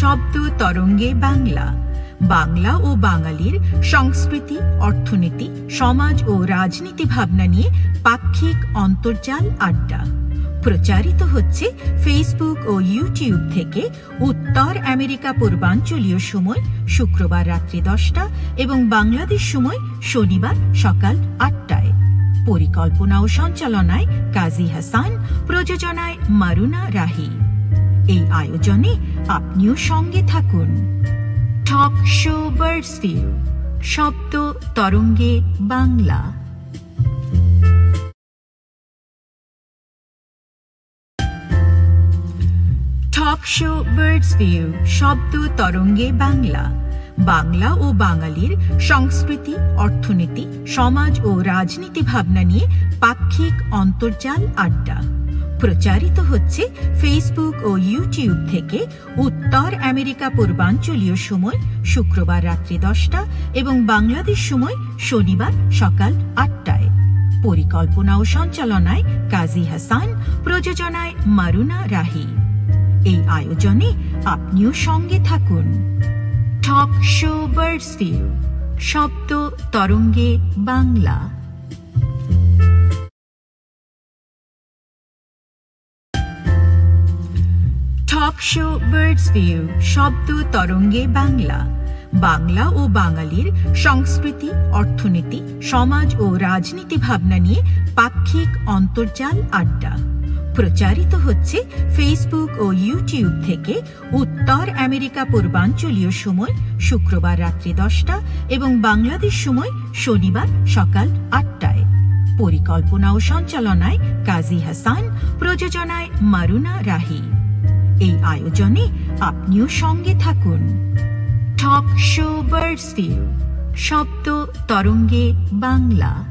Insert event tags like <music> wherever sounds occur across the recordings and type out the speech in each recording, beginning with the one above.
শব্দ তরঙ্গে বাংলা। বাংলা ও বাঙালির সংস্কৃতি, অর্থনীতি, সমাজ ও রাজনীতি ভাবনা নিয়ে পাক্ষিক অন্তর্জাল আড্ডা। প্রচারিত হচ্ছে ফেসবুক ও ইউটিউব থেকে উত্তর আমেরিকা পূর্বাঞ্চলীয় সময় শুক্রবার রাত্রি দশটা এবং বাংলাদেশ সময় শনিবার সকাল আটটায়। পরিকল্পনা ও সঞ্চালনায় কাজী হাসান, প্রযোজনায় মারুনা রাহি। এই আয়োজনে আপনিও সঙ্গে থাকুন। টক শো বার্ডস ভিউ শব্দ তরঙ্গে বাংলা। টক শো বার্ডস শব্দ তরঙ্গে বাংলা। বাংলা ও বাঙালির সংস্কৃতি, অর্থনীতি, সমাজ ও রাজনীতি ভাবনা নিয়ে পাক্ষিক অন্তর্জাল আড্ডা। প্রচারিত হচ্ছে ফেসবুক ও ইউটিউব থেকে উত্তর আমেরিকা পূর্বাঞ্চলীয় সময় শুক্রবার রাত্রি দশটা এবং বাংলাদেশ সময় শনিবার সকাল আটটায়। পরিকল্পনা ও সঞ্চালনায় কাজী হাসান, প্রযোজনায় মারুনা রাহি। এই আয়োজনে আপনিও সঙ্গে থাকুন। টক শো বার্ডস ভিউ শব্দ তরঙ্গে Bangla. Talk show birds view শব্দ তরঙ্গে বাংলা। বাংলা ও বাঙালির সংস্কৃতি, অর্থনীতি, সমাজ ও রাজনীতি ভাবনা নিয়ে পাক্ষিক অন্তর্জাল আড্ডা। প্রচারিত হচ্ছে ফেসবুক ও ইউটিউব থেকে উত্তর আমেরিকা পূর্বাঞ্চলীয় সময় শুক্রবার রাত্রি দশটা এবং বাংলাদেশ সময় শনিবার সকাল আটটায়। পরিকল্পনা ও সঞ্চালনায় কাজী হাসান, প্রযোজনায় মারুনা রাহি। এই আয়োজনে আপনিও সঙ্গে থাকুন। টক শো বার্ডস ভিউ শব্দ তরঙ্গে Bangla.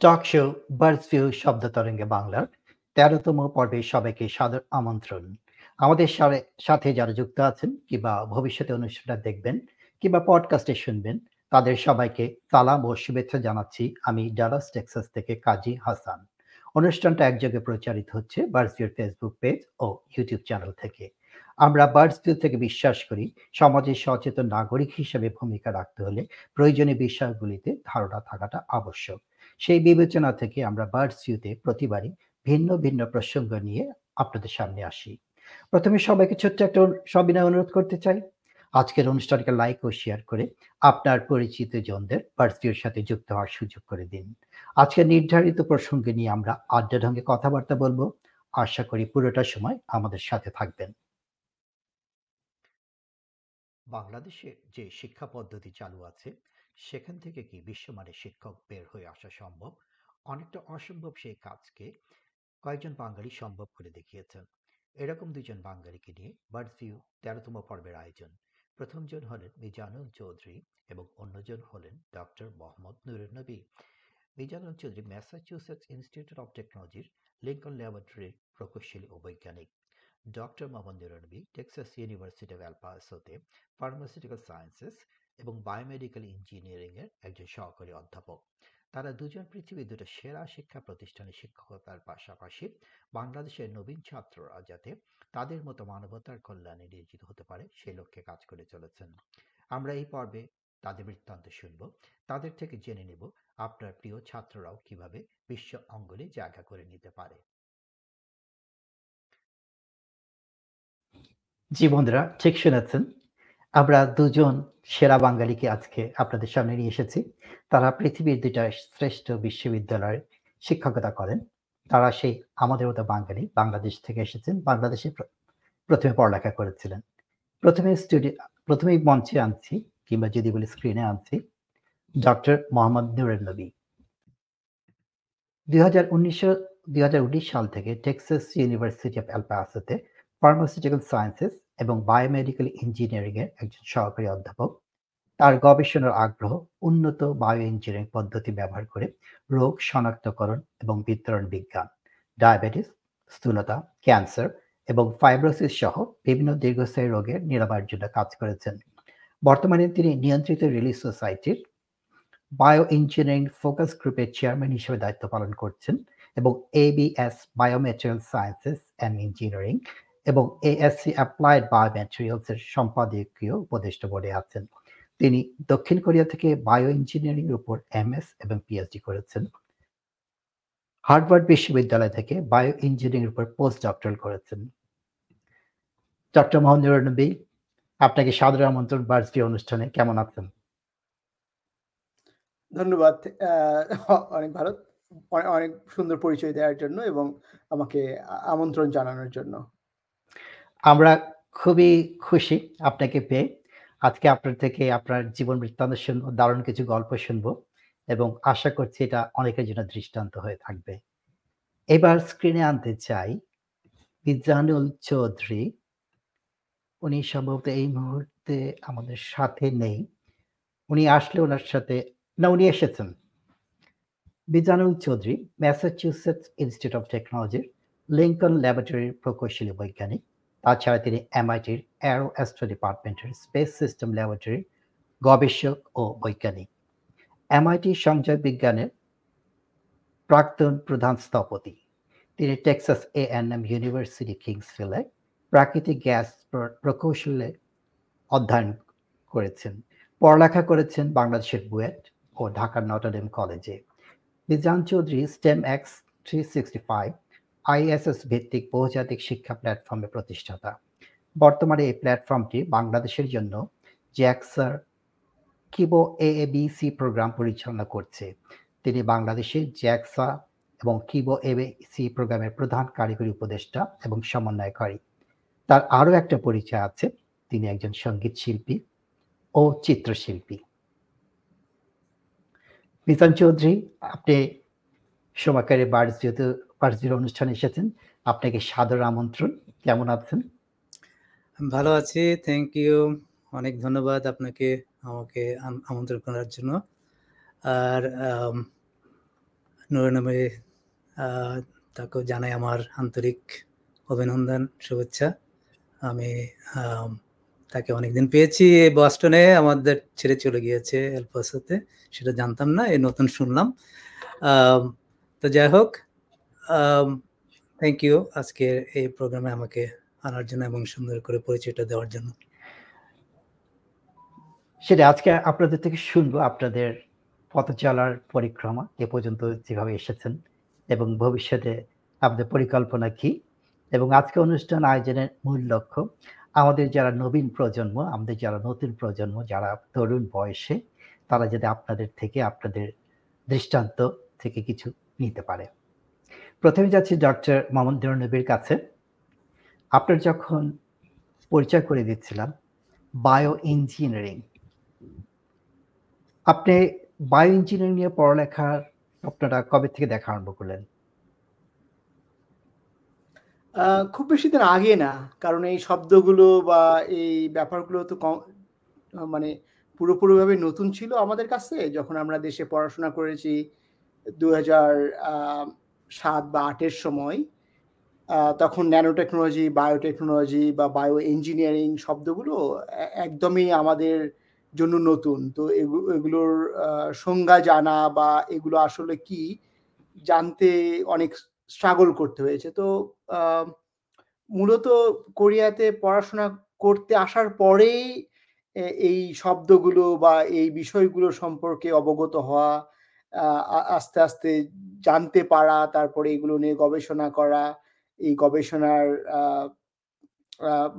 Talk show birds view শব্দ তরঙ্গে বাংলার তেরোতম পর্বে সবাইকে সাদর আমন্ত্রণ। আমাদের সাথে যারা যুক্ত আছেন, কিংবা ভবিষ্যতে অনুষ্ঠানটা দেখবেন, কিংবা পডকাস্টে শুনবেন, তাদের সবাইকে সালাম ও শুভেচ্ছা জানাচ্ছি। আমি ডালাস, টেক্সাস থেকে কাজী হাসান। অনুষ্ঠানটা একযোগে প্রচারিত হচ্ছে বার্ডস ভিউর ফেসবুক পেজ ও ইউটিউব চ্যানেল থেকে। আমরা বার্ডস ভিউ থেকে বিশ্বাস করি, সমাজের সচেতন নাগরিক হিসেবে ভূমিকা রাখতে হলে প্রয়োজনীয় বিষয়গুলিতে ধারণা থাকাটা আবশ্যক। সেই বিবেচনা থেকে আমরা বার্ডস ভিউতে প্রতিবারই ভিন্ন ভিন্ন প্রসঙ্গ নিয়ে আপনাদের সামনে আসি। প্রথমে সবাইকে ছোট্ট একটা সবিনয় অনুরোধ করতে চাই। আজকের অনুষ্ঠানকে লাইক ও শেয়ার করে আপনার পরিচিত জনদের বার্ডস ভিউর সাথে যুক্ত হওয়ার সুযোগ করে দিন। আজকের নির্ধারিত প্রসঙ্গে নিয়ে আমরা আড্ডা ঢঙ্গে কথাবার্তা বলব। আশা করি পুরোটা সময় আমাদের সাথে থাকবেন। বাংলাদেশে যে শিক্ষা পদ্ধতি চালু আছে, সেখান থেকে কি বিশ্বমানের শিক্ষক বের হয়ে আসা সম্ভব? অনেকটা অসম্ভব সেই কাজকে কয়েকজন বাঙালি সম্ভব করে দেখিয়েছেন। এরকম দুজন বাঙালিকে নিয়ে বার্ডস ভিউ তেরোতম পর্বের আয়োজন। প্রথমজন হলেন মিজানুল চৌধুরী এবং অন্যজন হলেন doctor Mohammad Nurul Nabi Mizanul Chowdhury Massachusetts Institute of টেকনোলজির লিঙ্কন ল্যাবরেটরির প্রকৌশলী ও বৈজ্ঞানিক। Doctor Mohammad Nurul Texas University of অ্যালপাসোতে pharmaceutical sciences এবং বায়োমেডিক্যাল ইঞ্জিনিয়ারিংয়ের একজন সহকারী অধ্যাপক। তারা দুজন পৃথিবীর দুটো সেরা শিক্ষা প্রতিষ্ঠানে শিক্ষকতার পাশাপাশি বাংলাদেশের নবীন ছাত্ররা যাতে তাদের মতো মানবতার কল্যাণে নিয়োজিত হতে পারে, সেই লক্ষ্যে কাজ করে চলেছেন। আমরা এই পর্বে তাদের বৃত্তান্ত শুনব। তাদের থেকে জেনে নেব আপনার প্রিয় ছাত্ররাও কীভাবে বিশ্ব অঙ্গনে জায়গা করে নিতে পারে। জি বন্ধুরা, ঠিক শুনেছেন। আমরা দুজন সেরা বাঙালিকে আজকে আপনাদের সামনে নিয়ে এসেছি। তারা পৃথিবীর দুটা শ্রেষ্ঠ বিশ্ববিদ্যালয়ে শিক্ষকতা করেন। তারা সেই আমাদের মতো বাঙালি বাংলাদেশ থেকে এসেছেন, বাংলাদেশে প্রথমে পড়ালেখা করেছিলেন। প্রথমে স্টুডিও প্রথমেই মঞ্চে আনছি কিংবা যদি বলি স্ক্রিনে আনছি ডক্টর মোহাম্মদ নুরুল নবী। দুই হাজার উনিশশো, দুই হাজার উনিশ সাল থেকে টেক্সাস ইউনিভার্সিটি অফ অ্যালপাসোতে ফার্মাসিউটিক্যাল সায়েন্সেস এবং বায়োমেডিক্যাল ইঞ্জিনিয়ারিং এর একজন সহকারী অধ্যাপক। তার গবেষণার আগ্রহ উন্নত বায়ো ইঞ্জিনিয়ারিং পদ্ধতি ব্যবহার করে রোগ শনাক্তকরণ এবং বিতরণ বিজ্ঞান ডায়াবেটিস স্থূলতা ক্যান্সার এবং ফাইব্রোসিস সহ বিভিন্ন দীর্ঘস্থায়ী রোগের নিরাময়ের জন্য কাজ করেছেন। বর্তমানে তিনি নিয়ন্ত্রিত রিলিজ সোসাইটির বায়ো ইঞ্জিনিয়ারিং ফোকাস গ্রুপের চেয়ারম্যান হিসেবে দায়িত্ব পালন করছেন এবং ABS biomaterial sciences and engineering এবং এএসসি অ্যাপ্লাইড বায়োমেটেরিয়ালস এর সম্পাদকীয় উপদেষ্টা বোর্ডে আছেন। তিনি দক্ষিণ কোরিয়া থেকে বায়ো ইঞ্জিনিয়ারিং এর উপর এমএস এবং পিএইচডি করেছেন। হার্ভার্ড বিশ্ববিদ্যালয় থেকে বায়ো ইঞ্জিনিয়ারিং এর উপর পোস্ট ডক্টরাল করেছেন। ডক্টর মোহাম্মদ নবী আপনাকে সাদর আমন্ত্রণ বার্ষিক অনুষ্ঠানে কেমন আছেন? ধন্যবাদ অনেক ভালো অনেক সুন্দর পরিচয় দেওয়ার জন্য এবং আমাকে আমন্ত্রণ জানানোর জন্য। আমরা খুবই খুশি আপনাকে পেয়ে। আজকে আপনার থেকে আপনার জীবন বৃত্তান্ত শুনব দারুণ কিছু গল্প শুনব এবং আশা করছি এটা অনেকের জন্য দৃষ্টান্ত হয়ে থাকবে। এবার স্ক্রিনে আনতে চাই। বিজানুল চৌধুরী উনি সম্ভবত এই মুহূর্তে আমাদের সাথে নেই। উনি আসলে ওনার সাথে, না, উনি এসেছেন। Mizanul Chowdhury Massachusetts Institute of টেকনোলজির লিঙ্কন ল্যাবরেটরির প্রকৌশলী বৈজ্ঞানিক। তাছাড়া তিনি এমআইটির অ্যারো অ্যাস্ট্রো ডিপার্টমেন্টের স্পেস সিস্টেম ল্যাবরেটরির গবেষক ও বৈজ্ঞানিক। এমআইটি সংযোগ বিজ্ঞানের প্রাক্তন প্রধান স্থপতি। তিনি Texas A and M university কিংসফিলে প্রাকৃতিক গ্যাস প্রকৌশলে অধ্যয়ন করেছেন। পড়ালেখা করেছেন বাংলাদেশের বুয়েট ও ঢাকার নটরডেম কলেজে। Mizan Chowdhury STEM X three sixty five, ISS ভিত্তিক বহুজাতিক শিক্ষা প্ল্যাটফর্মের প্রতিষ্ঠাতা। বর্তমানে এই প্ল্যাটফর্মটি বাংলাদেশের জন্য জ্যাকসার কিবো এবিসি প্রোগ্রাম পরিচালনা করছে। তিনি বাংলাদেশে জ্যাকসা এবং কিবো এবিসি প্রোগ্রামের প্রধান কারিগরি উপদেষ্টা এবং সমন্বয়কারী। তার আরও একটা পরিচয় আছে। তিনি একজন সংগীত শিল্পী ও চিত্রশিল্পী। মিতান চৌধুরী, আপনি সমাকারে বার্স যেহেতু অনুষ্ঠানে এসেছেন। আপনাকে সাদর আমন্ত্রণ। কেমন আছেন? ভালো আছি। থ্যাংক ইউ অনেক ধন্যবাদ আপনাকে আমাকে আমন্ত্রণ করার জন্য। আর নুরনমে তাকে জানাই আমার আন্তরিক অভিনন্দন, শুভেচ্ছা। আমি তাকে অনেকদিন পেয়েছি বস্টনে আমাদের ছেড়ে চলে গিয়েছে এলপাসোতে সেটা জানতাম না, এই নতুন শুনলাম। তো যাই হোক থ্যাংক ইউ আজকে এই প্রোগ্রামে আমাকে আনার জন্য এবং সুন্দর করে পরিচয়টা দেওয়ার জন্য। সেটা আজকে আপনাদের থেকে শুনব আপনাদের পথ চলার পরিক্রমা, এ পর্যন্ত যেভাবে এসেছেন, এবং ভবিষ্যতে আপনাদের পরিকল্পনা কি? এবং আজকে অনুষ্ঠান আয়োজনের মূল লক্ষ্য আমাদের যারা নবীন প্রজন্ম, আমাদের যারা নতুন প্রজন্ম, যারা তরুণ বয়সে, তারা যাতে আপনাদের থেকে আপনাদের দৃষ্টান্ত থেকে কিছু নিতে পারে। প্রথমে যাচ্ছি ডক্টর মোহাম্মদ নবীর কাছে। আপনার যখন পরিচয় করে দিচ্ছিলাম বায়ো ইঞ্জিনিয়ারিং আপনি বায়ো ইঞ্জিনিয়ারিং নিয়ে পড়ালেখার আপনারা কবে থেকে দেখা আরম্ভ করলেন? খুব বেশি দিন আগে না, কারণ এই শব্দগুলো বা এই ব্যাপারগুলো তো মানে পুরোপুরিভাবে নতুন ছিল আমাদের কাছে। যখন আমরা দেশে পড়াশোনা করেছি দু হাজার সাত বা আটের সময় তখন ন্যানো টেকনোলজি বায়োটেকনোলজি বা বায়ো ইঞ্জিনিয়ারিং শব্দগুলো একদমই আমাদের জন্য নতুন। তো এগুলোর সংজ্ঞা জানা বা এগুলো আসলে কি জানতে অনেক স্ট্রাগল করতে হয়েছে। তো মূলত কোরিয়াতে পড়াশোনা করতে আসার পরেই এই শব্দগুলো বা এই বিষয়গুলো সম্পর্কে অবগত হওয়া আস্তে আস্তে জানতে পারা, তারপরে এগুলো নিয়ে গবেষণা করা, এই গবেষণার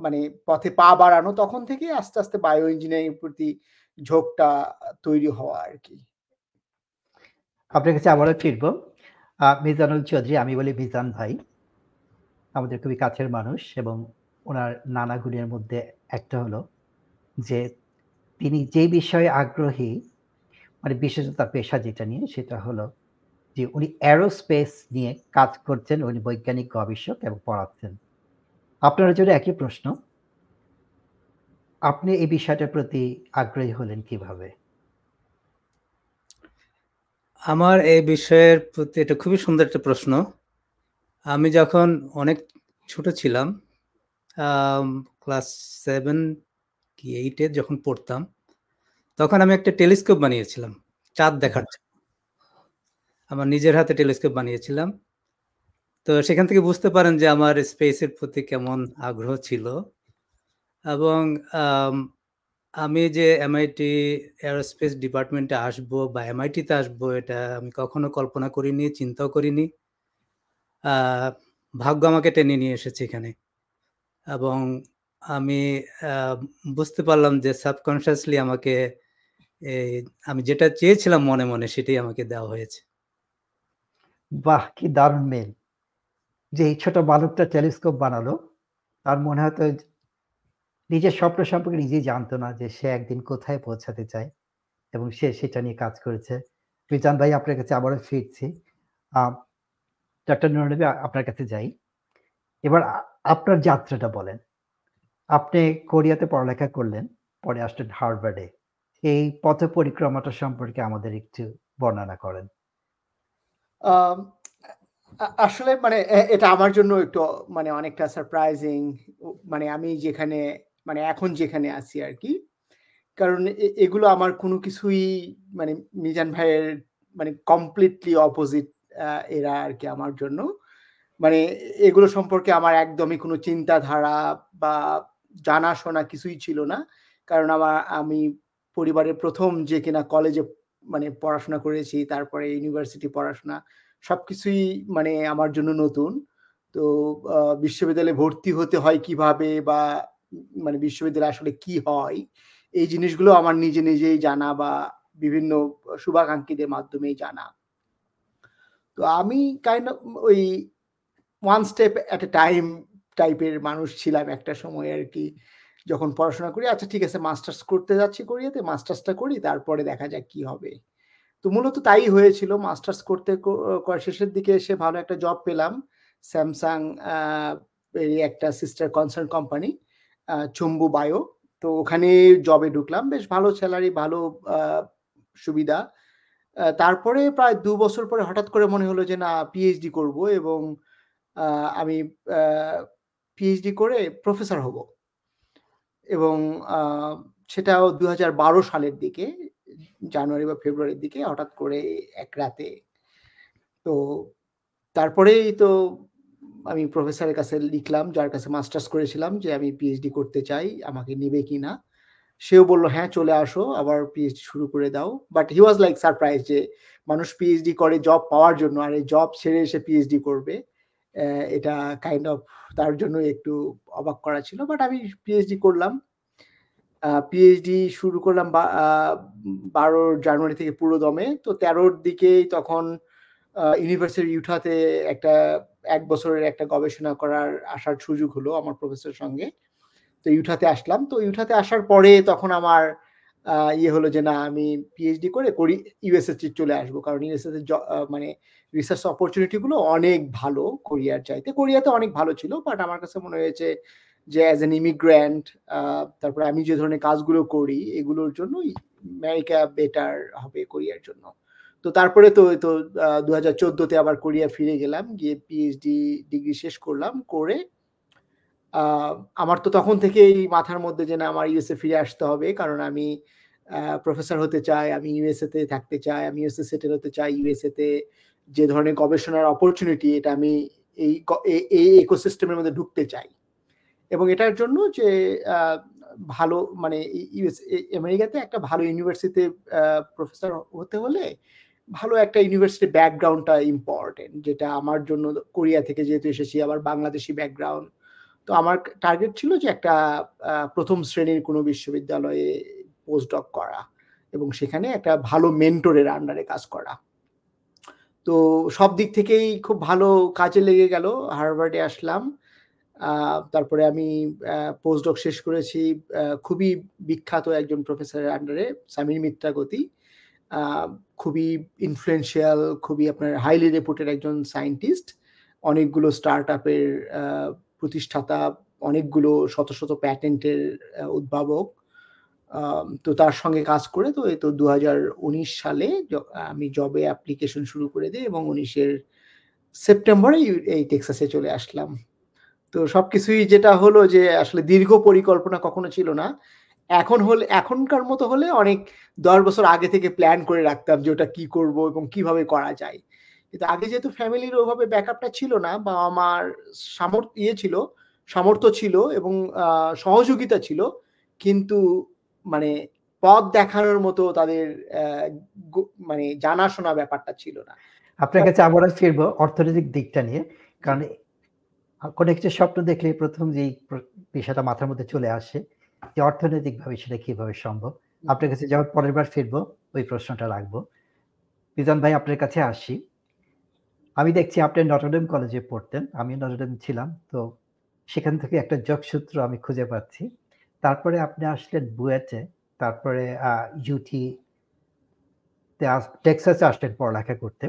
মানে পথে পা বাড়ানো, তখন থেকে আস্তে আস্তে বায়ো ইঞ্জিনিয়ারিং প্রতি ঝোঁকটা তৈরি হওয়া আর কি। আপনার কাছে আবারও ফিরবো। মিজানুল চৌধুরী, আমি বলি মিজান ভাই। আমাদের খুবই কাছের মানুষ এবং ওনার নানা গুণের মধ্যে একটা হলো যে তিনি যে বিষয়ে আগ্রহী মানে বিশেষত পেশা যেটা নিয়ে সেটা হলো যে উনি অ্যারোস্পেস নিয়ে কাজ করছেন, উনি বৈজ্ঞানিক গবেষক এবং পড়াচ্ছেন। আপনার জন্য একই প্রশ্ন, আপনি এই বিষয়টার প্রতি আগ্রহী হলেন কীভাবে? আমার এই বিষয়ের প্রতি এটা খুবই সুন্দর একটা প্রশ্ন। আমি যখন অনেক ছোট ছিলাম ক্লাস সেভেন কি এইটে যখন পড়তাম, তখন আমি একটা টেলিস্কোপ বানিয়েছিলাম, চাঁদ দেখার আমার নিজের হাতে টেলিস্কোপ বানিয়েছিলাম। তো সেখান থেকে বুঝতে পারেন যে আমার স্পেসের প্রতি কেমন আগ্রহ ছিল। এবং, আমি যে এমআইটি এরোস্পেস ডিপার্টমেন্টে আসব বা এমআইটিতে আসব, এটা আমি কখনো কল্পনা করিনি, চিন্তাও করিনি। ভাগ্য আমাকে টেনে নিয়ে এসেছে এখানে। এবং আমি বুঝতে পারলাম যে সাবকনসিয়াসলি আমাকে এই, আমি যেটা চেয়েছিলাম মনে মনে সেটাই আমাকে দেওয়া হয়েছে। বাহ, কি দারুণ মেল যে এই ছোট বালকটা টেলিস্কোপ বানালো, তার মনে হয়তো নিজের স্বপ্ন সম্পর্কে নিজেই জানতো না যে সে একদিন কোথায় পৌঁছাতে চায় এবং সে সেটা নিয়ে কাজ করেছে। মিজান ভাই, আপনার কাছে আবারও ফিরছি। ডক্টর নুরনবী আপনার কাছে যাই। এবার আপনার যাত্রাটা বলেন। আপনি কোরিয়াতে পড়ালেখা করলেন, পরে আসলেন হার্ভার্ডে। এই পথ পরিক্রমাটা সম্পর্কে আমাদের একটু বর্ণনা করেন। আসলে মানে এটা আমার জন্য একটু মানে অনেকটা সারপ্রাইজিং মানে আমি যেখানে মানে এখন যেখানে আছি আর কি। কারণ এগুলো আমার কোনো কিছুই মানে মিজান ভাইয়ের মানে কমপ্লিটলি অপোজিট এরা আর কি আমার জন্য। মানে এগুলো সম্পর্কে আমার একদমই কোনো চিন্তাধারা বা জানাশোনা কিছুই ছিল না। কারণ আমার, আমি পরিবারের প্রথম যে কিনা কলেজে মানে পড়াশোনা করেছি, তারপরে ইউনিভার্সিটি পড়াশোনা সব কিছুই মানে আমার জন্য নতুন। তো বিশ্ববিদ্যালয়ে ভর্তি হতে হয় কীভাবে বা মানে বিশ্ববিদ্যালয়ে আসলে কি হয়, এই জিনিসগুলো আমার নিজে নিজেই জানা বা বিভিন্ন শুভাকাঙ্ক্ষীদের মাধ্যমেই জানা। তো আমি কাইন্ড অফ ওই one step at a time টাইপের মানুষ ছিলাম একটা সময় আর কি। যখন পড়াশোনা করি আচ্ছা ঠিক আছে মাস্টার্স করতে যাচ্ছি কোরিয়াতে মাস্টার্সটা করি, তারপরে দেখা যাক কি হবে। তো মূলত তাই হয়েছিল মাস্টার্স করতে শেষের দিকে এসে ভালো একটা জব পেলাম। স্যামসাং এরই একটা সিস্টার কনসার্ন কোম্পানি চুম্বু বায়ো তো ওখানে জবে ঢুকলাম, বেশ ভালো স্যালারি ভালো সুবিধা। তারপরে প্রায় দু বছর পরে হঠাৎ করে মনে হলো যে, না পিএইচডি করব এবং আমি পিএইচডি করে প্রফেসর হব। এবং সেটাও দু সালের দিকে, জানুয়ারি বা ফেব্রুয়ারির দিকে হঠাৎ করে এক রাতে। তো তারপরেই তো আমি প্রফেসরের কাছে লিখলাম, যার কাছে মাস্টার্স করেছিলাম যে, আমি পিএইচডি করতে চাই, আমাকে নেবে কি না? সেও বলল হ্যাঁ চলে আসো, আবার পিএইচডি শুরু করে দাও। But he was like surprise যে মানুষ পিএইচডি করে জব পাওয়ার জন্য, আর এই জব ছেড়ে এসে পিএইচডি করবে এটা কাইন্ড অফ তার জন্য একটু অবাক করা ছিল। বাট আমি পিএইচডি করলাম পিএইচডি শুরু করলাম বারো জানুয়ারি থেকে পুরো দমে তো তেরোর দিকেই তখন ইউনিভার্সিটি ইউঠাতে একটা, এক বছরের একটা গবেষণা করার আসার সুযোগ হলো আমার প্রফেসরের সঙ্গে। তো ইউঠাতে আসলাম। তো ইউঠাতে আসার পরে তখন আমার ইয়ে হলো যে না, আমি পিএইচডি করে করি ইউএসএ চলে আসব। কারণ ইউএসএ মানে রিসার্চ অপরচুনিটিগুলো অনেক ভালো কোরিয়ার চাইতে। কোরিয়াতে অনেক ভালো ছিল বাট আমার কাছে মনে হয়েছে যে অ্যাজ এন ইমিগ্র্যান্ট তারপরে আমি যে ধরনের কাজগুলো করি, এগুলোর জন্য আমেরিকা বেটার হবে কোরিয়ার জন্য। তো তারপরে তো তো দু হাজার চোদ্দোতে আবার কোরিয়া ফিরে গেলাম। গিয়ে পিএইচডি ডিগ্রি শেষ করলাম, করে আমার তো তখন থেকেই মাথার মধ্যে যে না, আমার ইউএসএ ফিরে আসতে হবে। কারণ আমি প্রফেসর হতে চাই, আমি ইউএসএ তে থাকতে চাই, আমি ইউএসএ সেটেল হতে চাই ইউএসএ তে যে ধরনের গবেষণার অপরচুনিটি এটা আমি এই এই ইকোসিস্টেমের মধ্যে ঢুকতে চাই। এবং এটার জন্য যে ভালো মানে ইউএস আমেরিকাতে একটা ভালো ইউনিভার্সিটিতে প্রফেসর হতে হলে ভালো একটা ইউনিভার্সিটি ব্যাকগ্রাউন্ডটা ইম্পর্টেন্ট যেটা আমার জন্য কোরিয়া থেকে যেহেতু এসেছি, আবার বাংলাদেশি ব্যাকগ্রাউন্ড তো আমার টার্গেট ছিল যে একটা প্রথম শ্রেণির কোনো বিশ্ববিদ্যালয়ে পোস্টডক করা এবং সেখানে একটা ভালো মেন্টরের আন্ডারে কাজ করা। তো সব দিক থেকেই খুব ভালো কাজে লেগে গেল। হার্ভার্ডে আসলাম। তারপরে আমি পোস্টডক শেষ করেছি। খুবই বিখ্যাত একজন প্রফেসরের আন্ডারে সামির মিত্রাগতি খুবই ইনফ্লুয়েন্সিয়াল খুবই আপনার হাইলি রেপুটেড একজন সায়েন্টিস্ট অনেকগুলো স্টার্ট আপের প্রতিষ্ঠাতা অনেকগুলো শত শত প্যাটেন্টের উদ্ভাবক তো তার সঙ্গে কাজ করে তো এই তো দু হাজার উনিশ সালে আমি জবে অ্যাপ্লিকেশন শুরু করে দিই এবং উনিশের সেপ্টেম্বরে এই- টেক্সাসে চলে আসলাম। তো সব কিছুই যেটা হলো যে আসলে দীর্ঘ পরিকল্পনা কখনো ছিল না। এখন হলে, এখনকার মতো হলে অনেক দশ বছর আগে থেকে প্ল্যান করে রাখতাম যে ওটা কি করব এবং কীভাবে করা যায়। কিন্তু আগে যেহেতু ফ্যামিলির ওভাবে ব্যাকআপটা ছিল না বা আমার সামর্থ্য ইয়ে ছিল সামর্থ্য ছিল এবং সহযোগিতা ছিল কিন্তু মানে পথ দেখানোর মতো তাদের মানে জানাশোনা ব্যাপারটা ছিল না। আপনার কাছে আবারও ফিরবো অর্থনৈতিক দিকটা নিয়ে কারণ কোনো একটা স্বপ্ন দেখলে প্রথম যেই বিষয়টা মাথার মধ্যে চলে আসে যে অর্থনৈতিকভাবে সেটা কীভাবে সম্ভব। আপনার কাছে যখন পরের বার ফিরবো ওই প্রশ্নটা রাখব। বিজন ভাই আপনার কাছে আসি। আমি দেখছি আপনি নটরডেম কলেজে পড়তেন আমি নটরডেম ছিলাম, তো সেখান থেকে একটা যোগসূত্র আমি খুঁজে পাচ্ছি। তারপরে আপনি আসলেন বুয়েটে, তারপরে ইউটি টেক্সাসে আসলেন পড়ালেখা করতে।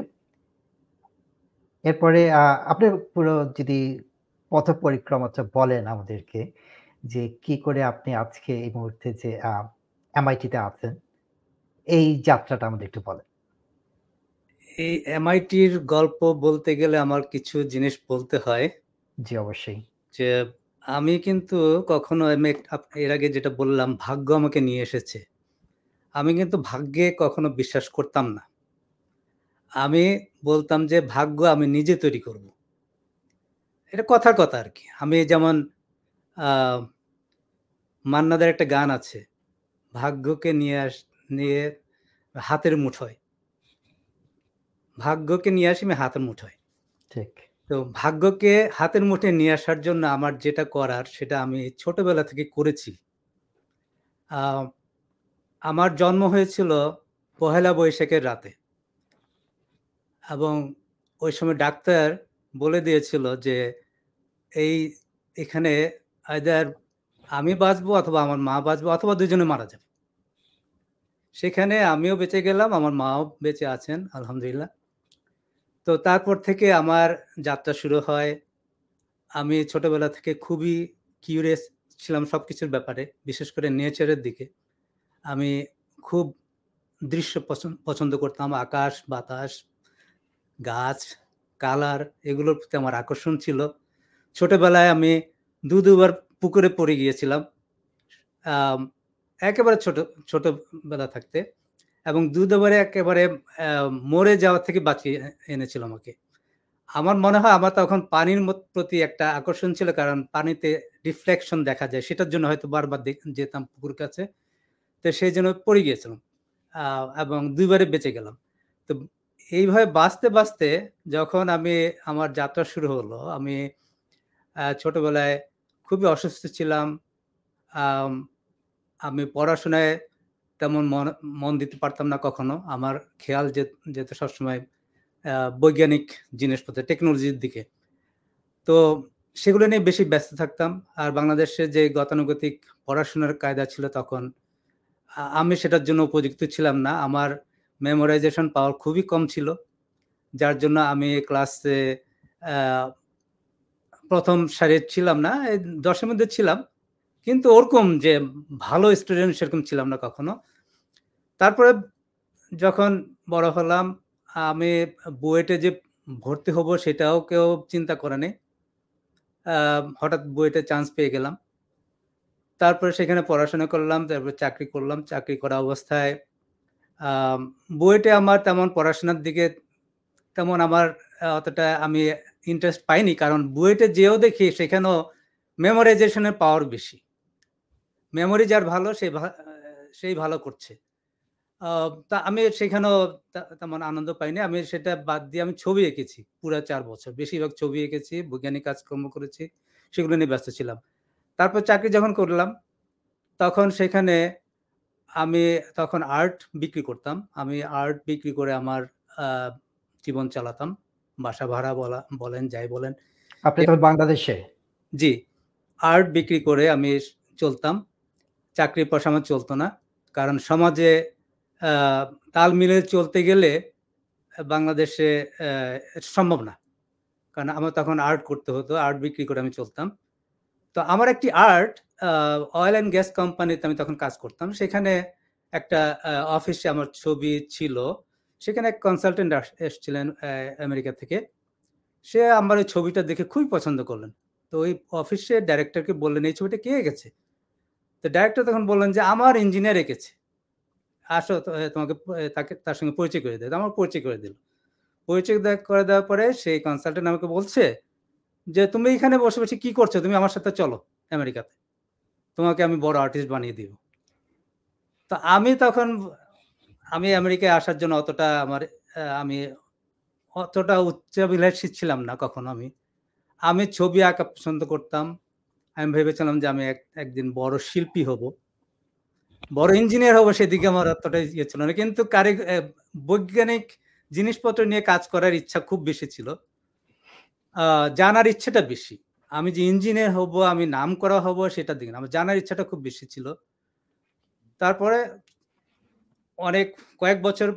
এরপরে আপনার পুরো যদি পথ পরিক্রমাটা বলেন আমাদেরকে, যে কি করে আপনি আজকে এই মুহূর্তে যে এমআইটিতে আছেন, এই যাত্রাটা আমাদের একটু বলেন। এই এমআইটির গল্প বলতে গেলে আমার কিছু জিনিস বলতে হয়। জি অবশ্যই। যে আমি কিন্তু কখনো আমি এর আগে যেটা বললাম ভাগ্য আমাকে নিয়ে এসেছে। আমি কিন্তু ভাগ্যে কখনো বিশ্বাস করতাম না। আমি বলতাম যে ভাগ্য আমি নিজে তৈরি করব। এটা কথার কথা আর কি আমি যেমন মান্নাদের একটা গান আছে ভাগ্যকে নিয়ে আস নিয়ে হাতের মুঠোয়। ভাগ্যকে নিয়ে আসি আমি হাতের মুঠোয়। ঠিক। তো ভাগ্যকে হাতের মুঠে নিয়ে আসার জন্য আমার যেটা করার সেটা আমি ছোটবেলা থেকে করেছি। আমার জন্ম হয়েছিল পহেলা বৈশাখের রাতে। এবং ওই সময় ডাক্তার বলে দিয়েছিল যে এই এখানে আয়দার আমি বাঁচবো অথবা আমার মা বাঁচবো অথবা দুজনে মারা যাবে। সেখানে আমিও বেঁচে গেলাম আমার মাও বেঁচে আছেন আলহামদুলিল্লাহ। তো তারপর থেকে আমার যাত্রা শুরু হয়। আমি ছোটবেলা থেকে খুবই কিউরিয়াস ছিলাম সব কিছুর ব্যাপারে, বিশেষ করে নেচারের দিকে। আমি খুব দৃশ্য পছন্দ পছন্দ করতাম। আকাশ, বাতাস, গাছ কালার এগুলোর প্রতি আমার আকর্ষণ ছিল। ছোটবেলায় আমি দু, দুবার পুকুরে পড়ে গিয়েছিলাম। একেবারে ছোট, ছোটবেলা থাকতে। এবং দু দুবারে একেবারে মরে যাওয়া থেকে বাঁচিয়ে এনেছিল আমাকে। আমার মনে হয় আমার তখন পানির প্রতি একটা আকর্ষণ ছিল, কারণ পানিতে রিফ্লেকশন দেখা যায়। সেটার জন্য হয়তো বারবার যেতাম পুকুর কাছে। তো সেই জন্য পড়ে গিয়েছিলাম এবং দুইবারে বেঁচে গেলাম। তো এইভাবে বাঁচতে বাঁচতে যখন আমি আমার যাত্রা শুরু হলো, আমি ছোটবেলায় খুবই অসুস্থ ছিলাম। আমি পড়াশোনায় তেমন মন দিতে পারতাম না কখনো। আমার খেয়াল যেত সবসময় বৈজ্ঞানিক জিনিসপত্র টেকনোলজির দিকে। তো সেগুলো নিয়ে বেশি ব্যস্ত থাকতাম। আর বাংলাদেশে যে গতানুগতিক পড়াশোনার কায়দা ছিল তখন আমি সেটার জন্য উপযুক্ত ছিলাম না। আমার মেমোরাইজেশন পাওয়ার খুবই কম ছিল, যার জন্য আমি ক্লাসে প্রথম সারির ছিলাম না দশের মধ্যে ছিলাম। কিন্তু ওরকম যে ভালো স্টুডেন্ট সেরকম ছিলাম না কখনো। তারপরে যখন বড় হলাম, আমি বুয়েটে যে ভর্তি হব সেটাও কেউ চিন্তা করে নেই। হঠাৎ বুয়েটে চান্স পেয়ে গেলাম। তারপরে সেখানে পড়াশোনা করলাম, তারপরে চাকরি করলাম। চাকরি করা অবস্থায় বুয়েটে আমার তেমন পড়াশোনার দিকে তেমন আমার অতটা আমি ইন্টারেস্ট পাইনি। কারণ বুয়েটে যেও দেখি সেখানেও মেমোরাইজেশনের পাওয়ার বেশি। মেমোরি যার ভালো সেই ভা- সেই ভালো করছে। তা আমি সেখানেও তেমন আনন্দ পাইনি। আমি সেটা বাদ দিয়ে আমি ছবি এঁকেছি পুরো চার বছর। বেশিরভাগ ছবি এঁকেছি বৈজ্ঞানিক কাজকর্ম করেছি সেগুলো নিয়ে ব্যস্ত ছিলাম। তারপর চাকরি যখন করলাম তখন সেখানে আমি তখন আর্ট বিক্রি করতাম। আমি আর্ট বিক্রি করে আমার আহ, জীবন চালাতাম। বাসা ভাড়া বলা বলেন যাই বলেন। আপনি তখন বাংলাদেশে। জি আর্ট বিক্রি করে আমি চলতাম। চাকরির পয়সা আমার চলতো না। কারণ সমাজে তাল মিলে চলতে গেলে বাংলাদেশে সম্ভব না। কারণ আমার তখন আর্ট করতে হতো আর্ট বিক্রি করে আমি চলতাম। তো আমার একটি আর্ট অয়েল অ্যান্ড গ্যাস কোম্পানিতে আমি তখন কাজ করতাম। সেখানে একটা অফিসে আমার ছবি ছিল। সেখানে এক কনসালটেন্ট এসেছিলেন আমেরিকা থেকে। সে আমার ওই ছবিটা দেখে খুবই পছন্দ করলেন। তো ওই অফিসে ডাইরেক্টরকে বললেন, এই ছবিটা কে এঁকেছে তো ডাইরেক্টর তখন বললেন যে আমার ইঞ্জিনিয়ার এঁকেছে আসো তোমাকে তাকে তার সঙ্গে পরিচয় করে দেয় আমার পরিচয় করে দিল পরিচয় করে দেওয়ার পরে সেই কনসালটেন্ট আমাকে বলছে যে, "তুমি এখানে বসে, বসে কি করছ? তুমি আমার সাথে চলো আমেরিকাতে। তোমাকে আমি বড় আর্টিস্ট বানিয়ে দিব।" তো আমি তখন আমি আমেরিকায় আসার জন্য অতটা আমার আমি অতটা উচ্চাভিলাষী ছিলাম না কখনো আমি। আমি ছবি আঁকা পছন্দ করতাম। আমি ভেবেছিলাম যে আমি এক একদিন বড় শিল্পী হব। বড় ইঞ্জিনিয়ার হব সেদিকে আমার অতটা ইয়ে ছিল না। কিন্তু কারি বৈজ্ঞানিক জিনিসপত্র নিয়ে কাজ করার ইচ্ছা খুব বেশি ছিল। জানার ইচ্ছাটা বেশি। আমি যে ইঞ্জিনিয়ার হব, আমি নাম করা হব সেটার দিকে। আমার জানার ইচ্ছাটা খুব বেশি ছিল। তারপরে অনেক কয়েক বছর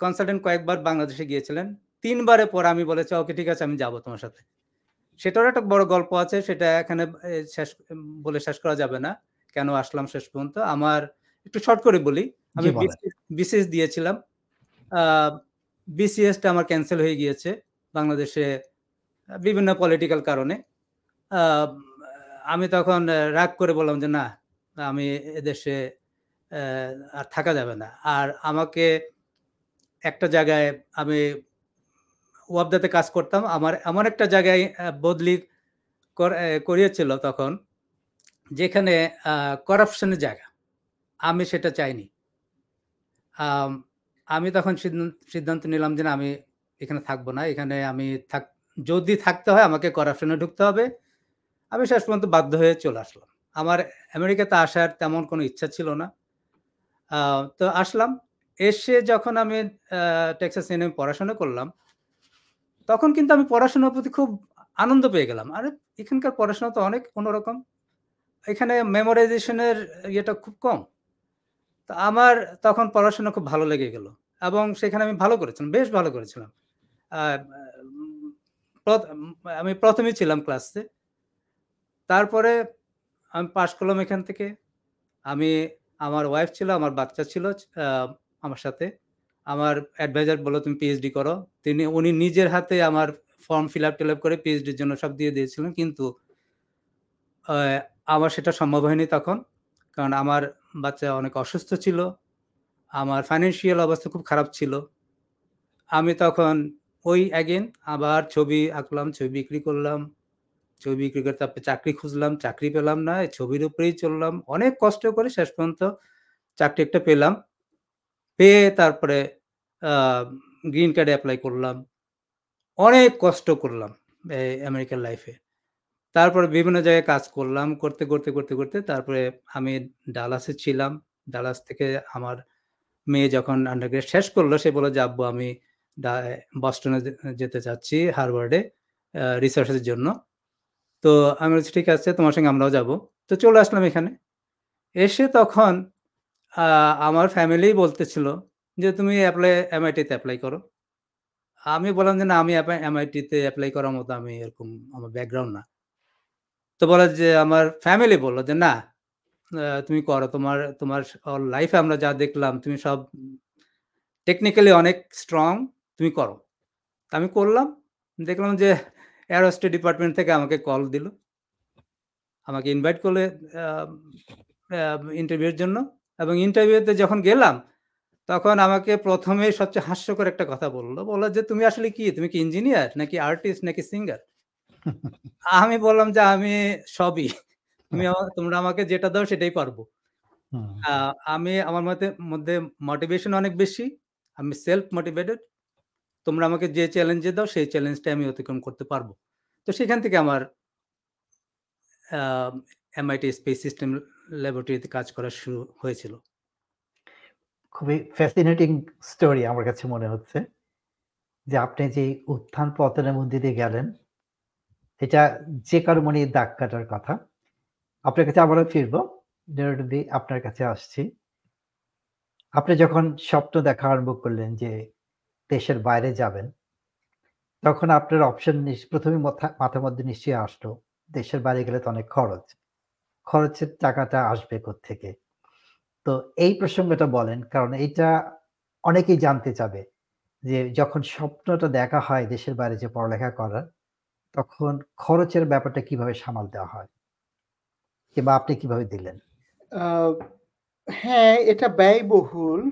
কনসালটেন্ট কয়েকবার বাংলাদেশে গিয়েছিলেন। ৩ বারের পর আমি বলেছি, "ওকে ঠিক আছে আমি যাব তোমার সাথে।" সেটারও একটা বড় গল্প আছে। সেটা এখানে শেষ বলে শেষ করা যাবে না। কেন আসলাম শেষ পর্যন্ত। আমার একটু শর্ট করে বলি। আমি বিসিএস দিয়েছিলাম। বিসিএসটা আমার ক্যান্সেল হয়ে গিয়েছে। বাংলাদেশে বিভিন্ন পলিটিক্যাল কারণে। আমি তখন রাগ করে বললাম যে, "না, আমি এদেশে আর থাকা যাবে না।" আর আমাকে একটা জায়গায় আমি ওয়াবদাতে কাজ করতাম। আমার এমন একটা জায়গায় বদলি করিয়েছিল তখন যেখানে আ করাপশন এর জায়গা। আমি সেটা চাইনি। আমি তখন সিদ্ধান সিদ্ধান্ত নিলাম যে, "না, আমি এখানে থাকব না। এখানে আমি থাক যদি থাকতে হয় আমাকে করাপশন ঢুকতে হবে।" আমি শেষ পর্যন্ত বাধ্য হয়ে চলে আসলাম। আমার আমেরিকাতে আসার তেমন কোনো ইচ্ছা ছিল না। তো আসলাম। এসে যখন আমি টেক্সাস A&M পড়াশোনা করলাম, তখন কিন্তু আমি পড়াশোনার প্রতি খুব আনন্দ পেয়ে গেলাম। আরে এখানকার পড়াশোনা তো অনেক অন্যরকম। এখানে মেমোরাইজেশন এর ইয়েটা খুব কম। তো আমার তখন পড়াশোনা খুব ভালো লেগে গেল। এবং সেখানে আমি ভালো করেছিলাম। বেশ ভালো করেছিলাম। আমি ১ম এই ছিলাম ক্লাসে। তারপরে আমি পাশ করলাম এখান থেকে। আমি আমার ওয়াইফ ছিল, আমার বাচ্চা ছিল আমার সাথে। আমার অ্যাডভাইজার বলল, "তুমি পিএইচডি করো।" তিনি উনি নিজের হাতে আমার ফর্ম ফিল আপ টিলআপ করে পিএইচডির জন্য সব দিয়ে দিয়েছিলেন। কিন্তু আমার সেটা সম্ভব হয়নি তখন। কারণ আমার বাচ্চা অনেক অসুস্থ ছিল। আমার ফাইন্যান্সিয়াল অবস্থা খুব খারাপ ছিল। আমি তখন ওই এগেইন আবার ছবি আঁকলাম, ছবি বিক্রি করলাম। ছবি বিক্রি করে তারপরে চাকরি খুঁজলাম, চাকরি পেলাম না। ছবির উপরেই চললাম। অনেক কষ্ট করে শেষ পর্যন্ত চাকরি একটা পেলাম। পেয়ে তারপরে গ্রিন কার্ডে অ্যাপ্লাই করলাম। অনেক কষ্ট করলাম এই আমেরিকান লাইফে। তারপরে বিভিন্ন জায়গায় কাজ করলাম। করতে, করতে, করতে, করতে তারপরে আমি ডালাসে ছিলাম। ডালাস থেকে আমার মেয়ে যখন আন্ডারগ্রেড শেষ করল সে বলল যে, "আব্বু আমি বস্টনে যেতে চাচ্ছি হার্ভার্ডে রিসার্চের জন্য।" তো আমি বলছি, "ঠিক আছে তোমার সঙ্গে আমরাও যাব তো চলে আসলাম এখানে। এসে তখন আমার ফ্যামিলি বলতেছিল যে, "তুমি এপ্লাই এমআইটিতে এপ্লাই করো।" আমি বললাম যে, "না, আমি এমআইটিতে এপ্লাই করার মতো আমি এরকম আমার ব্যাকগ্রাউন্ড না।" তো বলে যে আমার ফ্যামিলি বলল যে, "না, তুমি করো। তোমার তোমার লাইফে আমরা যা দেখলাম তুমি সব টেকনিক্যালি অনেক স্ট্রং। তুমি করো।" তো আমি করলাম। দেখলাম যে এয়ারোস্টেট ডিপার্টমেন্ট থেকে আমাকে কল দিল। আমাকে ইনভাইট করলে ইন্টারভিউর জন্য এবং ইন্টারভিউতে যখন গেলাম তখন আমাকে ১ম এই সবচেয়ে হাস্যকর একটা কথা বলল। বলল যে, "তুমি আসলে কি? তুমি কি ইঞ্জিনিয়ার নাকি আর্টিস্ট নাকি সিঙ্গার?" <laughs> আমি বললাম যে, "আমি সবই। তুমি তোমরা আমাকে যেটা দাও সেটাই পারব।" আমি আমার মতে মধ্যে মোটিভেশন অনেক বেশি। আমি সেলফ মোটিভেটেড। তোমরা আমাকে যে চ্যালেঞ্জে দাও সেই চ্যালেঞ্জটা আমি অতিক্রম করতে পারব। তো সেখান থেকে আমার এমআইটি স্পেস সিস্টেম ল্যাবরেটরিতে কাজ করা শুরু হয়েছিল। খুবই ফ্যাসিনেটিং স্টোরি আমার কাছে মনে হচ্ছে। যে আপনি যে উত্থান পতনের দিয়ে গেলেন, এটা যে কারও মনে দাগ কাটার কথা। আপনার কাছে আবারও ফিরবো। নিরুদ্দি আপনার কাছে আসছি। আপনি যখন স্বপ্ন দেখা আরম্ভ করলেন যে দেশের বাইরে যাবেন, তখন আপনার অপশন নিস ১ম এই মাথার মধ্যে নিশ্চয়ই আসলো, দেশের বাইরে গেলে তো অনেক খরচ। খরচের টাকাটা আসবে কোত্থেকে? তো এই প্রসঙ্গটা বলেন। কারণ এটা অনেকেই জানতে চাবে। যে যখন স্বপ্নটা দেখা হয় দেশের বাইরে যে পড়ালেখা করার, তখন খরচের ব্যাপারটা কীভাবে সামাল দেওয়া হয়? কিংবা আপনি কীভাবে দিলেন? হ্যাঁ, এটা ব্যয়বহুল।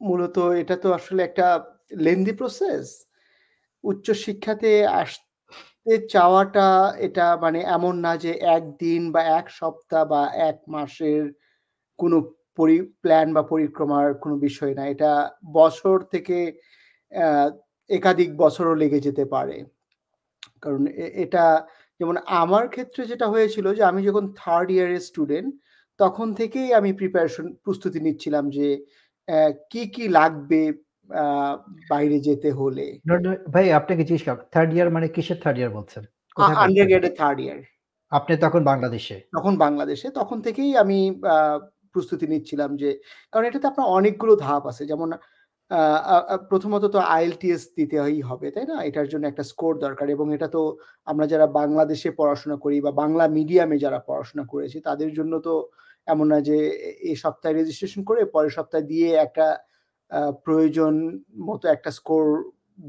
মূলত এটা তো আসলে একটা লেন্দি প্রসেস উচ্চশিক্ষাতে আসতে চাওয়াটা এটা মানে এমন না যে একদিন বা এক সপ্তাহ বা এক মাসের কোনো পরি প্ল্যান বা পরিক্রমার কোনো বিষয় না। এটা বছর থেকে একাধিক বছরও লেগে যেতে পারে। কারণ এটা যেমন আমার ক্ষেত্রে যেটা হয়েছিল যে আমি যখন থার্ড ইয়ারের স্টুডেন্ট তখন থেকেই আমি প্রিপারেশন প্রস্তুতি নিচ্ছিলাম যে কি কি লাগবে বাইরে যেতে হলে। ভাই আপনাকে জিজ্ঞেস কর থার্ড ইয়ার মানে কিসের থার্ড ইয়ার বলছেন? কোথায় আন্ডার পড়তেন? থার্ড ইয়ার আপনি তখন বাংলাদেশে? তখন বাংলাদেশে। তখন থেকেই আমি প্রস্তুতি নিচ্ছিলাম যে কারণ এটাতে আপনার অনেকগুলো ধাপ আছে। যেমন প্রথমত তো আইএলটিএস দিতেই হবে তাই না? এটার জন্য একটা স্কোর দরকার এবং এটা তো আমরা যারা বাংলাদেশে পড়াশোনা করি বা বাংলা মিডিয়ামে যারা পড়াশোনা করেছি তাদের জন্য তো এমন না যে এই সপ্তাহে রেজিস্ট্রেশন করে পরের সপ্তাহে দিয়ে একটা প্রয়োজন মতো একটা স্কোর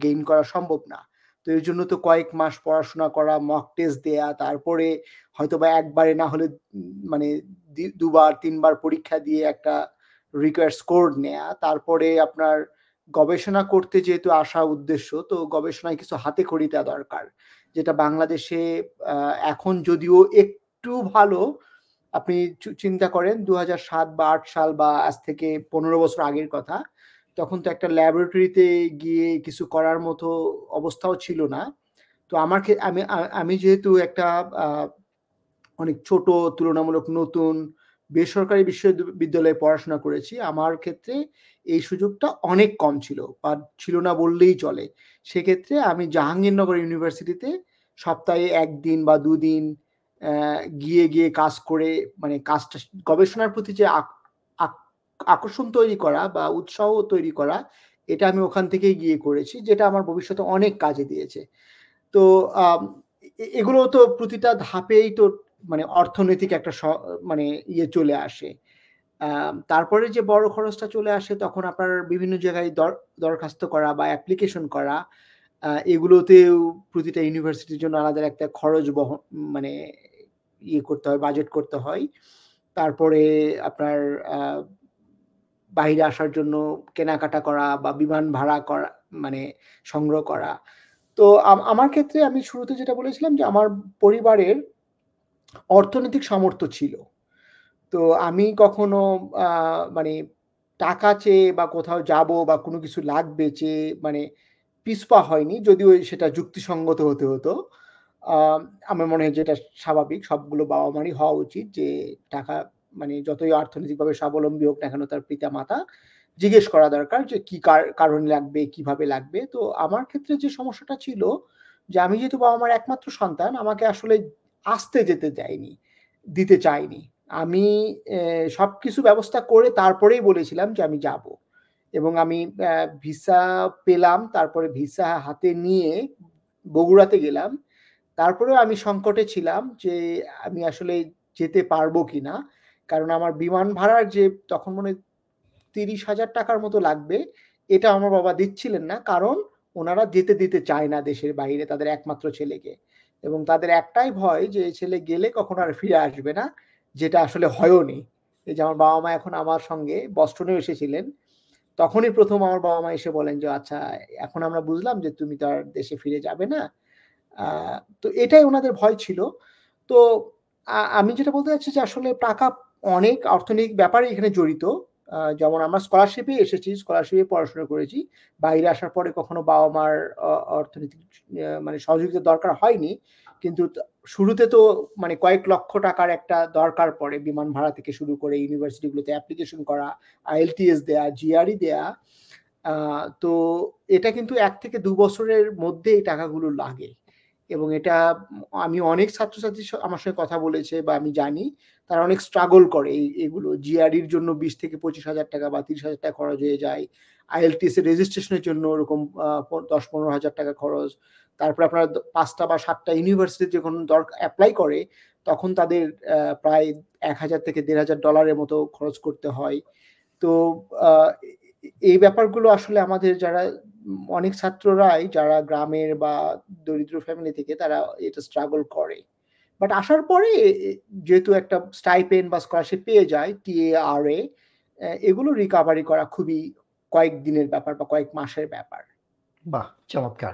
গেইন করা সম্ভব না। তো এর জন্য তো কয়েক মাস পড়াশোনা করা মক টেস্ট দেয়া, তারপরে হয়তো বা একবারে না হলে মানে দুবার, তিনবার পরীক্ষা দিয়ে একটা রিকোয়ার স্কোর নেয়া, তারপরে আপনার গবেষণা করতে যেহেতু আসা উদ্দেশ্য, তো গবেষণায় কিছু হাতে দেওয়া দরকার। যেটা বাংলাদেশে এখন যদিও একটু ভালো, আপনি চিন্তা করেন দু সাত বা আট সাল বা আজ থেকে পনেরো বছর আগের কথা তখন তো একটা ল্যাবরেটরিতে গিয়ে কিছু করার মতো অবস্থাও ছিল না। তো আমার আমি আমি যেহেতু একটা অনেক ছোট, তুলনামূলক নতুন বেসরকারি বিশ্ববিদ্যালয়ে পড়াশোনা করেছি, আমার ক্ষেত্রে এই সুযোগটা অনেক কম ছিল বা ছিল না বললেই চলে। সেক্ষেত্রে আমি জাহাঙ্গীরনগর ইউনিভার্সিটিতে সপ্তাহে একদিন বা দুদিন গিয়ে গিয়ে কাজ করে মানে কাজটা, গবেষণার প্রতি যে আকর্ষণ তৈরি করা বা উৎসাহ তৈরি করা, এটা আমি ওখান থেকেই গিয়ে করেছি, যেটা আমার ভবিষ্যতে অনেক কাজে দিয়েছে। তো এগুলো তো প্রতিটা ধাপেই তো মানে অর্থনৈতিক একটা মানে ইয়ে চলে আসে। তারপরে যে বড় খরচটা চলে আসে, তখন আপনার বিভিন্ন জায়গায় দর- দরখাস্ত করা বা অ্যাপ্লিকেশন করা এগুলোতেও প্রতিটা ইউনিভার্সিটির জন্য আলাদা একটা খরচ বহ মানে ইয়ে করতে হয় বাজেট করতে হয়। তারপরে আপনার বাইরে আসার জন্য কেনাকাটা করা বা বিমান ভাড়া করা মানে সংগ্রহ করা। তো আমার ক্ষেত্রে আমি শুরুতে যেটা বলেছিলাম যে আমার পরিবারের অর্থনৈতিক সামর্থ্য ছিল। তো আমি কখনো মানে টাকা চেয়ে বা কোথাও যাব বা কোনো কিছু লাগবে চেয়ে মানে পিসপা হয়নি, যদিও সেটা যুক্তিসঙ্গত হতে হতো। আমার মনে হয় যেটা স্বাভাবিক, সবগুলো বাবা মারই হওয়া উচিত যে টাকা মানে যতই অর্থনৈতিকভাবে স্বাবলম্বী হোক না কেন তার পিতা মাতা জিজ্ঞেস করা দরকার যে কি কার- কারণে লাগবে, কীভাবে লাগবে। তো আমার ক্ষেত্রে যে সমস্যাটা ছিল যে আমি যেহেতু বাবা মার একমাত্র সন্তান, আমাকে আসলে আসতে যেতে দেয়নি, দিতে চাইনি। আমি সব কিছু ব্যবস্থা করে তারপরেই বলেছিলাম যে আমি যাব। এবং আমি ভিসা পেলাম, তারপরে ভিসা হাতে নিয়ে বগুড়াতে গেলাম। তারপরেও আমি সংকটে ছিলাম যে আমি আসলে যেতে পারব কিনা। কারণ আমার বিমান ভাড়ার যে তখন মনে তিরিশ হাজার টাকার মতো লাগবে, এটা আমার বাবা দিচ্ছিলেন না। কারণ ওনারা যেতে দিতে চায় না দেশের বাইরে তাদের একমাত্র ছেলেকে। এবং তাদের একটাই ভয় যে ছেলে গেলে কখনো আর ফিরে আসবে না, যেটা আসলে হয়ও নি। এই যে আমার বাবা মা এখন আমার সঙ্গে বস্টনেও এসেছিলেন, তখনই প্রথম আমার বাবা মা এসে বলেন যে আচ্ছা এখন আমরা বুঝলাম যে তুমি তো আর দেশে ফিরে যাবে না। তো এটাই ওনাদের ভয় ছিল। তো আমি যেটা বলতে চাচ্ছি যে আসলে টাকা অনেক অর্থনৈতিক ব্যাপারে এখানে জড়িত। যেমন আমরা স্কলারশিপে এসেছি স্কলারশিপে পড়াশোনা করেছি। বাইরে আসার পরে কখনো বাবা মার অর্থনৈতিক মানে সহযোগিতা দরকার হয়নি। কিন্তু শুরুতে তো মানে কয়েক লক্ষ টাকার একটা দরকার পড়ে বিমান ভাড়া থেকে শুরু করে ইউনিভার্সিটিগুলোতে অ্যাপ্লিকেশন করা আইএলটিএস দেয়া জিআরই দেয়া। তো এটা কিন্তু এক থেকে দু বছরের মধ্যে এই টাকাগুলো লাগে। এবং এটা আমি অনেক ছাত্রছাত্রী আমার সঙ্গে কথা বলেছে বা আমি জানি তারা অনেক স্ট্রাগল করে। এই, এগুলো জিআরইর জন্য বিশ থেকে পঁচিশ হাজার টাকা বা তিরিশ হাজার টাকা খরচ হয়ে যায়। আইএলটিএস এর রেজিস্ট্রেশনের জন্য ওরকম দশ পনেরো হাজার টাকা খরচ। তারপরে আপনার পাঁচটা বা সাতটা ইউনিভার্সিটি যখন দরকার অ্যাপ্লাই করে, তখন তাদের প্রায় এক হাজার থেকে দেড় হাজার ডলারের মতো খরচ করতে হয়। তো এই ব্যাপারগুলো আসলে আমাদের যারা, অনেক ছাত্ররাই যারা গ্রামের বা দরিদ্র ফ্যামিলি থেকে তারা এটা স্ট্রাগল করে। বাট আসার পরে, এ- এ- যেহেতু একটা স্টাইপেন বা স্কলারশিপ পেয়ে যায় টিএআরএ এগুলো রিকাভারি করা খুবই কয়েক দিনের ব্যাপার বা কয়েক মাসের ব্যাপার। বাহ, চমৎকার।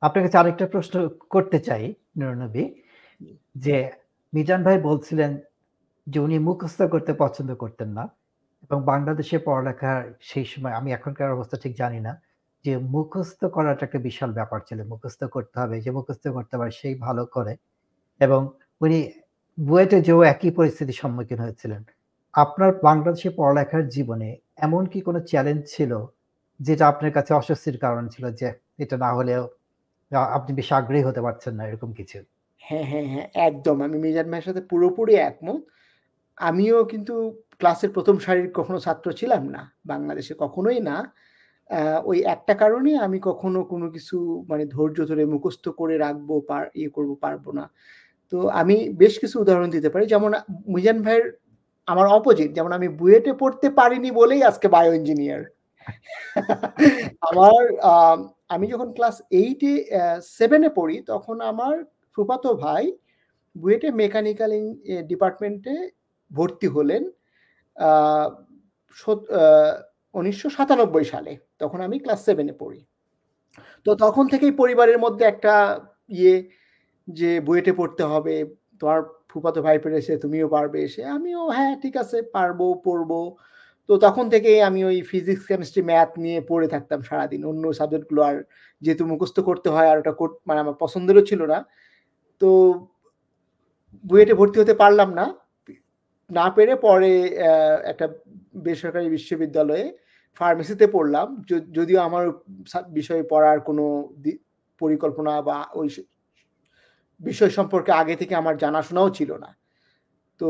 আপনার কাছে আরেকটা প্রশ্ন করতে চাই নুরনবী যে মিজান ভাই বলছিলেন যে উনি মুখস্থ করতে পছন্দ করতেন না এবং বাংলাদেশে পড়ালেখার সেই সময়, আমি এখনকার অবস্থা ঠিক জানি না, যে মুখস্থ করাটা একটা বিশাল ব্যাপার ছিল। মুখস্থ করতে হবে, যে মুখস্থ করতে পারে সেই ভালো করে এবং উনি বুয়েটে যেও একই পরিস্থিতির সম্মুখীন হয়েছিলেন। আপনার বাংলাদেশে পড়ালেখার জীবনে এমন কি কোনো চ্যালেঞ্জ ছিল যেটা আপনার কাছে অস্বস্তির কারণ ছিল যে এটা না হলেও আপনি বেশি আগ্রহী হতে পারছেন না, এরকম কিছু? হ্যাঁ হ্যাঁ হ্যাঁ একদম। আমি মিজান ভাইয়ের সাথে পুরোপুরি একমত। আমিও কিন্তু ক্লাসের প্রথম সারির কখনো ছাত্র ছিলাম না, বাংলাদেশে কখনোই না। ওই একটা কারণে আমি কখনো কোনো কিছু মানে ধৈর্য ধরে মুখস্থ করে রাখব, পার ইয়ে করব, পারব না। তো আমি বেশ কিছু উদাহরণ দিতে পারি। যেমন, মিজান ভাইয়ের আমার অপোজিট যেমন আমি বুয়েটে পড়তে পারিনি বলেই আজকে বায়ো ইঞ্জিনিয়ার আমার আমি যখন ক্লাস এইটে সেভেনে পড়ি, তখন আমার ফুফাতো ভাই বুয়েটে মেকানিক্যাল ডিপার্টমেন্টে ভর্তি হলেন উনিশশো সাতানব্বই সালে। তখন আমি ক্লাস সেভেনে পড়ি। তো তখন থেকেই পরিবারের মধ্যে একটা ইয়ে যে বুয়েটে পড়তে হবে, তোমার ফুফাতো ভাই পেরেছে তুমিও পারবে। এসে আমিও হ্যাঁ ঠিক আছে, পারব, পড়ব। তো তখন থেকে আমি ওই ফিজিক্স কেমিস্ট্রি ম্যাথ নিয়ে পড়ে থাকতাম সারাদিন। অন্য সাবজেক্টগুলো আর যেহেতু মুখস্থ করতে হয় আর ওটা মানে আমার পছন্দেরও ছিল না। তো বুয়েটে ভর্তি হতে পারলাম না। না পেরে পরে একটা বেসরকারি বিশ্ববিদ্যালয়ে ফার্মেসিতে পড়লাম। যদিও আমার বিষয়ে পড়ার কোনো পরিকল্পনা বা ওই বিষয় সম্পর্কে আগে থেকে আমার জানাশোনাও ছিল না। তো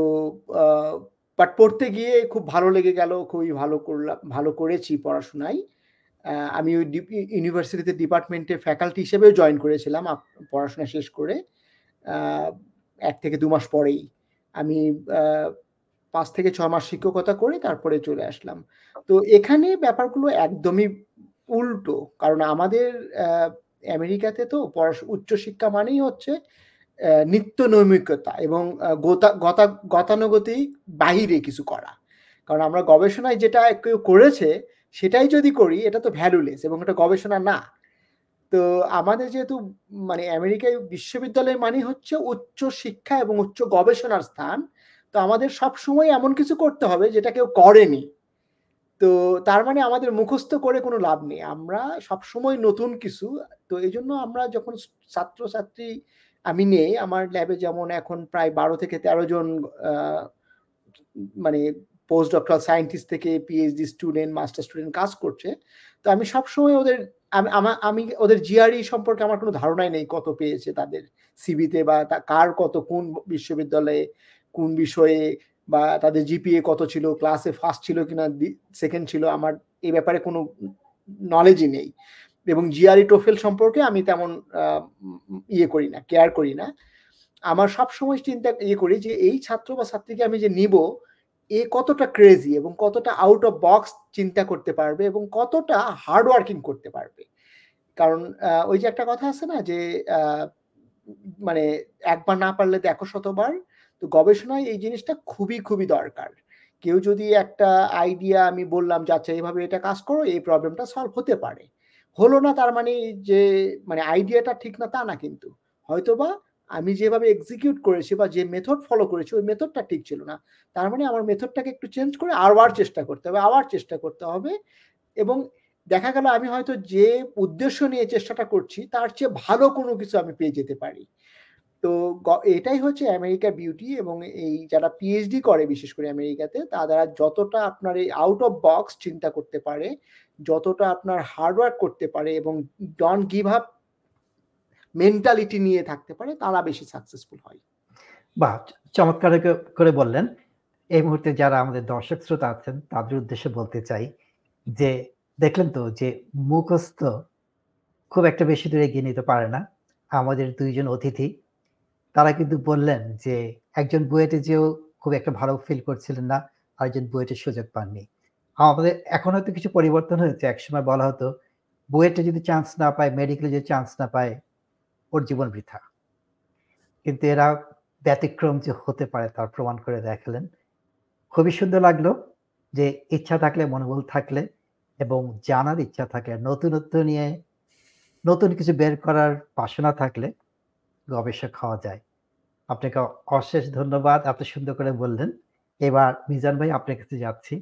বাট পড়তে গিয়ে খুব ভালো লেগে গেল, খুবই ভালো করলাম, ভালো করেছি পড়াশোনায়। আমি ওই ইউনিভার্সিটিতে ডিপার্টমেন্টে ফ্যাকাল্টি হিসেবেও জয়েন করেছিলাম পড়াশোনা শেষ করে। এক থেকে দু মাস পরেই আমি পাঁচ থেকে ছ মাস শিক্ষকতা করে তারপরে চলে আসলাম। তো এখানে ব্যাপারগুলো একদমই উল্টো, কারণ আমাদের আমেরিকাতে তো উচ্চশিক্ষা মানেই হচ্ছে নিত্য নৈমিকতা এবং গতা- গতানুগতিক বাহিরে কিছু করা। কারণ আমরা গবেষণায় যেটা কেউ করেছে, সেটাই যদি করি, এটা তো ভ্যালুলেস এবং এটা গবেষণা না। তো আমাদের যেহেতু মানে আমেরিকায় বিশ্ববিদ্যালয় মানে হচ্ছে উচ্চ শিক্ষা এবং উচ্চ গবেষণার স্থান, তো আমাদের সব সময় এমন কিছু করতে হবে যেটা কেউ করেনি। তো তার মানে আমাদের মুখস্থ করে কোনো লাভ নেই। আমরা সব সময় নতুন কিছু, তো এই জন্য আমরা যখন ছাত্রছাত্রী আমি নেই, আমার ল্যাবে যেমন এখন প্রায় বারো থেকে তেরো জন মানে পোস্ট ডক্টরাল সায়েন্টিস্ট থেকে পিএইচডি স্টুডেন্ট মাস্টার স্টুডেন্ট কাজ করছে, তো আমি সবসময় ওদের, আমি ওদের জিআরই সম্পর্কে আমার কোনো ধারণাই নেই কত পেয়েছে তাদের সিবিতে বা কার কত, কোন বিশ্ববিদ্যালয়ে কোন বিষয়ে বা তাদের জিপিএ কত ছিল ক্লাসে ফার্স্ট ছিল কিনা সেকেন্ড ছিল, আমার এই ব্যাপারে কোনো নলেজই নেই। এবং জিআরই টোফেল সম্পর্কে আমি তেমন ইয়ে করি না কেয়ার করি না। আমার সব সময় চিন্তা ইয়ে করি যে এই ছাত্র বা ছাত্রীকে আমি যে নিব, এ কতটা ক্রেজি এবং কতটা আউট অফ বক্স চিন্তা করতে পারবে এবং কতটা হার্ড ওয়ার্কিং করতে পারবে। কারণ ওই যে একটা কথা আছে না যে মানে একবার না পারলে দেখো শতবার তো গবেষণায় এই জিনিসটা খুবই খুবই দরকার। কেউ যদি একটা আইডিয়া আমি বললাম যে আচ্ছা এইভাবে এটা কাজ করো, এই প্রবলেমটা সলভ হতে পারে। হলো না তার মানে যে মানে আইডিয়াটা ঠিক না, তা না কিন্তু। হয়তোবা আমি যেভাবে এক্সিকিউট করেছি বা যে মেথড ফলো করেছি, ওই মেথডটা ঠিক ছিল না। তার মানে আমার মেথডটাকে একটু চেঞ্জ করে আবার চেষ্টা করতে হবে আবার চেষ্টা করতে হবে। এবং দেখা গেল আমি হয়তো যে উদ্দেশ্য নিয়ে চেষ্টাটা করছি, তার চেয়ে ভালো কোনো কিছু আমি পেয়ে যেতে পারি। তো এটাই হচ্ছে আমেরিকার বিউটি এবং এই যারা পিএইচডি করে বিশেষ করে আমেরিকাতে, তারা যতটা আপনার এই আউট অফ বক্স চিন্তা করতে পারে, যতটা আপনার হার্ডওয়ার্ক করতে পারে এবং ডন গিভ আপ মেন্টালিটি নিয়ে থাকতে পারে, তারা বেশি সাকসেসফুল হয়। বাহ চমৎকার করে- করে বললেন। এই মুহূর্তে যারা আমাদের দর্শক শ্রোতা আছেন, তাদের উদ্দেশ্যে বলতে চাই যে, দেখলেন তো যে মুখস্থ খুব একটা বেশি দূরে এগিয়ে নিতে পারে না। আমাদের দুইজন অতিথি তারা কিন্তু বললেন যে, একজন বুয়েটে যেও খুব একটা ভালো ফিল করছিলেন না, আরেকজন বুয়েটের সুযোগ পাননি। আমাদের এখন হয়তো কিছু পরিবর্তন হয়েছে। একসময় বলা হতো, বুয়েটে যদি চান্স না পায় মেডিকেলে যদি চান্স না পায়, ওর জীবন বৃথা। কিন্তু এরা ব্যতিক্রম যে হতে পারে তার প্রমাণ করে দেখালেন। খুবই সুন্দর লাগল যে ইচ্ছা থাকলে, মনোবল থাকলে এবং জানার ইচ্ছা থাকে নতুনত্ব নিয়ে নতুন কিছু বের করার বাসনা থাকলে গবেষক হওয়া যায়। আপনাকে অশেষ ধন্যবাদ আপনি সুন্দর করে বললেন। এবার মিজান ভাই, আপনার কাছে যাচ্ছি।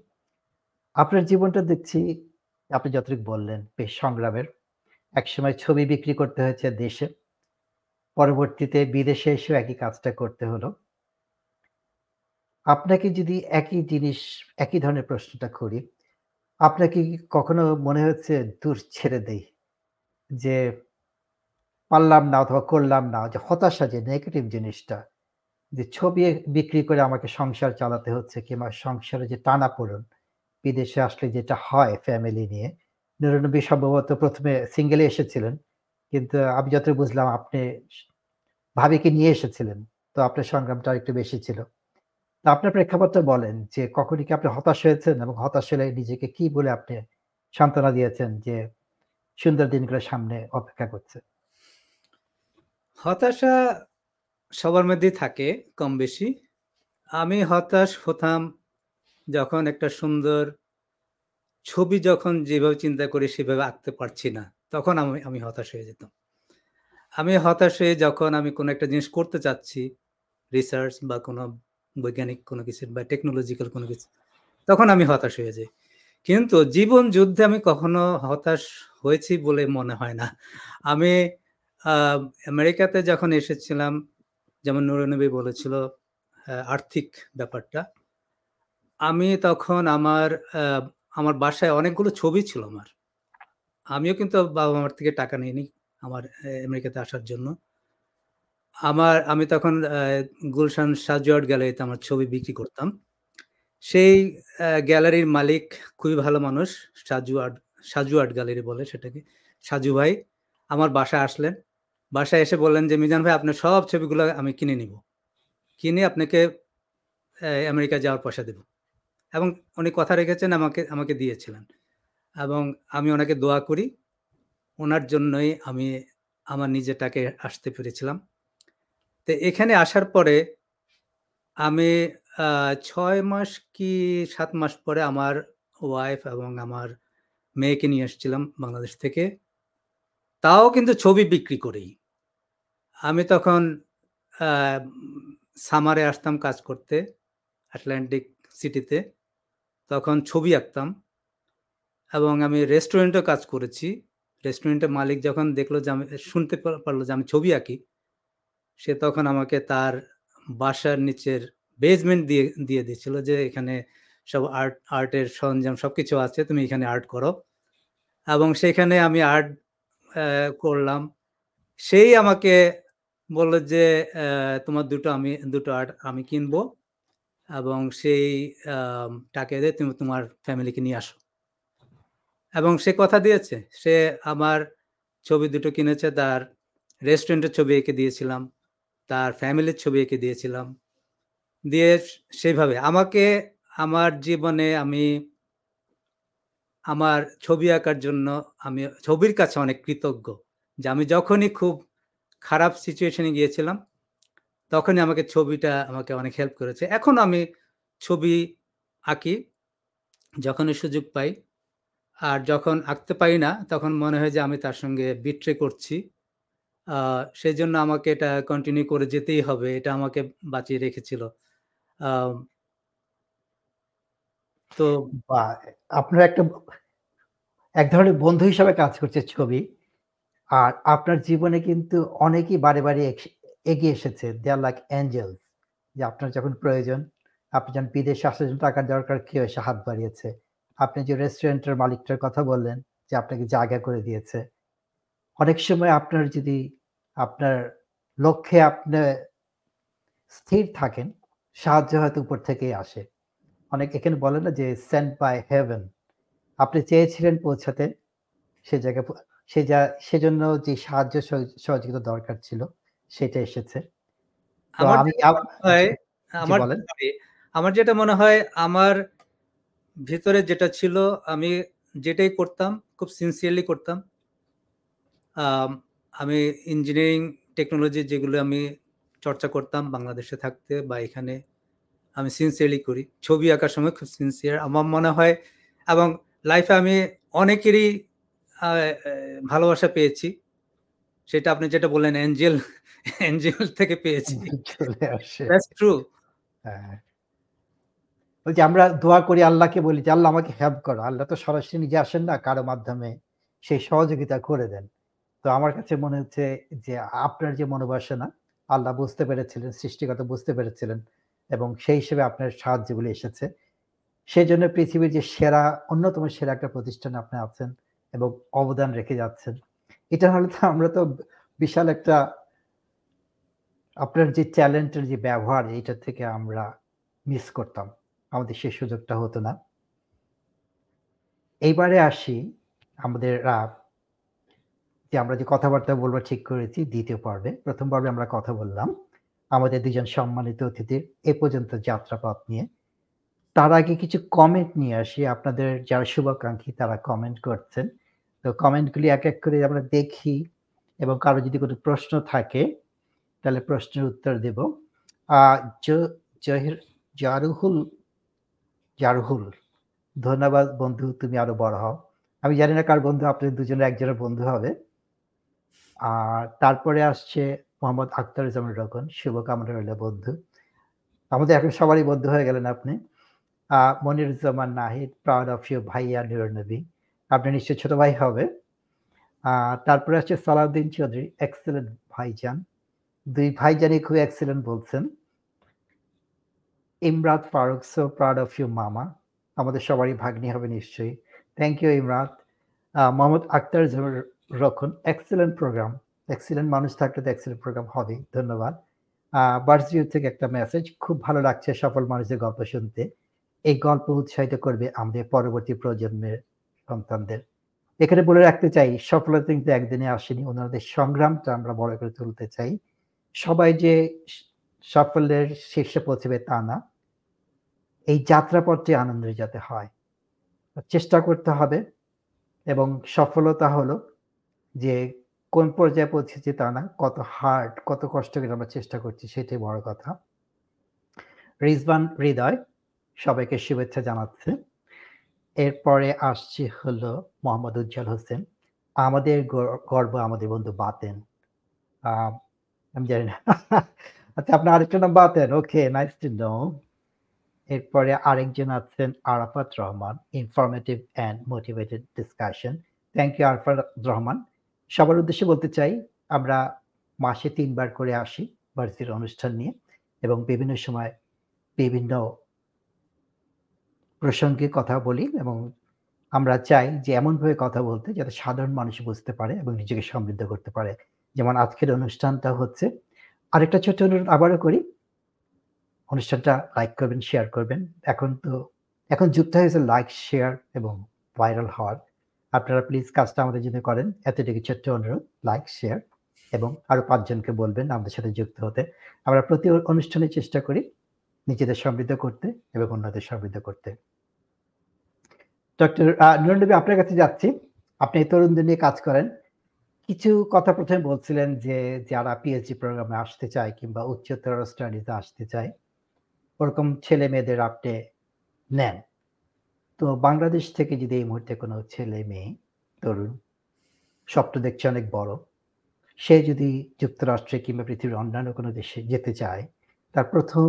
আপনার জীবনটা দেখছি, আপনি যতটুকু বললেন, বেশ সংগ্রামের। একসময় ছবি বিক্রি করতে হয়েছে দেশে। পরবর্তীতে বিদেশে এসেও একই কাজটা করতে হলো। আপনাকে যদি একই জিনিস, একই ধরনের প্রশ্নটা করি, আপনাকে কখনো মনে হচ্ছে দূর ছেড়ে দেই? যে পারলাম না অথবা করলাম না, যে হতাশা, যে নেগেটিভ জিনিসটা, যে ছবি বিক্রি করে আমাকে সংসার চালাতে হচ্ছে কিংবা সংসারে যে টানা পড়ুন, বিদেশে আসলে যেটা হয় ফ্যামিলি নিয়ে, নিরানব্বই সম্ভবত প্রথমে সিঙ্গেলে এসেছিলেন, কিন্তু আমি যত বুঝলাম আপনি ভাবিকে নিয়ে এসেছিলেন, তো আপনার সংগ্রামটা একটু বেশি ছিল। তা আপনার প্রেক্ষাপটটা বলেন যে কখনই কি আপনি হতাশ হয়েছেন এবং হতাশ হলে নিজেকে কি বলে আপনি সান্ত্বনা দিয়েছেন যে সুন্দর দিনগুলো সামনে অপেক্ষা করছে? হতাশা সবার মধ্যেই থাকে কম বেশি আমি হতাশ হতাম যখন একটা সুন্দর ছবি যখন যেভাবে চিন্তা করি সেভাবে আঁকতে পারছি না, তখন আমি আমি হতাশ হয়ে যেতাম। আমি হতাশ হয়ে যখন আমি কোনো একটা জিনিস করতে চাচ্ছি রিসার্চ বা কোনো বৈজ্ঞানিক কোনো কিছু বা টেকনোলজিক্যাল কোনো কিছু, তখন আমি হতাশ হয়ে যাই। কিন্তু জীবন যুদ্ধে আমি কখনো হতাশ হয়েছি বলে মনে হয় না। আমি আমেরিকাতে যখন এসেছিলাম, যেমন নুরনবী বলেছিল আর্থিক ব্যাপারটা, আমি তখন আমার আমার বাসায় অনেকগুলো ছবি ছিল আমার। আমিও কিন্তু বাবা মার থেকে টাকা নিইনি আমার আমেরিকাতে আসার জন্য। আমার, আমি তখন গুলশান সাজুয়ার্ট গ্যালারিতে আমার ছবি বিক্রি করতাম। সেই গ্যালারির মালিক খুবই ভালো মানুষ Saju art Saju art gallery বলে সেটাকে, সাজু ভাই, আমার বাসায় আসলেন। বাসায় এসে বললেন যে, মিজান ভাই, আপনার সব ছবিগুলো আমি কিনে নিব। কিনে আপনাকে আমেরিকা যাওয়ার পয়সা দেব। এবং উনি কথা রেখেছেন, আমাকে আমাকে দিয়েছিলেন। এবং আমি ওনাকে দোয়া করি, ওনার জন্যই আমি আমার নিজেটাকে আসতে পেরেছিলাম। তো এখানে আসার পরে আমি ছয় মাস কি সাত মাস পরে আমার ওয়াইফ এবং আমার মেয়েকে নিয়ে এসেছিলাম বাংলাদেশ থেকে। তাও কিন্তু ছবি বিক্রি করেই। আমি তখন সামারে আসতাম কাজ করতে আটলান্টিক সিটিতে তখন ছবি আঁকতাম এবং আমি রেস্টুরেন্টও কাজ করেছি। রেস্টুরেন্টের মালিক যখন দেখল যে আমি, শুনতে পারল যে আমি ছবি আঁকি, সে তখন আমাকে তার বাসার নিচের বেসমেন্ট দিয়ে দিয়ে দিচ্ছিল যে এখানে সব আর্ট আর্টের সরঞ্জাম সব কিছু আছে, তুমি এখানে আর্ট করো। এবং সেখানে আমি আর্ট করলাম। সেই আমাকে বলল যে তোমার দুটো আমি, দুটো আর্ট আমি কিনবো এবং সেই টাকা দিয়ে তুমি তোমার ফ্যামিলিকে নিয়ে আসো। এবং সে কথা দিয়েছে। সে আমার ছবি দুটো কিনেছে, তার রেস্টুরেন্টের ছবি এঁকে দিয়েছিলাম, তার ফ্যামিলির ছবি এঁকে দিয়েছিলাম। দিয়ে সেইভাবে আমাকে, আমার জীবনে আমি, আমার ছবি আঁকার জন্য আমি, ছবির কাছে অনেক কৃতজ্ঞ যে, আমি যখনই খুব খারাপ সিচুয়েশনে গিয়েছিলাম। তখনই আমাকে ছবিটা আমাকে অনেক হেল্প করেছে। এখন আমি ছবি আঁকি, যখনই সুযোগ পাই। আর যখন আঁকতে পারি না, তখন মনে হয় যে আমি তার সঙ্গে বিট্রে করছি। সেই জন্য আমাকে এটা কন্টিনিউ করে যেতেই হবে, এটা আমাকে বাঁচিয়ে রেখেছিল। তো আপনার একটা, এক ধরনের বন্ধু হিসাবে কাজ করছে ছবি। আর আপনার জীবনে কিন্তু অনেকেই বারে বারে এগিয়ে এসেছে। দে আর লাইক অ্যাঞ্জেল যে আপনার যখন প্রয়োজন, আপনি যখন বিদেশে আসার জন্য টাকার দরকার, কেউ এসে হাত বাড়িয়েছে। আপনি যে রেস্টুরেন্টের মালিকটার কথা বললেন, যে আপনাকে জায়গা করে দিয়েছে। অনেক সময় আপনার যদি আপনার লক্ষ্যে আপনি স্থির থাকেন, সাহায্য হয়তো উপর থেকেই আসে। অনেক এখানে বলে না যে সেন্ট বাই হেভেন আপনি চেয়েছিলেন পৌঁছাতে, সে জায়গায় সে যা সেজন্য যে সাহায্য সহযোগিতা দরকার ছিল সেটা এসেছে। আমি আমার আমার যেটা মনে হয় আমার ভিতরে যেটা ছিল আমি যেটাই করতাম খুব সিনসিয়ারলি করতাম আমি ইঞ্জিনিয়ারিং টেকনোলজি যেগুলো আমি চর্চা করতাম বাংলাদেশে থাকতে বা এখানে আমি সিনসিয়ারলি করি। ছবি আঁকার সময় খুব সিনসিয়ার আমার মনে হয় এবং লাইফে আমি অনেকেরই ভালোবাসা পেয়েছি। সেটা আপনি যেটা বললেন এঞ্জেল এঞ্জেল থেকে পেয়েছি। দ্যাটস ট্রু হ্যাঁ। আমরা দোয়া করি আল্লাহকে বলি যে আল্লাহ আমাকে হেল্প করো। আল্লাহ তো সরাসরি নিজে আসেন না কারও মাধ্যমে সেই সহযোগিতা করে দেন। তো আমার কাছে মনে হচ্ছে যে আপনার যে মনোবাসনা আল্লাহ বুঝতে পেরেছিলেন সৃষ্টিগত বুঝতে পেরেছিলেন এবং সেই হিসেবে আপনার সাহায্যগুলি এসেছে। সেই জন্য পৃথিবীর যে সেরা অন্যতম সেরা একটা প্রতিষ্ঠানে আপনি আছেন। এবং অবদান রেখে যাচ্ছেন। এটা হলে তো আমরা তো বিশাল একটা আপনার যে ট্যালেন্টের যে ব্যবহার, এইটা থেকে আমরা মিস করতাম। আমাদের সেই সুযোগটা হতো না। এইবারে আসি আমাদের যে আমরা যে কথাবার্তা বলব ঠিক করেছি দ্বিতীয় পর্বে। প্রথম পর্বে আমরা কথা বললাম। আমাদের দুজন সম্মানিত অতিথির এ পর্যন্ত যাত্রাপথ নিয়ে। তার আগে কিছু কমেন্ট নিয়ে আসি। আপনাদের যারা শুভাকাঙ্ক্ষী তারা কমেন্ট করছেন। তো কমেন্টগুলি এক এক করে আমরা দেখি এবং কারও যদি কোনো প্রশ্ন থাকে, তাহলে প্রশ্নের উত্তর দেব। জহির, জারুহুল জারুহুল, ধন্যবাদ বন্ধু, তুমি আরও বড় হও। আমি জানি না কার বন্ধু, আপনাদের দুজনের একজনের বন্ধু হবে। আর তারপরে আসছে মোহাম্মদ আখতারুজ্জামান রকন। শুভকামনা রইল বন্ধু। আমাদের এখন সবারই বন্ধু হয়ে গেলেন আপনি। Moniruzzaman Nahid proud of you ভাইয়া নিরনবী আপনি নিশ্চয়ই ছোট ভাই হবে। তারপরে আসছে সালাউদ্দিন চৌধুরী এক্সেলেন্ট ভাইজান। দুই ভাইজানই খুব এক্সেলেন্ট বলছেন। Imrat Faruk so proud of you মামা। আমাদের সবারই ভাগ্নি হবে নিশ্চয়ই। Thank you Imrat. Mohammad Akhtar Zaman রক্ষণ এক্সেলেন্ট প্রোগ্রাম এক্সেলেন্ট মানুষ থাকলে তো এক্সেলেন্ট প্রোগ্রাম হবে ধন্যবাদ। বার্সিউ থেকে একটা মেসেজ খুব ভালো লাগছে সফল মানুষদের গল্প শুনতে। এই গল্প উৎসাহিত করবে আমাদের পরবর্তী প্রজন্মের সন্তানদের। এখানে বলে রাখতে চাই, সফলতা কিন্তু একদিনে আসেনি। ওনাদের সংগ্রামটা আমরা বড় করে তুলতে চাই। সবাই যে সাফল্যের শীর্ষে পৌঁছবে তা না। এই যাত্রাপথটি আনন্দের যাতে হয়, চেষ্টা করতে হবে এবং সফলতা হলো যে কোন পর্যায়ে পৌঁছেছি তা না, কত হার্ড কত কষ্ট করে আমরা চেষ্টা করছি সেটাই বড় কথা। রিজবান হৃদয় সবাইকে শুভেচ্ছা জানাচ্ছে। এরপরে আসছি হলো মোহাম্মদ উজ্জ্বল হোসেন। আমাদের গর- গর্ব আমাদের বন্ধু বাতেন। আমি জানি না। আচ্ছা আপনার আরেকটা নাম Baten. Okay nice to know এরপরে আরেকজন আছেন Arafat Rahman informative and motivated discussion thank you Arafat Rahman. সবার উদ্দেশ্যে বলতে চাই, আমরা মাসে তিনবার করে আসি ভার্সিটির অনুষ্ঠান নিয়ে এবং বিভিন্ন সময় বিভিন্ন প্রসঙ্গে কথা বলি এবং আমরা চাই যে এমনভাবে কথা বলতে যাতে সাধারণ মানুষ বুঝতে পারে এবং নিজেকে সমৃদ্ধ করতে পারে। যেমন আজকের অনুষ্ঠানটা হচ্ছে, আরেকটা ছোট অনুরোধ আবারও করি। অনুষ্ঠানটা লাইক করবেন শেয়ার করবেন। এখন তো, এখন যুক্ত হয়েছে লাইক শেয়ার এবং ভাইরাল হওয়ার। আপনারা প্লিজ কাজটা আমাদের জন্য করেন। এতটুকু ছোট্ট অনুরোধ লাইক শেয়ার এবং আরও পাঁচজনকে বলবেন আমাদের সাথে যুক্ত হতে। আমরা প্রতি অনুষ্ঠানে চেষ্টা করি নিজেদের সমৃদ্ধ করতে এবং অন্যদের সমৃদ্ধ করতে। ডক্টর নুরনবী আপনার কাছে যাচ্ছি। আপনি তরুণদের নিয়ে কাজ করেন। কিছু কথা প্রথমে বলছিলেন যে, যারা পিএইচডি প্রোগ্রামে আসতে চায় কিংবা উচ্চতর স্টাডিজে আসতে চায়, ওরকম ছেলে মেয়েদের আপনি নেন। তো বাংলাদেশ থেকে যদি এই মুহূর্তে কোনো ছেলে মেয়ে, তরুণ স্বপ্ন দেখছে অনেক বড়, সে যদি যুক্তরাষ্ট্রে কিংবা পৃথিবীর অন্যান্য কোনো দেশে যেতে চায়, তার প্রথম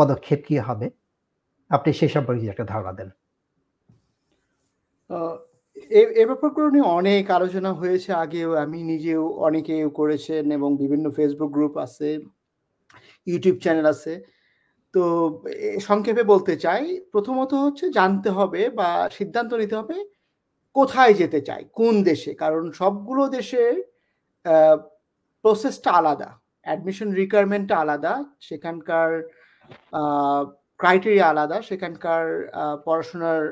পদক্ষেপ কি হবে? আপনি সে সম্পর্কে একটা ধারণা দেন। এ ব্যাপারগুলো নিয়ে অনেক আলোচনা হয়েছে। আগেও আমি নিজেও অনেকেও করেছেন এবং বিভিন্ন ফেসবুক গ্রুপ আছে ইউটিউব চ্যানেল আছে। তো সংক্ষেপে বলতে চাই, প্রথমত হচ্ছে জানতে হবে বা সিদ্ধান্ত নিতে হবে কোথায় যেতে চাই, কোন দেশে? কারণ সবগুলো দেশের প্রসেসটা আলাদা। অ্যাডমিশন রিকোয়ারমেন্টটা আলাদা। সেখানকার ক্রাইটেরিয়া আলাদা। সেখানকার পড়াশোনার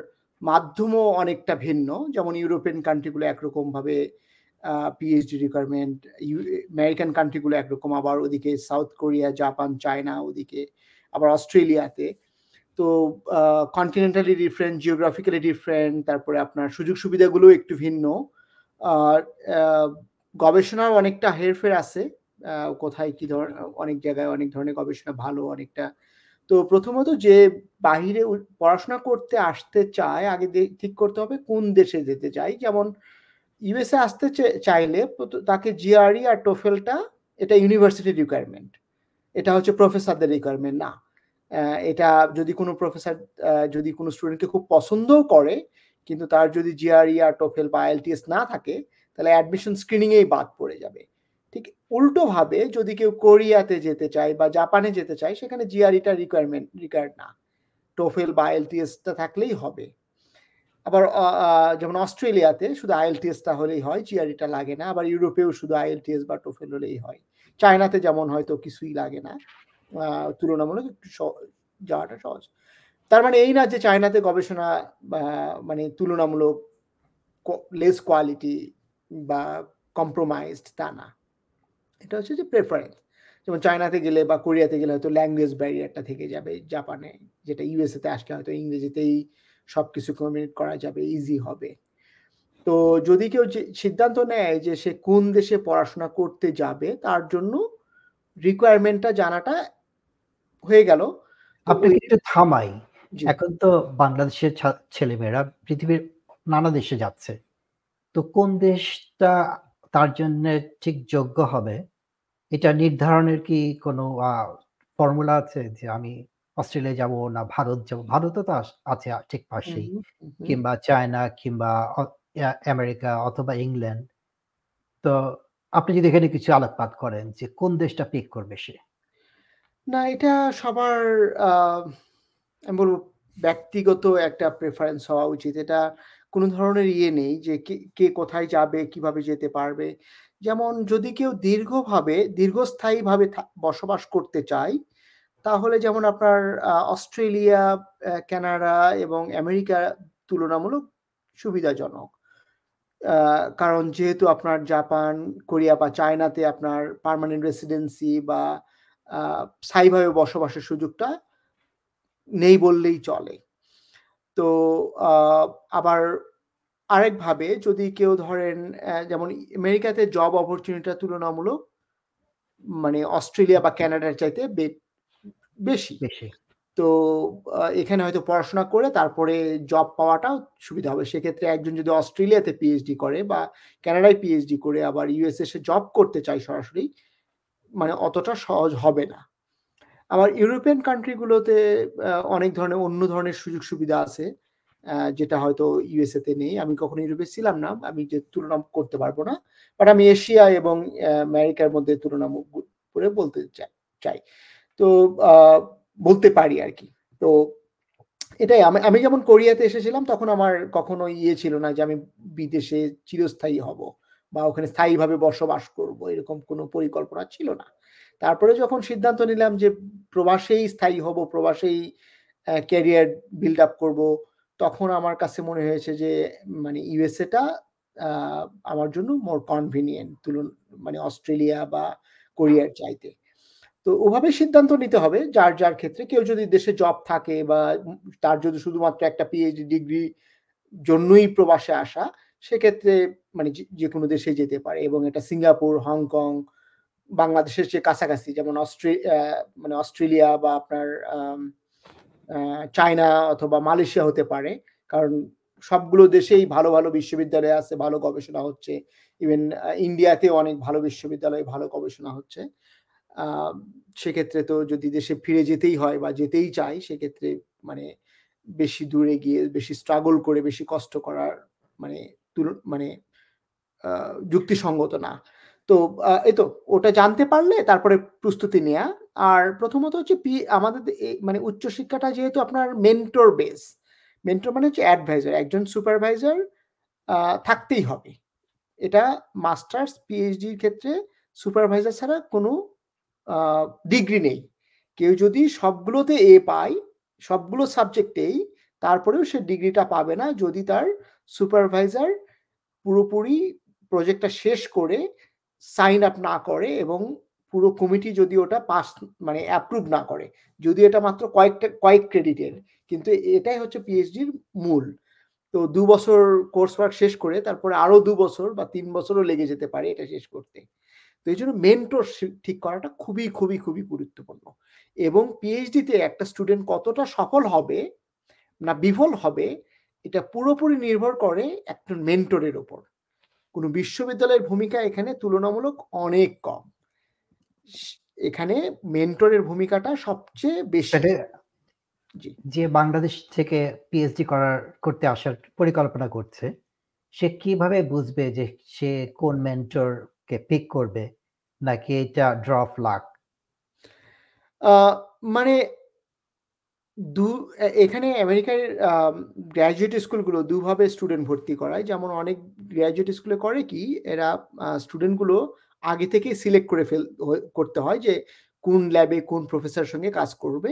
মাধ্যমও অনেকটা ভিন্ন। যেমন ইউরোপিয়ান কান্ট্রিগুলো একরকমভাবে পিএইচডি রিকোয়ারমেন্ট আমেরিকান কান্ট্রিগুলো একরকম। আবার ওদিকে সাউথ কোরিয়া জাপান চায়না ওদিকে আবার অস্ট্রেলিয়াতে তো কন্টিনেন্টালি ডিফারেন্ট জিওগ্রাফিক্যালি ডিফারেন্ট তারপরে আপনার সুযোগ সুবিধাগুলো একটু ভিন্ন। আর গবেষণার অনেকটা হেরফের আছে। কোথায় কি ধর অনেক জায়গায় অনেক ধরনের গবেষণা ভালো অনেকটা তো প্রথমত যে বাহিরে পড়াশোনা করতে আসতে চায় আগে ঠিক করতে হবে কোন দেশে যেতে চায়। যেমন ইউএসএ আসতে চাইলে তাকে জিআরই আর টোফেলটা এটা ইউনিভার্সিটি রিকোয়ারমেন্ট। এটা হচ্ছে প্রফেসরদের রিকোয়ারমেন্ট না। এটা যদি কোনো প্রফেসর যদি কোনো স্টুডেন্টকে খুব পছন্দও করে, কিন্তু তার যদি জিআরই আর টোফেল বা আইএলটিএস না থাকে, তাহলে অ্যাডমিশন স্ক্রিনিংয়েই বাদ পড়ে যাবে। ঠিক উল্টোভাবে যদি কেউ কোরিয়াতে যেতে চায় বা জাপানে যেতে চায়, সেখানে জিআরইটা রিকোয়ারমেন্ট রিকোয়ার্ড না। টোফেল বা আইএলটিএসটা থাকলেই হবে। আবার যেমন অস্ট্রেলিয়াতে শুধু আইএলটিএসটা হলেই হয়, জিআরইটা লাগে না। আবার ইউরোপেও শুধু আইএলটিএস বা টোফেল হলেই হয়। চায়নাতে যেমন হয়তো কিছুই লাগে না। তুলনামূলক একটু যাওয়াটা সহজ। তার মানে এই না যে চায়নাতে গবেষণা মানে তুলনামূলক লেস কোয়ালিটি বা কম্প্রোমাইজড তা না। এটা হচ্ছে যে প্রেফারেন্স। যেমন চায়নাতে গেলে বা কোরিয়াতে গেলে হয়তো ল্যাঙ্গুয়েজ ব্যারিয়ারটা থেকে যাবে। জাপানে যেটা ইউএসএ তে আসলে হয়তো ইংরেজিতেই সবকিছু কমিউনিকেট করা যাবে, ইজি হবে। তো যদি কেউ যে সিদ্ধান্ত নেয় যে সে কোন দেশে পড়াশোনা করতে যাবে, তার জন্য রিকোয়ারমেন্টটা জানাটা হয়ে গেল। তো আপনাকে একটু থামাই। এখন তো বাংলাদেশের ছেলেমেয়েরা পৃথিবীর নানা দেশে যাচ্ছে। তো কোন দেশটা তার জন্যে ঠিক যোগ্য হবে, এটা নির্ধারণের কি কোনো ফর্মুলা আছে? যে আমি অস্ট্রেলিয়া যাব না ভারত যাব? ভারতও তো আছে ঠিক পাশেই। কিংবা চায়না কিংবা আমেরিকা অথবা ইংল্যান্ড। তো আপনি যদি এখানে কিছু আলোকপাত করেন যে কোন দেশটা পিক করবে সে? না এটা সবার আমি বলব ব্যক্তিগত একটা প্রেফারেন্স হওয়া উচিত। এটা কোন ধরনের ইয়ে নেই যে কে কে কোথায় যাবে, কীভাবে যেতে পারবে। যেমন যদি কেউ দীর্ঘভাবে দীর্ঘস্থায়ীভাবে থা বসবাস করতে চায়, তাহলে যেমন আপনার অস্ট্রেলিয়া, কানাডা এবং আমেরিকা তুলনামূলক সুবিধাজনক। কারণ যেহেতু আপনার জাপান, কোরিয়া বা চায়নাতে আপনার পার্মানেন্ট রেসিডেন্সি বা স্থায়ীভাবে বসবাসের সুযোগটা নেই বললেই চলে। তো আবার আরেকভাবে যদি কেউ ধরেন যেমন আমেরিকাতে জব অপরচুনিটিটা তুলনামূলক মানে অস্ট্রেলিয়া বা কানাডার চাইতে বেশি। বেশি। তো এখানে হয়তো পড়াশোনা করে তারপরে জব পাওয়াটাও সুবিধা হবে। সেক্ষেত্রে একজন যদি অস্ট্রেলিয়াতে পিএইচডি করে বা কানাডায় পিএইচডি করে আবার ইউএসএ এসে জব করতে চায় সরাসরি, মানে অতটা সহজ হবে না। আবার ইউরোপিয়ান কান্ট্রি গুলোতে আ অনেক ধরনের অন্য ধরনের সুযোগ সুবিধা আছে। যেটা হয়তো ইউএসএ তে নেই। আমি কখনো ইউরোপে ছিলাম না। আমি যে তুলনা করতে পারব না। বাট আমি এশিয়া এবং আমেরিকার মধ্যে তুলনা করে বলতে চাই। তো বলতে পারি আর কি তো, এটাই আমি আমি যেমন কোরিয়াতে এসেছিলাম, তখন আমার কখনো ইয়ে ছিল না যে আমি বিদেশে চিরস্থায়ী হব বা ওখানে স্থায়ীভাবে বসবাস করব। এরকম কোনো পরিকল্পনা ছিল না। তারপরে যখন সিদ্ধান্ত নিলাম যে প্রবাসেই স্থায়ী হব, প্রবাসেই ক্যারিয়ার বিল্ড আপ করব তখন আমার কাছে মনে হয়েছে যে মানে ইউএসএটা আমার জন্য মোর কনভিনিয়েন্ট তুলন মানে অস্ট্রেলিয়া বা কোরিয়ার চাইতে। তো ওভাবে সিদ্ধান্ত নিতে হবে যার, যার ক্ষেত্রে। কেউ যদি দেশে জব থাকে বা তার যদি শুধুমাত্র একটা পিএইচডি ডিগ্রি জন্যই প্রবাসে আসা, সেক্ষেত্রে মানে যে কোনো দেশে যেতে পারে এবং এটা সিঙ্গাপুর, হংকং, বাংলাদেশের চেয়ে কাছাকাছি যেমন অস্ট্রে মানে অস্ট্রেলিয়া বা আপনার চায়না অথবা মালয়েশিয়া হতে পারে। কারণ সবগুলো দেশেই ভালো, ভালো বিশ্ববিদ্যালয় আছে, ভালো গবেষণা হচ্ছে। ইভেন ইন্ডিয়াতেও অনেক ভালো বিশ্ববিদ্যালয়ে ভালো গবেষণা হচ্ছে। সেক্ষেত্রে তো যদি দেশে ফিরে যেতেই হয় বা যেতেই চাই, সেক্ষেত্রে মানে বেশি দূরে গিয়ে বেশি স্ট্রাগল করে বেশি কষ্ট করার মানে মানে যুক্তিসঙ্গত না। তো এই তো ওটা জানতে পারলে তারপরে প্রস্তুতি নেয়া। আর প্রথমত হচ্ছে পি আমাদের মানে উচ্চশিক্ষাটা যেহেতু আপনার মেন্টর বেস। মেন্টর মানে হচ্ছে অ্যাডভাইজার। একজন সুপারভাইজার থাকতেই হবে। এটা মাস্টার্স, পিএইচডির ক্ষেত্রে সুপারভাইজার ছাড়া কোনো ডিগ্রি নেই। কেউ যদি সবগুলোতে এ পায়, সবগুলো সাবজেক্টেই, তারপরেও সে ডিগ্রিটা পাবে না যদি তার সুপারভাইজার পুরোপুরি প্রজেক্টটা শেষ করে সাইন আপ না করে এবং পুরো কমিটি যদি ওটা পাস মানে অ্যাপ্রুভ না করে। যদিও এটা মাত্র কয়েকটা, কয়েক ক্রেডিটের। কিন্তু এটাই হচ্ছে পিএইচডির মূল। তো দু বছর কোর্স ওয়ার্ক শেষ করে তারপরে আরও দু বছর বা তিন বছরও লেগে যেতে পারে এটা শেষ করতে। তো এই জন্য মেন্টর ঠিক করাটা খুবই খুবই খুবই গুরুত্বপূর্ণ এবং পিএইচডিতে একটা স্টুডেন্ট কতটা সফল হবে না বিফল হবে, এটা পুরোপুরি নির্ভর করে একটা মেন্টরের ওপর কোনো বিশ্ববিদ্যালয়ের ভূমিকা এখানে তুলনামূলক অনেক কম। এখানে মেন্টরের ভূমিকাটা সবচেয়ে বেশি। যে বাংলাদেশ থেকে পিএইচডি করার করতে আসার পরিকল্পনা করছে সে কীভাবে বুঝবে যে সে কোন মেন্টরকে পিক করবে? নাকি এটা ড্রপ লাক? মানে দু এখানে আমেরিকার গ্র্যাজুয়েট স্কুলগুলো দুভাবে স্টুডেন্ট ভর্তি করায়। যেমন অনেক গ্র্যাজুয়েট স্কুলে করে কি, এরা স্টুডেন্টগুলো আগে থেকে সিলেক্ট করে ফেল করতে হয় যে কোন ল্যাবে কোন প্রফেসরের সঙ্গে কাজ করবে।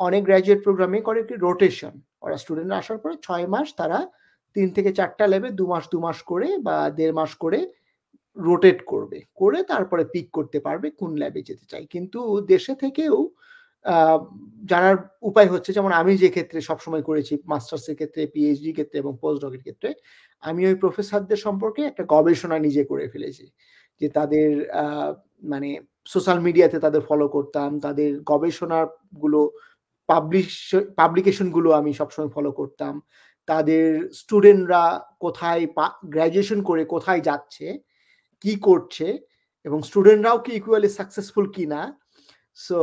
অনেক গ্র্যাজুয়েট প্রোগ্রামে করে কি রোটেশন ওরা স্টুডেন্ট আসার পরে ছয় মাস তারা তিন থেকে চারটা ল্যাবে দু মাস দু মাস করে বা দেড় মাস করে রোটেট করবে। করে তারপরে পিক করতে পারবে কোন ল্যাবে যেতে চাই কিন্তু দেশে থেকেও জানার উপায় হচ্ছে, যেমন আমি যে ক্ষেত্রে সবসময় করেছি মাস্টার্সের ক্ষেত্রে পিএইচডি ক্ষেত্রে এবং পোস্ট ডকের ক্ষেত্রে, আমি ওই প্রফেসরদের সম্পর্কে একটা গবেষণা নিজে করে ফেলেছি। যে তাদের মানে সোশ্যাল মিডিয়াতে তাদের ফলো করতাম, তাদের গবেষণাগুলো পাবলিশ পাবলিকেশনগুলো আমি সবসময় ফলো করতাম। তাদের স্টুডেন্টরা কোথায় গ্র্যাজুয়েশন করে কোথায় যাচ্ছে, কি করছে এবং স্টুডেন্টরাও কি ইকুয়ালি সাকসেসফুল কি না সো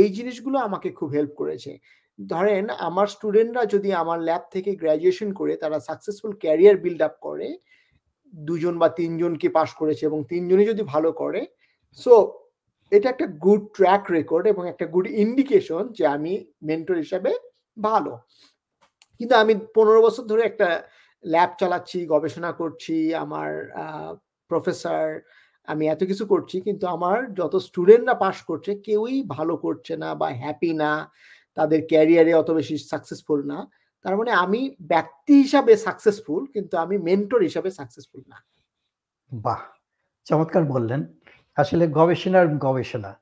এই জিনিসগুলো আমাকে খুব হেল্প করেছে। ধরেন, আমার স্টুডেন্টরা যদি আমার ল্যাব থেকে গ্র্যাজুয়েশন করে, তারা সাকসেসফুল ক্যারিয়ার বিল্ড আপ করে, দুজন বা তিনজনকে পাশ করেছে এবং তিনজনই যদি ভালো করে সো এটা একটা গুড ট্র্যাক রেকর্ড এবং একটা গুড ইন্ডিকেশন যে আমি মেন্টর হিসাবে ভালো। কিন্তু আমি পনেরো বছর ধরে একটা ল্যাব চালাচ্ছি, গবেষণা করছি, আমার প্রফেসর আমি এত কিছু করছি, কিন্তু আমার যত স্টুডেন্টরা পাশ করছে, কেউই ভালো করছে না বা হ্যাপি না, তাদের ক্যারিয়ারে অত বেশি সাকসেসফুল না। তার মানে আমি ব্যক্তি হিসাবে সাকসেসফুল কিন্তু আমি মেন্টর হিসাবে সাকসেসফুল না। বাহ! চমৎকার বললেন। আসলে গবেষণার গবেষণা।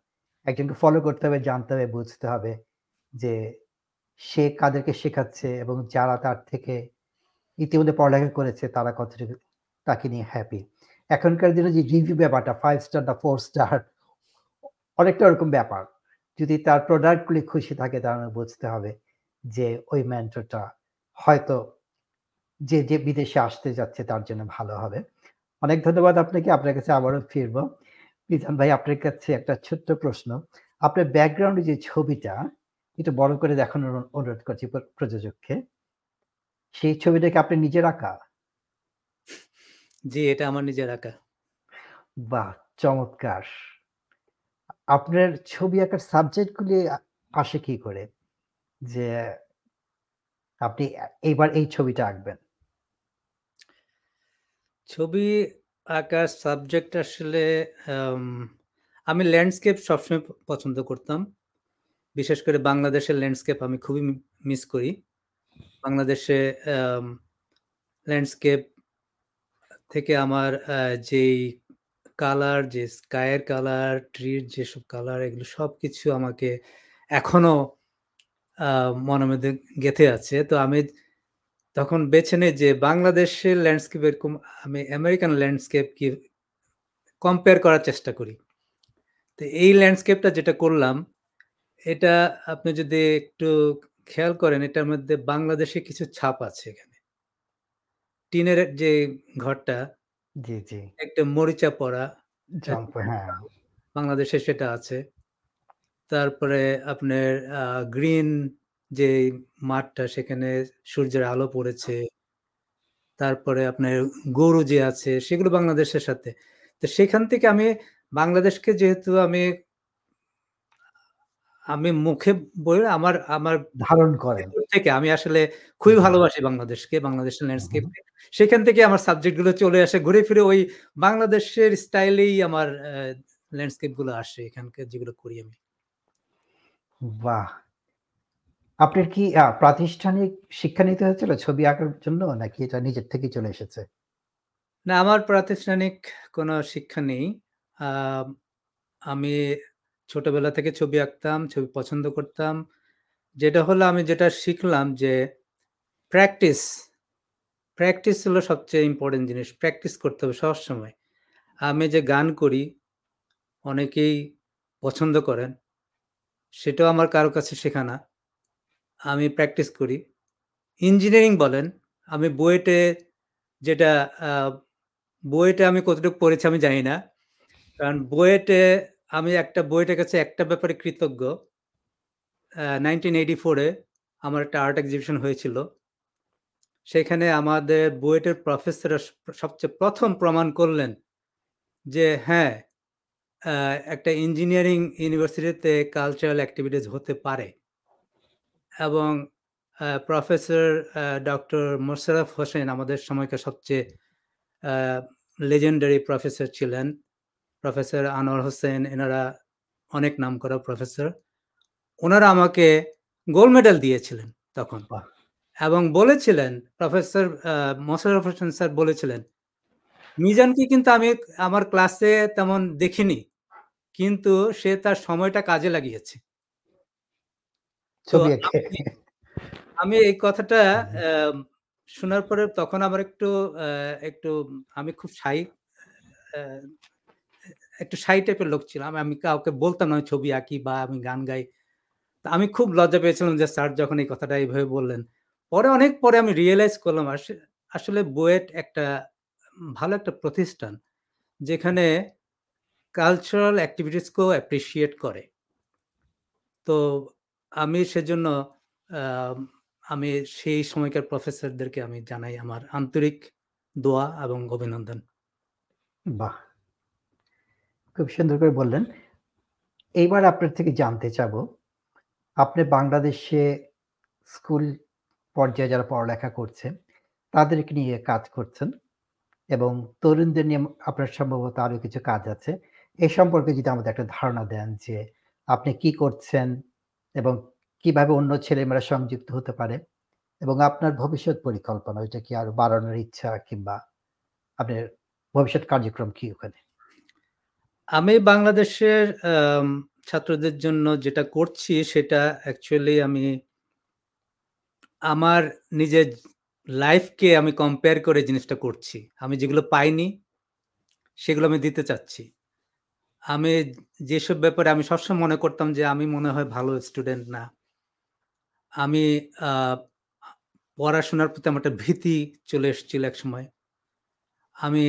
একজনকে ফলো করতে হবে, জানতে হবে, বুঝতে হবে যে সে কাদেরকে শেখাচ্ছে এবং যারা তার থেকে ইতিমধ্যে পড়ালেখা করেছে, তারা কতটুকু, তাকে নিয়ে হ্যাপি এখনকার দিনে যে রিভিউ ব্যাপারটা ফাইভ স্টার না ফোর স্টার অনেকটা ওরকম ব্যাপার। যদি তার প্রোডাক্টগুলি খুশি থাকে, তাহলে বুঝতে হবে যে ওই মেন্টরটা হয়তো যে যে বিদেশে আসতে যাচ্ছে, তার জন্য ভালো হবে। অনেক ধন্যবাদ আপনাকে। আপনার কাছে আবারও ফিরব। মিজান ভাই, আপনার কাছে একটা ছোট্ট প্রশ্ন। আপনার ব্যাকগ্রাউন্ডে যে ছবিটা, একটু বড় করে দেখানোর অনুরোধ করছি প্রযোজককে। সেই ছবিটাকে আপনি নিজে আঁকা? জি এটা আমার নিজের আঁকা বাহ! চমৎকার। আপনার ছবি আঁকার সাবজেক্টগুলি আসে কি করে? যে আপনি এইবার এই ছবিটা আঁকবেন। ছবি আঁকার সাবজেক্ট আসলে আমি ল্যান্ডস্কেপ সবসময় পছন্দ করতাম। বিশেষ করে বাংলাদেশের ল্যান্ডস্কেপ আমি খুবই মিস করি। বাংলাদেশে ল্যান্ডস্কেপ থেকে আমার যেই কালার যে স্কায়ের কালার ট্রির যেসব কালার এগুলো সব কিছু আমাকে এখনও মনের মধ্যে গেঁথে আছে। তো আমি তখন বেছে নেই যে বাংলাদেশের ল্যান্ডস্কেপ এরকম, আমি আমেরিকান ল্যান্ডস্কেপ কি কম্পেয়ার করার চেষ্টা করি। তো এই ল্যান্ডস্কেপটা যেটা করলাম, এটা আপনি যদি একটু খেয়াল করেন, এটার মধ্যে বাংলাদেশে কিছু ছাপ আছে এখানে। টিনের যে ঘরটা জি জি। একটা মরিচা পড়া হ্যাঁ। বাংলাদেশে সেটা আছে। তারপরে আপনার গ্রিন যে মাঠটা সেখানে সূর্যের আলো পড়েছে। তারপরে আপনার গরু যে আছে সেগুলো বাংলাদেশের সাথে। তো সেখান থেকে আমি বাংলাদেশকে যেহেতু আমি আমি মুখে বলে আমার আমার ধারণ করেন। থেকে আমি আসলে খুবই ভালোবাসি বাংলাদেশকে বাংলাদেশের ল্যান্ডস্কেপ সেখান থেকে আমার সাবজেক্টগুলো চলে আসে ঘুরে ফিরে ওই বাংলাদেশের স্টাইলেই আমার ল্যান্ডস্কেপগুলো আসে এখানকার যেগুলো করি আমি। বাহ! আপনার কি প্রাতিষ্ঠানিক শিক্ষা নিতে হয়েছিল ছবি আঁকার জন্য নাকি এটা নিজের থেকে চলে এসেছে? না আমার প্রাতিষ্ঠানিক কোনো শিক্ষা নেই। আমি ছোটবেলা থেকে ছবি আঁকতাম, ছবি পছন্দ করতাম। যেটা হলো আমি যেটা শিখলাম যে প্র্যাকটিস প্র্যাকটিস হলো সবচেয়ে ইম্পর্টেন্ট জিনিস। প্র্যাকটিস করতে হবে সব সময়। আমি যে গান করি, অনেকেই পছন্দ করেন, সেটাও আমার কারও কাছে শেখানা আমি প্র্যাকটিস করি। ইঞ্জিনিয়ারিং বলেন, আমি বুয়েটে যেটা বুয়েটে আমি কতটুকু পড়েছি আমি জানি না। কারণ বুয়েটে আমি একটা বুয়েটের কাছে একটা ব্যাপারে কৃতজ্ঞ। নাইনটিন এইটি ফোরে আমার একটা আর্ট এক্সিবিশন হয়েছিল। সেখানে আমাদের বুয়েটের প্রফেসর সবচেয়ে প্রথম প্রমাণ করলেন যে হ্যাঁ একটা ইঞ্জিনিয়ারিং ইউনিভার্সিটিতে কালচারাল অ্যাক্টিভিটিস হতে পারে। এবং প্রফেসর ডক্টর মোশারফ হোসেন আমাদের সময়কার সবচেয়ে লেজেন্ডারি প্রফেসর ছিলেন। প্রফেসর আনোয়ার হোসেন এনারা অনেক নাম করা প্রফেসর ওনারা আমাকে গোল্ড মেডেল দিয়েছিলেন তখন। এবং বলেছিলেন প্রফেসর মোশারফ হোসেন স্যার বলেছিলেন মিজানকে কিন্তু আমি আমার ক্লাসে তেমন দেখিনি কিন্তু সে তার সময়টা কাজে লাগিয়েছে। আমি- এই কথাটা শোনার পরে তখন আমার একটু একটু আমি খুব সাই একটু সাই টাইপের লোক ছিলাম। আমি কাউকে বলতাম না ছবি আঁকি বা আমি গান গাই। তা আমি খুব লজ্জা পেয়েছিলাম যে স্যার যখন এই কথাটা এইভাবে বললেন। পরে অনেক পরে আমি রিয়েলাইজ করলাম আস- আসলে বুয়েট একটা ভালো একটা প্রতিষ্ঠান যেখানে কালচারাল অ্যাক্টিভিটিসকেও অ্যাপ্রিসিয়েট করে। তো আমি সেজন্য আমি সেই সময়কার প্রফেসরদেরকে আমি জানাই আমার আন্তরিক দোয়া এবং অভিনন্দন। বাহ! খুব সুন্দর করে বললেন, এইবার আপনার থেকে জানতে চাবো, আপনি বাংলাদেশে স্কুল পর্যায়ে যারা পড়ালেখা করছে, তাদেরকে নিয়ে কাজ করছেন এবং তরুণদের নিয়ে আপনার সম্ভবত আরও কিছু কাজ আছে। এ সম্পর্কে যদি আমাদের একটা ধারণা দেন যে আপনি কি করছেন এবং কীভাবে অন্য ছেলেমেয়েরা সংযুক্ত হতে পারে এবং আপনার ভবিষ্যৎ পরিকল্পনা, ওইটা কি আরও বাড়ানোর ইচ্ছা কিংবা আপনার ভবিষ্যৎ কার্যক্রম কি ওখানে? আমি বাংলাদেশের ছাত্রদের জন্য যেটা করছি সেটা অ্যাকচুয়ালি আমি আমার নিজের লাইফকে আমি কম্পেয়ার করে জিনিসটা করছি। আমি যেগুলো পাইনি, সেগুলো আমি দিতে চাচ্ছি। আমি যেসব ব্যাপারে আমি সবসময় মনে করতাম যে আমি মনে হয় ভালো স্টুডেন্ট না, আমি পড়াশোনার প্রতি আমার একটা ভীতি চলে এসেছিল এক সময় আমি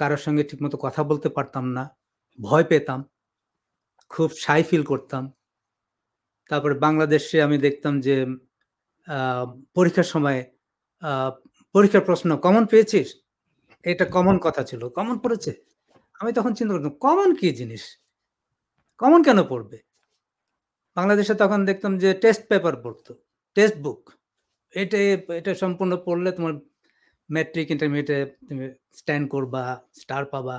কারোর সঙ্গে ঠিকমতো কথা বলতে পারতাম না। ভয় পেতাম, খুব সাই ফিল করতাম। তারপরে বাংলাদেশে আমি দেখতাম যে পরীক্ষার সময় পরীক্ষার প্রশ্ন কমন পেয়েছিস? এটা কমন কথা ছিল। কমন পড়েছে? আমি তখন চিন্তা করতাম কমন কি জিনিস? কমন কেন পড়বে? বাংলাদেশে তখন দেখতাম যে টেস্ট পেপার পড়তো টেক্সট বুক এটা এটা সম্পূর্ণ পড়লে তোমার ম্যাট্রিক ইন্টারমিডিয়েটে তুমি স্ট্যান্ড করবা স্টার পাবা।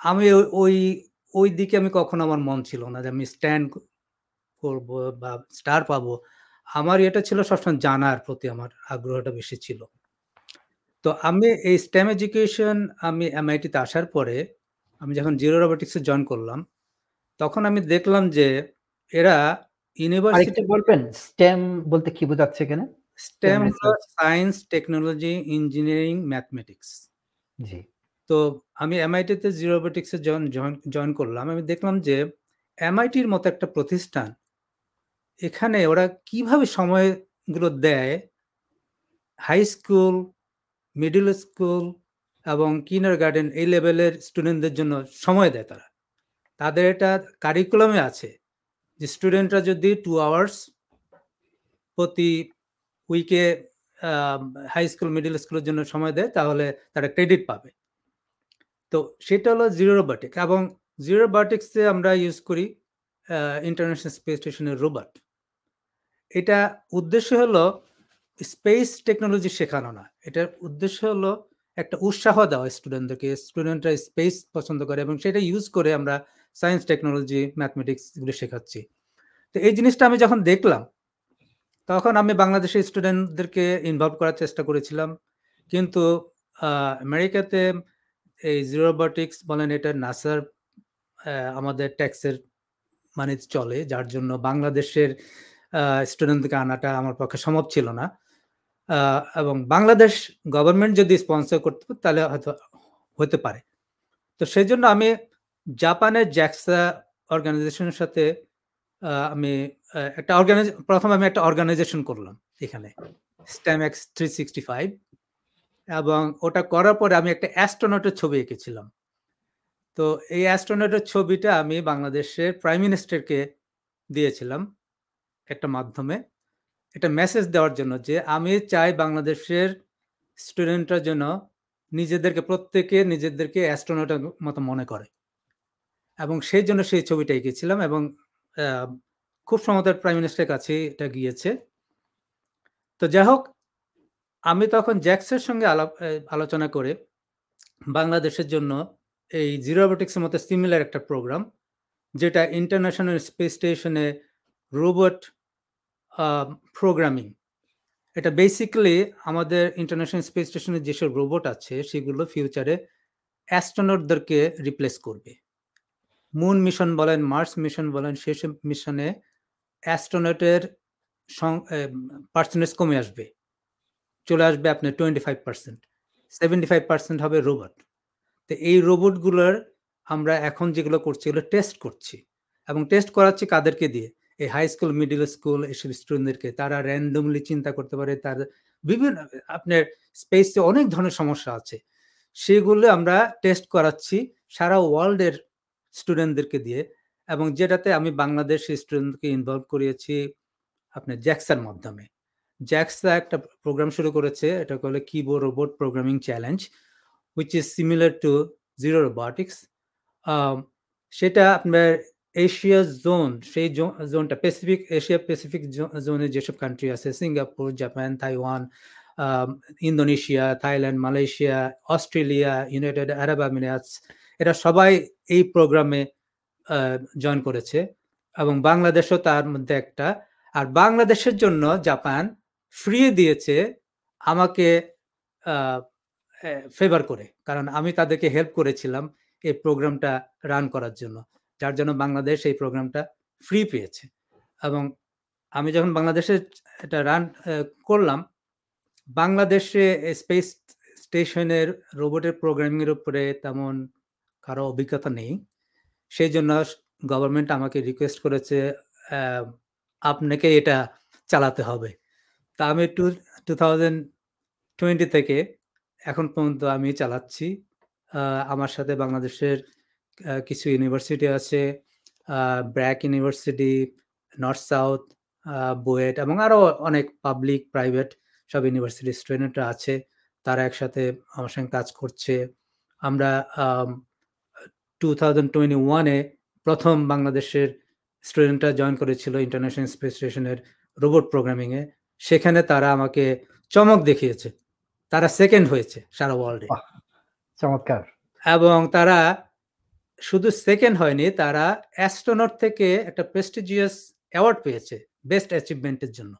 আমি ওই- ওই দিকে আমি কখনো আমার মন ছিল না যে আমি স্ট্যান্ড করব বা স্টার পাবো। আমার এটা ছিল সবসময় জানার প্রতি আমার আগ্রহটা বেশি ছিল। তো আমি এই স্টেম এডুকেশন আমি এমআইটিতে আসার পরে আমি যখন জিরো রোবোটিক্সে জয়েন করলাম তখন আমি দেখলাম যে এরা ইউনিভার্সিটি বলবেন স্টেম বলতে কি বোঝাচ্ছে এখানে? STEM science technology engineering mathematics জি। তো আমি এমআইটিতে জিরো রোবোটিক্সে জয়েন জয়েন করলাম। আমি দেখলাম যে এমআইটির মতো একটা প্রতিষ্ঠান, এখানে ওরা কীভাবে সময়গুলো দেয়? হাই স্কুল মিডল স্কুল এবং কিনার গার্ডেন এই লেভেলের স্টুডেন্টদের জন্য সময় দেয় তারা। তাদের এটা কারিকুলামে আছে যে স্টুডেন্টরা যদি টু আওয়ার্স প্রতি উইকে হাই স্কুল মিডল স্কুলের জন্য সময় দেয়, তাহলে তারা ক্রেডিট পাবে। তো সেটা হলো জিরো রোবটিক এবং জিরো রোবটিক্সে আমরা ইউজ করি ইন্টারন্যাশনাল স্পেস স্টেশনের রোবট এটা উদ্দেশ্য হলো স্পেস টেকনোলজি শেখানো না। এটার উদ্দেশ্য হলো একটা উৎসাহ দেওয়া স্টুডেন্টদেরকে স্টুডেন্টরা স্পেস পছন্দ করে এবং সেটা ইউজ করে আমরা সায়েন্স টেকনোলজি ম্যাথমেটিক্স এগুলো শেখাচ্ছি। তো এই জিনিসটা আমি যখন দেখলাম, তখন আমি বাংলাদেশের স্টুডেন্টদেরকে ইনভলভ করার চেষ্টা করেছিলাম। কিন্তু আমেরিকাতে এই জিরো বলেন এটা নাসার আমাদের ট্যাক্সের মানে চলে, যার জন্য বাংলাদেশের স্টুডেন্টকে আনাটা আমার পক্ষে সম্ভব ছিল না। এবং বাংলাদেশ গভর্নমেন্ট যদি স্পন্সর করতে তাহলে হয়তো হতে পারে। তো সেই জন্য আমি জাপানের জ্যাক্সা অর্গানাইজেশনের সাথে আমি একটা অর্গানাইজ প্রথম আমি একটা অর্গানাইজেশন করলাম এখানে। STEM X three sixty five এবং ওটা করার পরে আমি একটা অ্যাস্ট্রোনটের ছবি এঁকেছিলাম। তো এই অ্যাস্ট্রোনটের ছবিটা আমি বাংলাদেশের প্রাইম মিনিস্টারকে দিয়েছিলাম একটা মাধ্যমে। এটা মেসেজ দেওয়ার জন্য যে আমি চাই বাংলাদেশের স্টুডেন্টরা যেন নিজেদেরকে, প্রত্যেকে নিজেদেরকে অ্যাস্ট্রোনটের মতো মনে করে। এবং সেই জন্য সেই ছবিটা এঁকেছিলাম এবং খুব সম্ভবত প্রাইম মিনিস্টারের কাছে এটা গিয়েছে। তো যাই হোক আমি তখন জ্যাক্সের সঙ্গে আলাপ আলোচনা করে বাংলাদেশের জন্য এই জিরো মতো সিমিলার একটা প্রোগ্রাম, যেটা ইন্টারন্যাশনাল স্পেস স্টেশনে রোবট প্রোগ্রামিং। এটা বেসিক্যালি আমাদের ইন্টারন্যাশনাল স্পেস স্টেশনে যেসব রোবট আছে, সেগুলো ফিউচারে অ্যাস্ট্রোনটদেরকে রিপ্লেস করবে। মুন মিশন বলেন মার্স মিশন বলেন, সেসব মিশনে অ্যাস্ট্রোনটের পার্সেন্টেজ কমে আসবে। চলে আসবে আপনার twenty five percent seventy five percent হবে রোবট তো এই রোবটগুলোর আমরা এখন যেগুলো করছি, এগুলো টেস্ট করছি। এবং টেস্ট করাচ্ছি কাদেরকে দিয়ে? এই হাই স্কুল মিডিল স্কুল এসব স্টুডেন্টদেরকে তারা র্যান্ডমলি চিন্তা করতে পারে, তার বিভিন্ন, আপনার স্পেসে অনেক ধরনের সমস্যা আছে। সেগুলো আমরা টেস্ট করাচ্ছি সারা ওয়ার্ল্ডের স্টুডেন্টদেরকে দিয়ে। এবং যেটাতে আমি বাংলাদেশ স্টুডেন্টকে ইনভলভ করিয়েছি আপনার জ্যাক্সার মাধ্যমে। জ্যাক্সা একটা প্রোগ্রাম শুরু করেছে এটা বলে Kibo robot programming challenge which is similar to zero robotics সেটা আপনার এশিয়া জোন সেই জোনটা প্যাসিফিক এশিয়া প্যাসিফিক জোনে যেসব কান্ট্রি আছে Singapore Japan Taiwan Indonesia Thailand Malaysia Australia united Arab Emirates এরা সবাই এই প্রোগ্রামে জয়েন করেছে। এবং বাংলাদেশও তার মধ্যে একটা। আর বাংলাদেশের জন্য জাপান ফ্রি দিয়েছে আমাকে ফেভার করে। কারণ আমি তাদেরকে হেল্প করেছিলাম এই প্রোগ্রামটা রান করার জন্য। যার জন্য বাংলাদেশ এই প্রোগ্রামটা ফ্রি পেয়েছে। এবং আমি যখন বাংলাদেশে এটা রান করলাম, বাংলাদেশে স্পেস স্টেশনের রোবটের প্রোগ্রামিংয়ের উপরে তেমন কারও অভিজ্ঞতা নেই। সেই জন্য গভর্নমেন্ট আমাকে রিকোয়েস্ট করেছে আপনাকে এটা চালাতে হবে। তা আমি টু টু থাউজেন্ড টোয়েন্টি থেকে এখন পর্যন্ত আমি চালাচ্ছি। আমার সাথে বাংলাদেশের কিছু ইউনিভার্সিটি আছে BRAC university North South BUET এবং আরও অনেক পাবলিক প্রাইভেট সব ইউনিভার্সিটি স্টুডেন্টরা আছে। তারা একসাথে আমার সঙ্গে কাজ করছে। আমরা টু থাউজেন্ড টোয়েন্টি ওয়ানে প্রথম বাংলাদেশের স্টুডেন্টরা জয়েন করেছিল ইন্টারন্যাশনাল স্পেস স্টেশনের রোবট প্রোগ্রামিংয়ে সেখানে তারা আমাকে চমক দেখিয়েছে। তারা সেকেন্ড হয়েছে সারা ওয়ার্ল্ডে চমৎকার। এবং তারা শুধু সেকেন্ড হয়নি তারা অ্যাস্ট্রোনট থেকে একটা প্রেস্টিজিয়াস অ্যাওয়ার্ড পেয়েছে বেস্ট অ্যাচিভমেন্টের জন্য।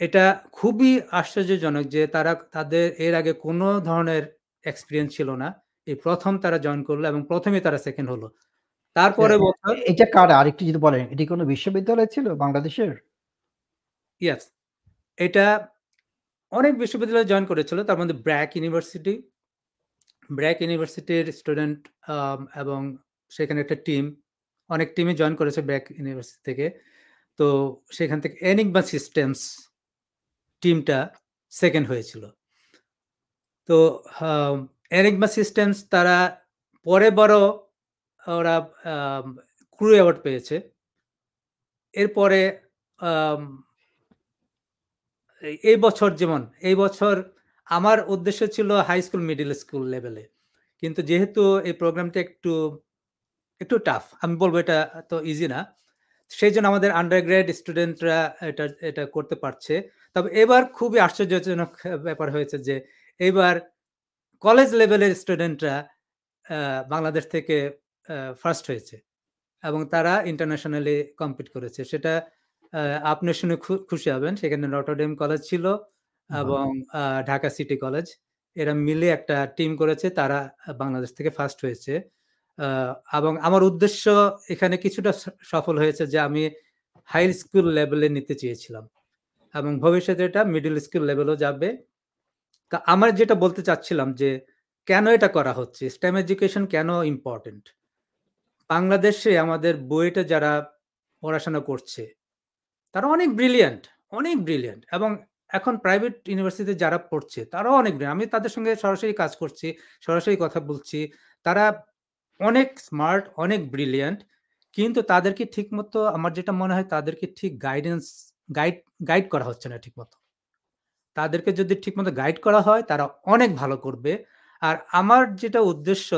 এটা খুবই আশ্চর্যজনক যে তারা তাদের এর আগে কোনো ধরনের এক্সপিরিয়েন্স ছিল না। এই প্রথম তারা জয়েন করল এবং প্রথমে তারা সেকেন্ড হলো। তারপরে বছর এটা কার? আরেকটু যদি বলেন এটি কোনো বিশ্ববিদ্যালয় ছিল বাংলাদেশের? ইয়াস এটা অনেক বিশ্ববিদ্যালয় জয়েন করেছিল, তার মধ্যে ব্র্যাক ইউনিভার্সিটি ব্র্যাক ইউনিভার্সিটির স্টুডেন্ট এবং সেখানে একটা টিম অনেক টিমে জয়েন করেছে ব্র্যাক ইউনিভার্সিটি থেকে। তো সেখান থেকে এনিগমা সিস্টেমস টিমটা সেকেন্ড হয়েছিল। তো এনিগমা সিস্টেমস তারা পরে বড় ওরা ক্রু অ্যাওয়ার্ড পেয়েছে। এরপরে এই বছর যেমন, এই বছর আমার উদ্দেশ্য ছিল হাই স্কুল মিডিল স্কুল লেভেলে কিন্তু যেহেতু এই প্রোগ্রামটা একটু একটু টাফ আমি বলব এটা তো ইজি না। সেই জন্য আমাদের আন্ডার গ্রেড স্টুডেন্টরা এটা এটা করতে পারছে। তবে এবার খুবই আশ্চর্যজনক ব্যাপার হয়েছে যে এবার কলেজ লেভেলের স্টুডেন্টরা বাংলাদেশ থেকে ফার্স্ট হয়েছে এবং তারা ইন্টারন্যাশনালি কম্পিট করেছে। সেটা আপনি শুনে খুশি হবেন। সেখানে নটরডেম কলেজ ছিল এবং ঢাকা সিটি কলেজ। এরা মিলে একটা টিম করেছে। তারা বাংলাদেশ থেকে ফার্স্ট হয়েছে। এবং আমার উদ্দেশ্য এখানে কিছুটা সফল হয়েছে যে আমি হাই স্কুল লেভেলে নিতে চেয়েছিলাম। এবং ভবিষ্যতে এটা মিডল স্কুল লেভেলও যাবে। তা আমার যেটা বলতে চাচ্ছিলাম যে কেন এটা করা হচ্ছে? STEM এডুকেশন কেন ইম্পোর্টেন্ট? বাংলাদেশে আমাদের বুয়েটে যারা পড়াশোনা করছে, তারা অনেক ব্রিলিয়ান্ট, অনেক ব্রিলিয়ান্ট এবং এখন প্রাইভেট ইউনিভার্সিটিতে যারা পড়ছে, তারাও অনেক। আমি তাদের সঙ্গে সরাসরি কাজ করছি, সরাসরি কথা বলছি। তারা অনেক স্মার্ট, অনেক ব্রিলিয়ান্ট। কিন্তু তাদেরকে ঠিকমতো আমার যেটা মনে হয় তাদেরকে ঠিক গাইডেন্স গাইড গাইড করা হচ্ছে না ঠিকমতো। তাদেরকে যদি ঠিক মতো গাইড করা হয়, তারা অনেক ভালো করবে। আর আমার যেটা উদ্দেশ্য,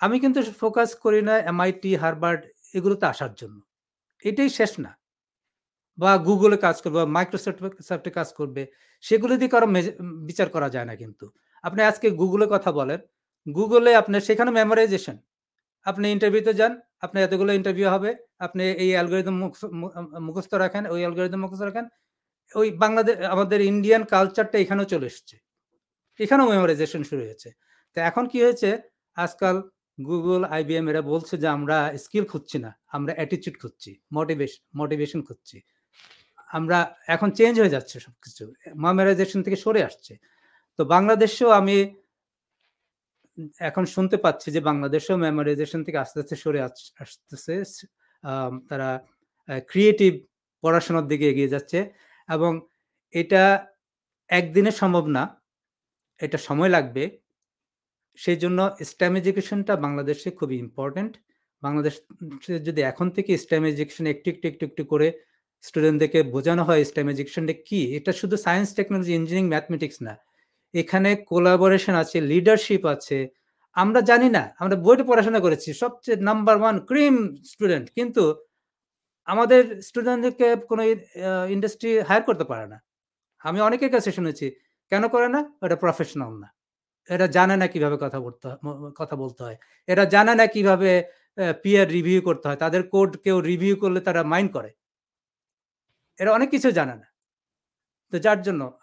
আমি কিন্তু ফোকাস করি না এমআইটি হার্ভার্ড এগুলোতে আসার জন্য। এটাই শেষ না। বা গুগলে কাজ করবে বা Microsoft সফটে কাজ করবে। সেগুলো দিয়ে কারও বিচার করা যায় না কিন্তু। আপনি আজকে গুগলে কথা বলেন। গুগলে আপনার সেখানে মেমোরাইজেশন। আপনি ইন্টারভিউতে যান, আপনার এতগুলো ইন্টারভিউ হবে। আপনি এই অ্যালগরিদম মুখস্থ রাখেন, ওই অ্যালগরিদম মুখস্থ রাখেন। ওই বাংলাদেশ আমাদের ইন্ডিয়ান কালচারটা এখানেও চলে এসছে। এখানেও মেমোরাইজেশন শুরু হয়েছে। তো এখন কি হয়েছে? আজকাল Google, IBM এরা বলছে যে আমরা স্কিল খুঁজছি না। আমরা অ্যাটিচিউড খুঁজছি। মোটিভেশন মোটিভেশন খুঁজছি। আমরা এখন চেঞ্জ হয়ে যাচ্ছে সবকিছু। মেমোরাইজেশন থেকে সরে আসছে। তো বাংলাদেশেও আমি এখন শুনতে পাচ্ছি যে বাংলাদেশেও মেমোরাইজেশন থেকে আস্তে, আস্তে সরে আস আসতেছে। তারা ক্রিয়েটিভ পড়াশোনার দিকে এগিয়ে যাচ্ছে এবং এটা একদিনে সম্ভব না। এটা সময় লাগবে। সেই জন্য STEM এডুকেশনটা বাংলাদেশে খুবই ইম্পোর্টেন্ট। বাংলাদেশ যদি এখন থেকে STEM এডুকেশন একটু, একটু, একটু, একটু করে স্টুডেন্টদেরকে বোঝানো হয় STEM এডুকেশনটা কি? এটা শুধু সায়েন্স, টেকনোলজি, ইঞ্জিনিয়ারিং, ম্যাথমেটিক্স না। এখানে কোলাবোরেশন আছে, লিডারশিপ আছে। আমরা জানি না। আমরা বইটা পড়াশোনা করেছি। সবচেয়ে নাম্বার ওয়ান ক্রিম স্টুডেন্ট। কিন্তু আমাদের স্টুডেন্টদেরকে কোনো ইন্ডাস্ট্রি হায়ার করতে পারে না। আমি অনেকের কাছে শুনেছি। কেন করে না? ওরা প্রফেশনাল না। এরা জানে না কীভাবে কথা বলতে কথা বলতে হয়। এরা জানে না কীভাবে পিয়ার রিভিউ করতে হয়। তাদের কোড কেউ রিভিউ করলে তারা মাইন্ড করে। এরা অনেক কিছু জানে না। তো যার জন্য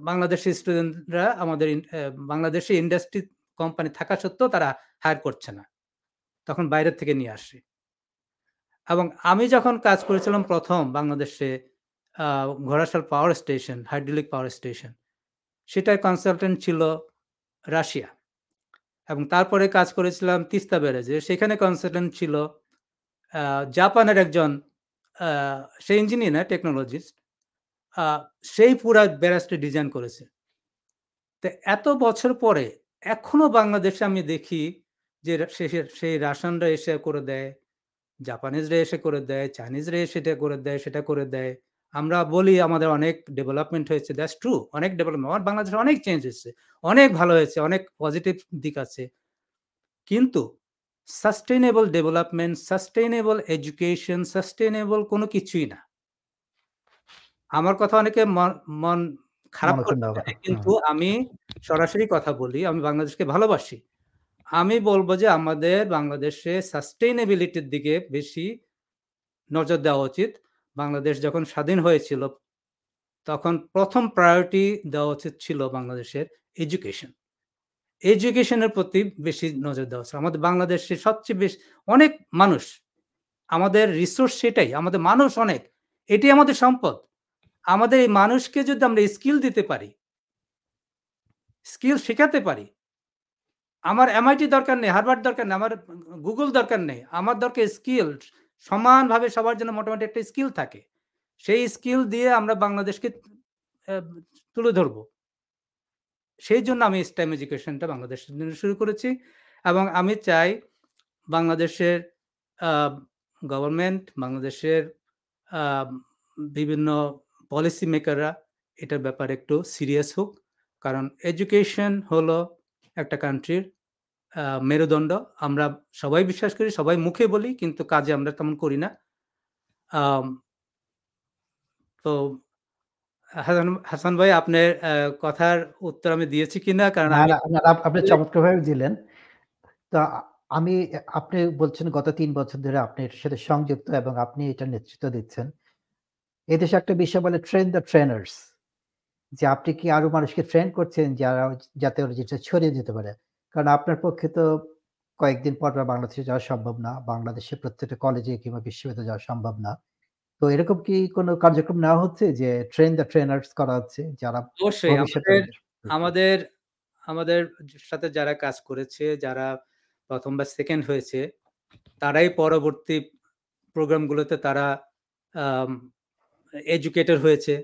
বাংলাদেশি স্টুডেন্টরা আমাদের বাংলাদেশে ইন্ডাস্ট্রি কোম্পানি থাকা সত্ত্বেও তারা হায়ার করছে না। তখন বাইরের থেকে নিয়ে আসে। এবং আমি যখন কাজ করেছিলাম প্রথম বাংলাদেশে Ghorashal power station, hydraulic power station. সেটার কনসালটেন্ট ছিল রাশিয়া। এবং তারপরে কাজ করেছিলাম তিস্তা ব্যারেজে। সেখানে কনসালটেন্ট ছিল জাপানের একজন সে ইঞ্জিনিয়ার না টেকনোলজিস্ট। সেই পুরা ব্যারেজটা ডিজাইন করেছে। তো এত বছর পরে এখনও বাংলাদেশে আমি দেখি যে সেই রাশিয়ানরা এসে করে দেয়, জাপানিজরা এসে করে দেয়, চাইনিজরা এসে এটা করে দেয়, সেটা করে দেয়। আমরা বলি আমাদের অনেক ডেভেলপমেন্ট হয়েছে। That's true. অনেক ডেভেলপমেন্ট। আমার বাংলাদেশে অনেক চেঞ্জ হয়েছে। অনেক ভালো হয়েছে। অনেক পজিটিভ দিক আছে। কিন্তু sustainable development, sustainable education, sustainable কোনো কিছুই না। আমার কথা অনেকে মন খারাপ। কিন্তু আমি সরাসরি কথা বলি। আমি বাংলাদেশকে ভালোবাসি। আমি বলব যে আমাদের বাংলাদেশে সাস্টেইনেবিলিটির দিকে বেশি নজর দেওয়া উচিত। বাংলাদেশ যখন স্বাধীন হয়েছিল, তখন প্রথম প্রায়োরিটি দেওয়া উচিত ছিল বাংলাদেশের এডুকেশন। এডুকেশনের প্রতি বেশি নজর দেওয়া উচিত। আমাদের বাংলাদেশে সবচেয়ে বেশি অনেক মানুষ। আমাদের রিসোর্স সেটাই। আমাদের মানুষ অনেক। এটি আমাদের সম্পদ। আমাদের এই মানুষকে যদি আমরা স্কিল দিতে পারি স্কিল শেখাতে পারি। আমার MIT দরকার নেই, হার্ভার্ড দরকার নেই, আমার গুগল দরকার নেই। আমার দরকার স্কিল। সমানভাবে সবার জন্য মোটামুটি একটা স্কিল থাকে। সেই স্কিল দিয়ে আমরা বাংলাদেশকে তুলে ধরব। সেইজন্য আমি STEM এডুকেশনটা বাংলাদেশের জন্য শুরু করেছি এবং আমি চাই বাংলাদেশের গভর্নমেন্ট, বাংলাদেশের বিভিন্ন পলিসি মেকাররা এটার ব্যাপারে একটু সিরিয়াস হোক। কারণ এডুকেশন হলো একটা কান্ট্রির মেরুদণ্ড। আমরা সবাই বিশ্বাস করি, সবাই মুখে বলি কিন্তু কাজে আমরা তেমন করি না। তো হাসান হাসান ভাই আপনার কথার উত্তর আমি দিয়েছি কিনা? কারণ আপনি চমৎকারভাবে দিলেন। তো আমি আপনি বলছেন গত ৩ বছর ধরে আপনি এটার সাথে সংযুক্ত এবং আপনি এটার নেতৃত্ব দিচ্ছেন। এদেশে একটা বিষয় বলে ট্রেন দ্য ট্রেনার্স। যে আপনি কি আরও মানুষকে ট্রেন করছেন যারা যাতে ওরা যেটা ছড়িয়ে যেতে পারে। কারণ আপনার পক্ষে তো কয়েকদিন পর বাংলাদেশে যাওয়া সম্ভব না। বাংলাদেশে প্রত্যেকটা কলেজে কিংবা বিশ্ববিদ্যালয়ে যাওয়া সম্ভব না। তো এরকম কি কোনো কার্যক্রম নেওয়া হচ্ছে যে ট্রেন দ্য ট্রেনার্স করা হচ্ছে যারা অবশ্যই আমাদের আমাদের সাথে যারা কাজ করেছে, যারা ১ম বা 2nd হয়েছে, তারাই পরবর্তী প্রোগ্রামগুলোতে তারা আম এডুকেটর হয়েছে।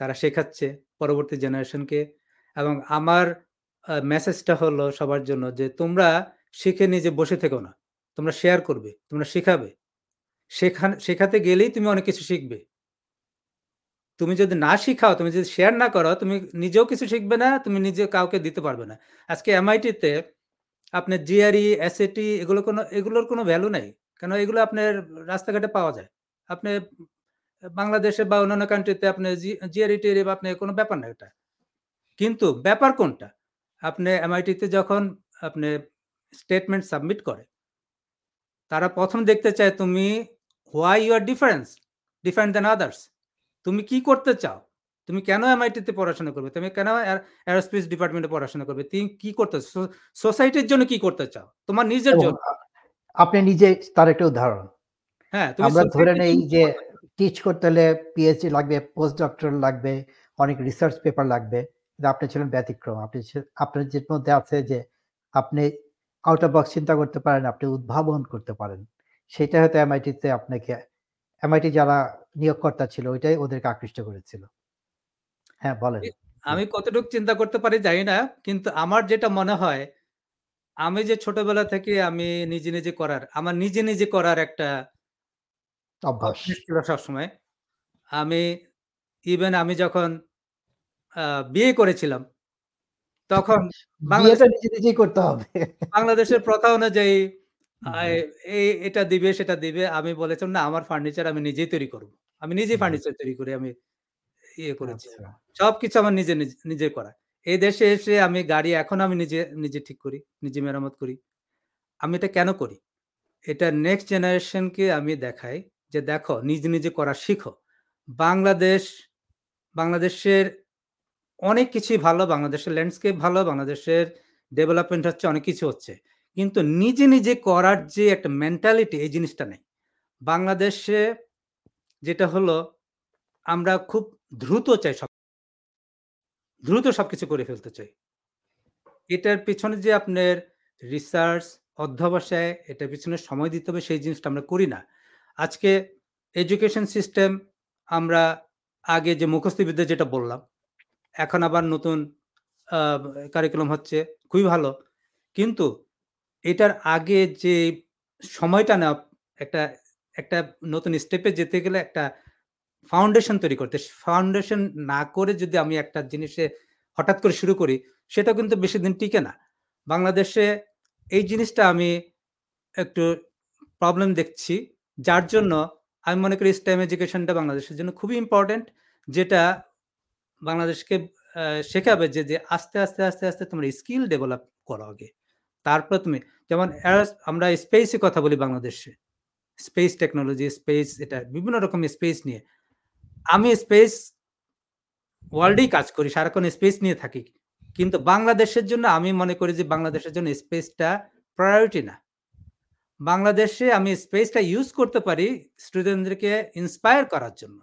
তারা শেখাচ্ছে পরবর্তী জেনারেশনকে এবং আমার মেসেজটা হলো সবার জন্য যে তোমরা শিখে নিজে বসে থেকো না। তোমরা শেয়ার করবে, তোমরা শিখাবে। শেখান শেখাতে গেলেই তুমি অনেক কিছু শিখবে। তুমি যদি না শিখাও, তুমি যদি শেয়ার না করো, তুমি নিজেও কিছু শিখবে না, তুমি নিজে কাউকে দিতে পারবে না। আজকে এমআইটিতে আপনার জিআরই, এসএটি এগুলো কোনো এগুলোর কোনো ভ্যালু নাই। কেন এগুলো আপনার রাস্তাঘাটে পাওয়া যায়। আপনি বাংলাদেশে বা অন্যান্য কান্ট্রিতে আপনি জি জিআরই-টিআরই বা আপনি কোনো ব্যাপার না এটা। কিন্তু ব্যাপার কোনটা? আপনি এমআইটিতে যখন আপনি স্টেটমেন্ট সাবমিট করে তারা প্রথম দেখতে চায় তুমি why you are difference different than others তুমি কি করতে চাও? তুমি কেন এমআইটিতে পড়াশোনা করবে? তুমি কেন এর এরোস্পেস ডিপার্টমেন্টে পড়াশোনা করবে? তুমি কি করতে সোসাইটির জন্য কি করতে চাও? তোমার নিজের জন্য। আপনি নিজে তার একটা উদাহরণ। হ্যাঁ, আমরা ধরে নেই যে টিচ করতে হলে পিএইচডি লাগবে, পোস্ট ডক্টরাল লাগবে, অনেক রিসার্চ পেপার লাগবে। আপনি ছিলেন ব্যতিক্রম। আপনি আপনার যে মধ্যে আছে যে আপনি আউট অফ বক্স চিন্তা করতে পারেন, আপনি উদ্ভাবন করতে পারেন। সেটা হয়তো এমআইটিতে আপনাকে এমআইটি যারা নিয়োগকর্তা ছিল ওইটাই ওদেরকে আকৃষ্ট করেছিল। হ্যাঁ, বলেন। আমি কতটুকু চিন্তা করতে পারি জানি না। কিন্তু আমার যেটা মনে হয়, আমি যে ছোটবেলা থেকে আমি নিজে, নিজে করার আমার নিজে, নিজে করার একটা অভ্যাস। ছিল সবসময়। আমি ইভেন আমি যখন বিয়ে করেছিলাম তখন বিয়েটা বাংলাদেশের নিজে, নিজেই করতে হবে। বাংলাদেশের প্রথা অনুযায়ী জি। এটা দিবে, সেটা দিবে। আমি বলেছিলাম, "না, আমার ফার্নিচার আমি নিজেই তৈরি করব।" আমি নিজেই জি। ফার্নিচার তৈরি করে আমি ইয়ে করেছি। আচ্ছা। সবকিছু আমার নিজে, নিজ নিজে করা। এই দেশে এসে আমি গাড়ি এখন আমি নিজে, নিজে ঠিক করি, নিজে মেরামত করি। আমি এটা কেন করি? এটা নেক্সট জেনারেশনকে আমি দেখাই যে, "দেখো নিজে, নিজে করা শিখো।" বাংলাদেশ বাংলাদেশের অনেক কিছুই ভালো। বাংলাদেশের ল্যান্ডস্কেপ ভালো। বাংলাদেশের ডেভেলপমেন্ট হচ্ছে, অনেক কিছু হচ্ছে। কিন্তু নিজে, নিজে করার যে একটা মেন্টালিটি এই জিনিসটা নেই। বাংলাদেশে যেটা হলো আমরা খুব দ্রুত চাই সব দ্রুত সবকিছু করে ফেলতে চাই। এটার পেছনে যে আপনার রিসার্চ, অধ্যবসায়, এটার পিছনে সময় দিতে হবে সেই জিনিসটা আমরা করি না। আজকে এডুকেশন সিস্টেম আমরা আগে যে মুখস্থ বিদ্যা যেটা বললাম, এখন আবার নতুন কারিকুলাম হচ্ছে, খুবই ভালো। কিন্তু এটার আগে যে সময়টা নেওয়া একটা একটা নতুন স্টেপে যেতে গেলে একটা ফাউন্ডেশন তৈরি করতে। ফাউন্ডেশন না করে যদি আমি একটা জিনিসে হঠাৎ করে শুরু করি, সেটা কিন্তু বেশি দিন টিকে না। বাংলাদেশে এই জিনিসটা আমি একটু প্রবলেম দেখছি। যার জন্য আমি মনে করি স্টেম এডুকেশনটা বাংলাদেশের জন্য খুবই ইম্পর্টেন্ট যেটা বাংলাদেশকে শেখাবে যে, যে আস্তে, আস্তে, আস্তে, আস্তে তোমার স্কিল ডেভেলপ করো আগে। তারপর তুমি যেমন আমরা স্পেসে কথা বলি বাংলাদেশে। স্পেস টেকনোলজি, স্পেস এটা বিভিন্ন রকম স্পেস নিয়ে। আমি স্পেস ওয়ার্ল্ডেই কাজ করি। সারাক্ষণ স্পেস নিয়ে থাকি। কিন্তু বাংলাদেশের জন্য আমি মনে করি যে বাংলাদেশের জন্য স্পেসটা প্রায়োরিটি না। বাংলাদেশে আমি স্পেসটা ইউজ করতে পারি স্টুডেন্টদেরকে ইন্সপায়ার করার জন্য।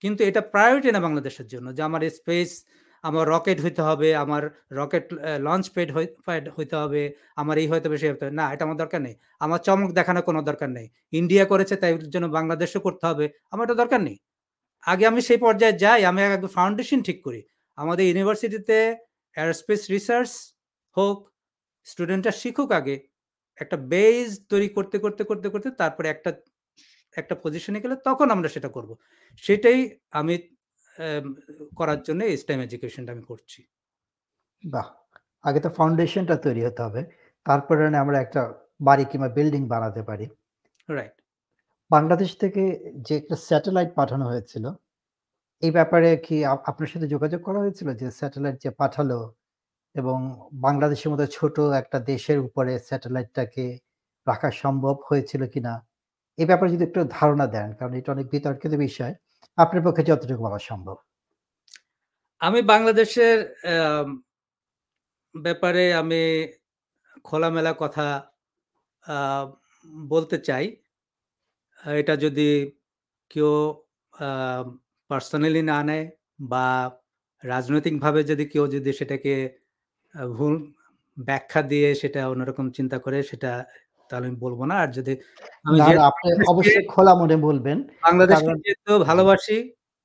কিন্তু এটা প্রায়োরিটি না বাংলাদেশের জন্য যে আমার স্পেস, আমার রকেট হইতে হবে, আমার রকেট লঞ্চ প্যাড প্যাড হইতে হবে, আমার এই হইতে হবে, হইতে হবে। না, এটা আমার দরকার নেই। আমার চমক দেখানোর কোনো দরকার নেই। ইন্ডিয়া করেছে তাই জন্য বাংলাদেশও করতে হবে। আমার এটা দরকার নেই। আগে আমি সেই পর্যায়ে যাই, আমি আগে ফাউন্ডেশন ঠিক করি। আমাদের ইউনিভার্সিটিতে এরোস্পেস রিসার্চ হোক, স্টুডেন্টরা শিখুক আগে। একটা বেস তৈরি করতে, করতে, করতে, করতে তারপরে একটা একটা পজিশনে গেলে তখন আমরা সেটা করব। সেটাই আমি করার জন্য স্টেম এডুকেশনটা আমি করছি। বাহ! আগে তো ফাউন্ডেশনটা তৈরি হতে হবে। তারপরে আমরা একটা বাড়ি কিংবা বিল্ডিং বানাতে পারি। রাইট। বাংলাদেশ থেকে যে একটা স্যাটেলাইট পাঠানো হয়েছিল, এই ব্যাপারে কি আপনার সাথে যোগাযোগ করা হয়েছিল? যে স্যাটেলাইট যে পাঠালো এবং বাংলাদেশের মতো ছোট একটা দেশের উপরে স্যাটেলাইটটাকে রাখা সম্ভব হয়েছিল কিনা? এই ব্যাপারে যদি একটু ধারণা দেন। কারণ এটা অনেক বিতর্কিত বিষয়। আপনার পক্ষে যতটুকু বলা সম্ভব। আমি বাংলাদেশের ব্যাপারে আমি খোলামেলা কথা বলতে চাই। এটা যদি কেউ পার্সোনালি না নেয় বা রাজনৈতিকভাবে যদি কেউ যদি সেটাকে ভুল ব্যাখ্যা দিয়ে সেটা অন্যরকম চিন্তা করে সেটা তাহলে আমি বলব না। আর যদি আমি আপনি অবশ্যই খোলা মনে বলবেন। বাংলাদেশকে যেহেতু ভালোবাসি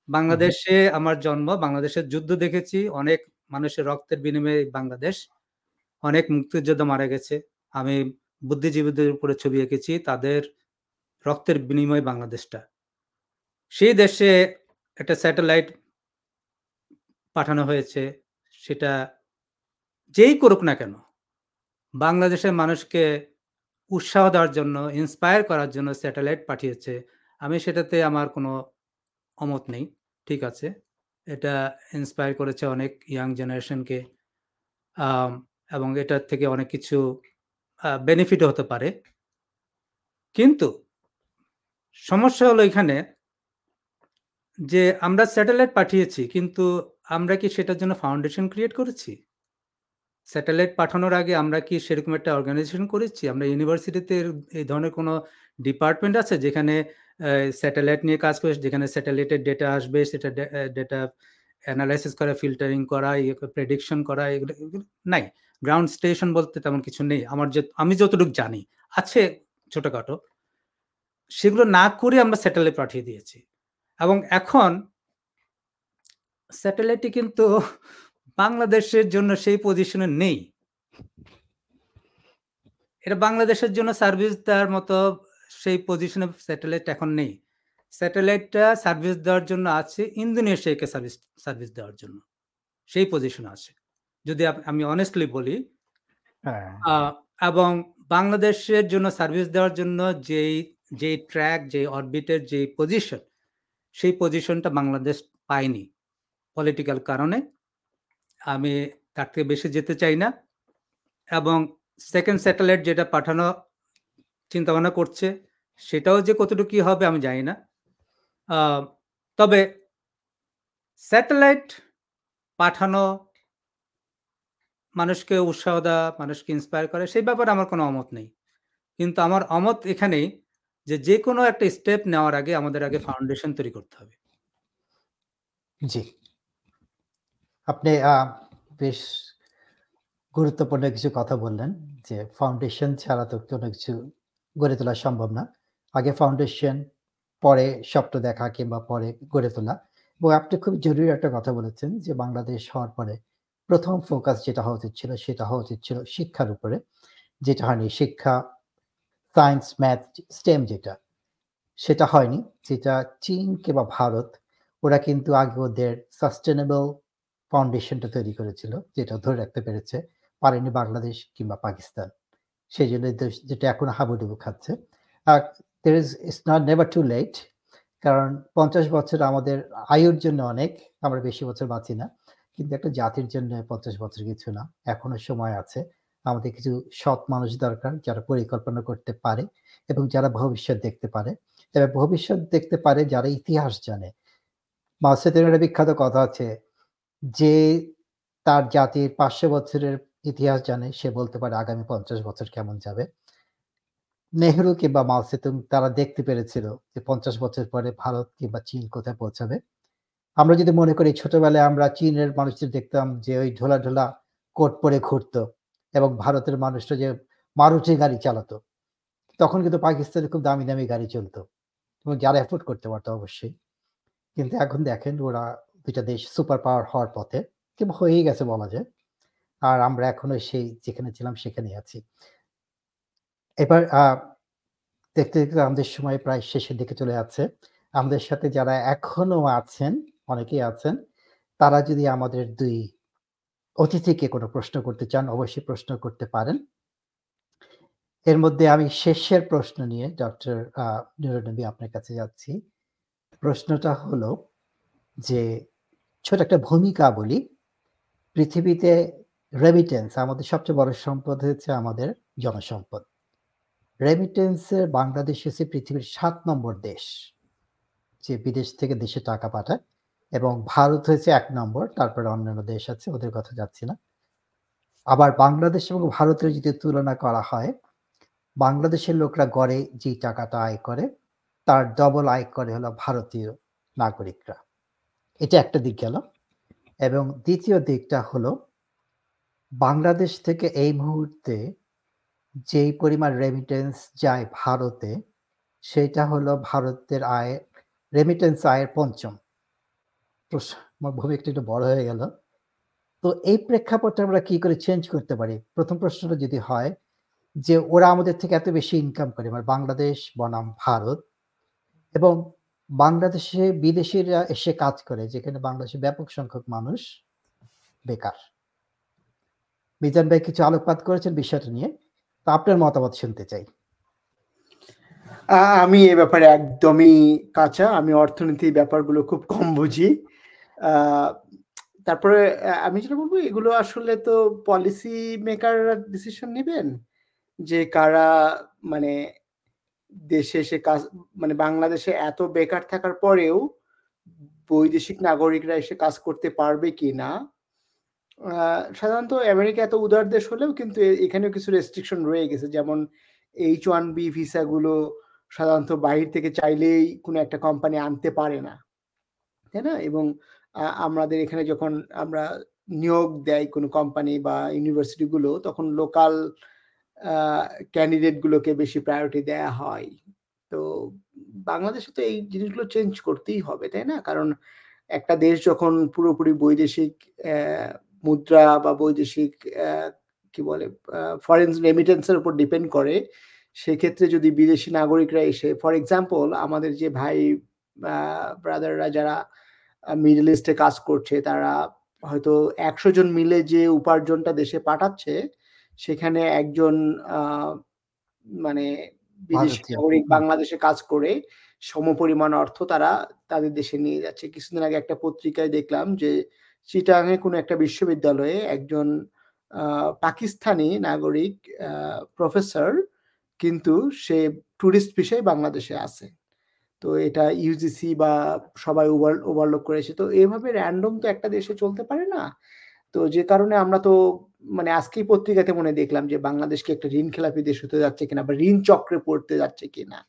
বাংলাদেশে আমার জন্ম বাংলাদেশের যুদ্ধ দেখেছি অনেক মানুষের রক্তের বিনিময়ে বাংলাদেশ অনেক মুক্তিযোদ্ধা মারা গেছে। আমি বুদ্ধিজীবীদের উপরে ছবি এঁকেছি তাদের রক্তের বিনিময়ে বাংলাদেশটা। সেই দেশে একটা স্যাটেলাইট পাঠানো হয়েছে সেটা যেই করুক না কেন বাংলাদেশের মানুষকে উৎসাহ দেওয়ার জন্য ইন্সপায়ার করার জন্য স্যাটেলাইট পাঠিয়েছে। আমি সেটাতে আমার কোনো অমত নেই, ঠিক আছে? এটা ইন্সপায়ার করেছে অনেক ইয়াং জেনারেশনকে এবং এটার থেকে অনেক কিছু বেনিফিট হতে পারে। কিন্তু সমস্যা হলো এখানে যে আমরা স্যাটেলাইট পাঠিয়েছি, কিন্তু আমরা কি সেটার জন্য ফাউন্ডেশন ক্রিয়েট করেছি? স্যাটেলাইট পাঠানোর আগে আমরা কি সেরকম একটা অর্গানাইজেশন করেছি? আমরা ইউনিভার্সিটিতে এই ধরনের কোনো ডিপার্টমেন্ট আছে যেখানে স্যাটেলাইট নিয়ে কাজ করে, যেখানে স্যাটেলাইটের ডেটা আসবে, সেটা ডেটা অ্যানালাইসিস করা ফিল্টারিং করা প্রেডিকশন করা, এগুলো নাই। গ্রাউন্ড স্টেশন বলতে তেমন কিছু নেই। আমার যে, আমি যতটুকু জানি, আছে ছোটোখাটো। সেগুলো না করে আমরা স্যাটেলাইট পাঠিয়ে দিয়েছি। এবং এখন স্যাটেলাইটটি কিন্তু বাংলাদেশের জন্য সেই পজিশনে নেই। এটা বাংলাদেশের জন্য সার্ভিস দেওয়ার মতো সেই পজিশনে স্যাটেলাইট এখন নেই। স্যাটেলাইটটা সার্ভিস দেওয়ার জন্য আছে ইন্দোনেশিয়াকে সার্ভিস সার্ভিস দেওয়ার জন্য। সেই পজিশনে আছে। যদি আমি অনেস্টলি বলি এবং বাংলাদেশের জন্য সার্ভিস দেওয়ার জন্য যেই যেই ট্র্যাক যে অরবিটের যে পজিশন সেই পজিশনটা বাংলাদেশ পায়নি। পলিটিক্যাল কারণে আমি তার থেকে বেশি যেতে চাই না। এবং সেকেন্ড স্যাটেলাইট যেটা পাঠানো চিন্তা ভাবনা করছে, সেটাও যে কতটুকু কি হবে আমি জানি না। তবে স্যাটেলাইট পাঠানো মানুষকে উৎসাহ দেওয়া, মানুষকে ইন্সপায়ার করে, সেই ব্যাপারে আমার কোনো অমত নেই। কিন্তু আমার অমত এখানেই যে যে কোনো একটা স্টেপ নেওয়ার আগে আমাদের আগে ফাউন্ডেশন তৈরি করতে হবে। জি। আপনি বেশ গুরুত্বপূর্ণ কিছু কথা বললেন যে ফাউন্ডেশন ছাড়া তো কোনো কিছু গড়ে তোলা সম্ভব না। আগে ফাউন্ডেশন পরে স্বপ্ন দেখা কিংবা পরে গড়ে তোলা। এবং আপনি খুব জরুরি একটা কথা বলেছেন যে বাংলাদেশ হওয়ার পরে প্রথম ফোকাস যেটা হওয়া উচিত ছিল সেটা হওয়া উচিত ছিল শিক্ষার উপরে। যেটা হয়নি শিক্ষা সায়েন্স ম্যাথ স্টেম যেটা, সেটা হয়নি। যেটা চীন কিংবা ভারত, ওরা কিন্তু আগে ওদের সাস্টেনেবল ফাউন্ডেশনটা তৈরি করেছিল, যেটা ধরে রাখতে পেরেছে পারেনি বাংলাদেশ কিংবা পাকিস্তান। সেই জন্য যেটা এখন হাবুডুবু খাচ্ছে। আর there is it's not never too late কারণ পঞ্চাশ বছর আমাদের আয়ুর জন্য অনেক, আমরা বেশি বছর বাঁচি না, কিন্তু একটা জাতির জন্য পঞ্চাশ বছর কিছু না, এখনও সময় আছে। আমাদের কিছু সৎ মানুষ দরকার যারা পরিকল্পনা করতে পারে এবং যারা ভবিষ্যৎ দেখতে পারে। এবার ভবিষ্যৎ দেখতে পারে, যারা ইতিহাস জানে। মাসেদের একটা বিখ্যাত কথা আছে যে তার জাতির পাঁচশো বছরের ইতিহাস জানে, সে বলতে পারে আগামী পঞ্চাশ বছর কেমন যাবে। নেহরু কিংবা মাও সেতুং তারা দেখতে পেরেছিল যে পঞ্চাশ বছর পরে ভারত কিংবা চীন কোথায় পৌঁছাবে। আমরা যদি মনে করি ছোটবেলায় আমরা চীনের মানুষদের দেখতাম যে ওই ঢোলা ঢোলা কোট পরে ঘুরত এবং ভারতের মানুষরা যে মারুতি গাড়ি চালাতো। তখন কিন্তু পাকিস্তানে খুব দামি দামি গাড়ি চলতো এবং যারা অ্যাফোর্ড করতে পারতো অবশ্যই। কিন্তু এখন দেখেন ওরা দুইটা দেশ সুপার পাওয়ার হওয়ার পথে কিংবা হয়েই গেছে বলা যায়। আর আমরা এখনও সেই যেখানে ছিলাম সেখানেই আছি। এবার দেখতে দেখতে আমাদের সময় প্রায় শেষের দিকে চলে যাচ্ছে। আমাদের সাথে যারা এখনও আছেন, অনেকেই আছেন, তারা যদি আমাদের দুই অতিথিকে কোনো প্রশ্ন করতে চান, অবশ্যই প্রশ্ন করতে পারেন। এর মধ্যে আমি শেষের প্রশ্ন নিয়ে ডক্টর নুরনবী আপনার কাছে যাচ্ছি। প্রশ্নটা হলো যে ছোট একটা ভূমিকা বলি। পৃথিবীতে রেমিটেন্স আমাদের সবচেয়ে বড় সম্পদ হচ্ছে আমাদের জনসম্পদ। রেমিটেন্সে বাংলাদেশ হচ্ছে পৃথিবীর সাত নম্বর দেশ, যে বিদেশ থেকে দেশে টাকা পাঠায় এবং ভারত হয়েছে এক নম্বর, তারপরে অন্যান্য দেশ আছে, ওদের কথা যাচ্ছি না। আবার বাংলাদেশ এবং ভারতের যদি তুলনা করা হয়, বাংলাদেশের লোকরা গড়ে যে টাকাটা আয় করে, তার ডবল আয় করে হলো ভারতীয় নাগরিকরা। এটা একটা দিক গেল এবং দ্বিতীয় দিকটা হলো বাংলাদেশ থেকে এই মুহূর্তে যেই পরিমাণ রেমিটেন্স যায় ভারতে, সেটা হলো ভারতের আয় রেমিটেন্স আয়ের পঞ্চম। আমার ভূমিকাটা একটু বড় হয়ে গেল। তো এই প্রেক্ষাপটে আমরা কি করে চেঞ্জ করতে পারি? প্রথম প্রশ্নটা যদি হয় যে ওরা আমাদের থেকে এত বেশি ইনকাম করে মানে বাংলাদেশ বনাম ভারত এবং বাংলাদেশে বিদেশিরা এসে কাজ করে, যেখানে বাংলাদেশে ব্যাপক সংখ্যক মানুষ বেকার। মিজান ভাই কিছু আলোকপাত করেছেন বিষয়টা নিয়ে। তো আপনার মতামত শুনতে চাই। আমি এ ব্যাপারে একদমই কাঁচা। আমি অর্থনীতির ব্যাপারগুলো খুব কম বুঝি। তারপরে আমি যেটা বলব, এগুলো আসলে তো পলিসি মেকাররা ডিসিশন নেবেন যে কারা মানে দেশে এসে কাজ মানে বাংলাদেশে এত বেকার থাকার পরেও বৈদেশিক নাগরিকরা এসে কাজ করতে পারবে কিনা? আ সাধারণত আমেরিকা এত উদার দেশ হলেও কিন্তু এখানেও কিছু রেস্ট্রিকশন রয়ে গেছে। যেমন এইচ ওয়ান বি ভিসাগুলো সাধারণত বাহির থেকে চাইলেই কোনো একটা কোম্পানি আনতে পারে না। তাই না? এবং আমাদের এখানে যখন আমরা নিয়োগ দেয় কোনো কোম্পানি বা ইউনিভার্সিটিগুলো তখন লোকাল আ ক্যান্ডিডেট গুলোকে বেশি প্রায়োরিটি দেয়া হয়। তো বাংলাদেশে তো এই জিনিসগুলো চেঞ্জ করতেই হবে, তাই না? কারণ একটা দেশ যখন পুরোপুরি বৈদেশিক মুদ্রা বা বৈদেশিক কি বলে ফরেন রেমিটেন্সের উপর ডিপেন্ড করে। সেক্ষেত্রে যদি বিদেশি নাগরিকরা এসে ফর এক্সাম্পল আমাদের যে ভাই ব্রাদাররা যারা মিডল ইস্টে কাজ করছে তারা হয়তো ১০০ জন মিলে যে উপার্জনটা দেশে পাঠাচ্ছে, সেখানে একজন মানে বিদেশি নাগরিক বাংলাদেশে কাজ করে সমপরিমাণ অর্থ তারা তাদের দেশে নিয়ে যাচ্ছে। কিছুদিন আগে একটা পত্রিকায় দেখলাম যে চিটাগাং এ কোনো একটা বিশ্ববিদ্যালয়ে একজন পাকিস্তানি নাগরিক প্রফেসর কিন্তু সে টুরিস্ট ভিসায় বাংলাদেশে আছে। তো এটা ইউজিসি বা সবাই ওভার ওভারলোক করেছে। তো এভাবে র‍্যান্ডম তো একটা দেশে চলতে পারে না। তো যে কারণে আমরা তো মানে আজকেই পত্রিকাতে মনে দেখলাম যে বাংলাদেশকে একটা ঋণ খেলাপি দেশ হতে যাচ্ছে কিনা বা ঋণ চক্রে পড়তে যাচ্ছে কিনা।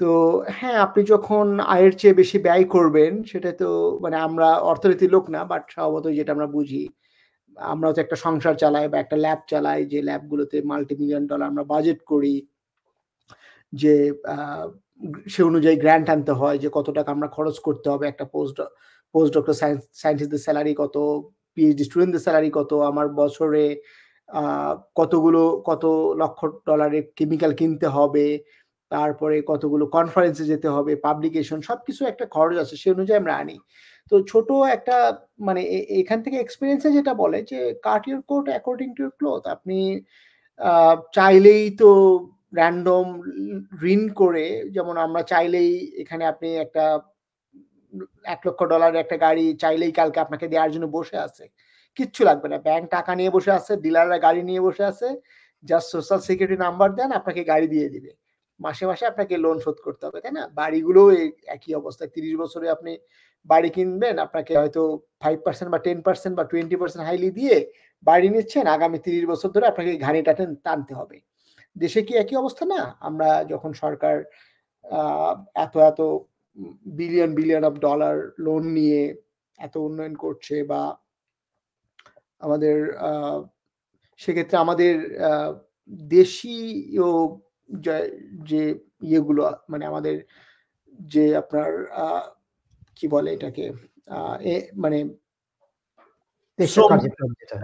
তো হ্যাঁ, আপনি যখন আয়ের চেয়ে বেশি ব্যয় করবেন সেটা তো মানে আমরা অর্থনীতির লোক না বাট স্বভাবতই যেটা আমরা বুঝি। আমরা তো একটা সংসার চালাই বা একটা ল্যাব চালাই যে ল্যাবগুলোতে মাল্টি মিলিয়ন ডলার আমরা বাজেট করি। যে সে অনুযায়ী গ্র্যান্ট আনতে হয় যে কত টাকা আমরা খরচ করতে হবে একটা পোস্ট পোস্ট ডক্টর সায়েন্টিস্টদের সেলারি কত, পিএইচডি স্টুডেন্টদের স্যালারি কত, আমার বছরে কতগুলো কত লক্ষ ডলারের কেমিক্যাল কিনতে হবে। তারপরে কতগুলো কনফারেন্সে যেতে হবে, পাবলিকেশন সব কিছু একটা খরচ আছে। সে অনুযায়ী আমরা আনি। তো ছোট একটা মানে এখান থেকে এক্সপিরিয়েন্সে যেটা বলে যে cut your coat according to your cloth. আপনি চাইলেই তো র‍্যান্ডম ঋণ করে যেমন আমরা চাইলেই এখানে আপনি একটা $১,০০,০০০ এর একটা গাড়ি চাইলেই কালকে আপনাকে দেওয়ার জন্য বসে আছে। কিচ্ছু লাগবে না। ব্যাংক টাকা নিয়ে বসে আছে, ডিলাররা গাড়ি নিয়ে বসে আছে। জাস্ট সোশ্যাল সিকিউরিটি নাম্বার দেন আপনাকে গাড়ি দিয়ে দিবে। মাসে, মাসে আপনাকে লোন শোধ করতে হবে, তাই না? বাড়িগুলোও একই অবস্থা। ৩০ বছরে আপনি বাড়ি কিনবেন, আপনাকে হয়তো ফাইভ পার্সেন্ট বা 10% বা 20% হাইলি দিয়ে বাড়ি নিচ্ছেন। আগামী ৩০ বছর ধরে আপনাকে ঘানি টাটেন টানতে হবে। দেশে কি একই অবস্থা না? আমরা যখন সরকার এত, এত billion, billion of dollar loan নিয়ে এত উন্নয়ন করছে বা আমাদের সেক্ষেত্রে আমাদের দেশীয় যে ইয়েগুলো মানে আমাদের যে আপনার কি বলে এটাকে? মানে। জি,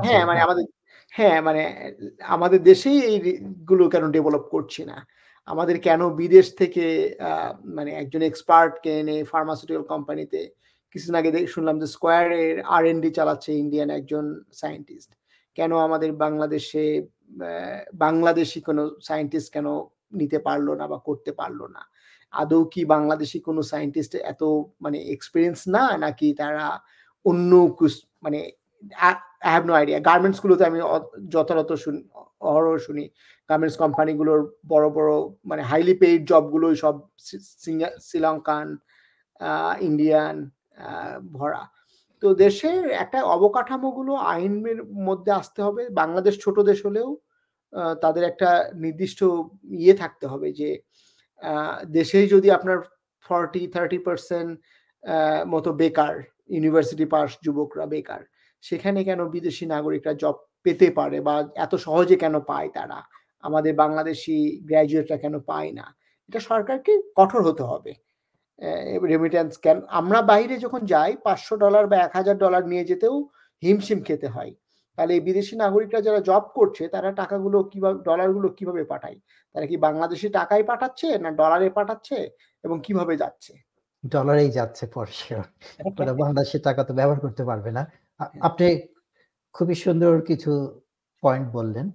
হ্যাঁ, মানে হ্যাঁ। আমাদের হ্যাঁ, মানে আমাদের দেশেই এই রি গুলো কেন ডেভেলপ করছি না? আমাদের কেন বিদেশ থেকে মানে একজন এক্সপার্টকে এনে ফার্মাসিউটিক্যাল কোম্পানিতে কিছুদিন আগে শুনলাম যে স্কয়ার এর ডি চালাচ্ছে ইন্ডিয়ান একজন সায়েন্টিস্ট। কেন আমাদের বাংলাদেশে বাংলাদেশি কোনো সায়েন্টিস্ট কেন নিতে পারল না বা করতে পারল না? আদৌ কি বাংলাদেশী কোনো সায়েন্টিস্ট এত মানে এক্সপিরিয়েন্স না? নাকি তারা অন্য মানে uh I have no idea গার্মেন্টস গুলোতে আমি যথাযথ শুনি অহরহ শুনি। গার্মেন্টস কোম্পানিগুলোর বড়, বড় মানে হাইলি পেইড জব গুলোই সব শ্রীলঙ্কান, ইন্ডিয়ান ভরা। তো দেশের একটা অবকাঠামোগুলো আইনের মধ্যে আসতে হবে। বাংলাদেশ ছোট দেশ হলেও তাদের একটা নির্দিষ্ট ইয়ে থাকতে হবে যে দেশেই যদি আপনার ফর্টি থার্টি পার্সেন্ট মতো বেকার, ইউনিভার্সিটি পাস যুবকরা বেকার। সেখানে কেন বিদেশি নাগরিকরা জব পেতে পারে বা এত সহজে কেন পায় তারা? আমাদের বাংলাদেশি গ্র্যাজুয়েটরা কেন পায় না? এটা সরকারকে কঠোর হতে হবে। অ্যা রেমিট্যান্স কেন আমরা বাইরে যখন যাই $৫০০ বা $১,০০০ নিয়ে যেতেও হিমশিম খেতে হয়। তাহলে এই বিদেশি নাগরিকরা যারা জব করছে তারা টাকাগুলো কীভাবে ডলারগুলো কীভাবে পাঠায়? তারা কি বাংলাদেশী টাকায় পাঠাচ্ছে না ডলারে পাঠাচ্ছে এবং কীভাবে যাচ্ছে? ডলারেই যাচ্ছে ফর <laughs> বাংলাদেশের টাকা তো ব্যবহার করতে পারবে না। আপনি খুবই সুন্দর কিছু পয়েন্ট বললেন।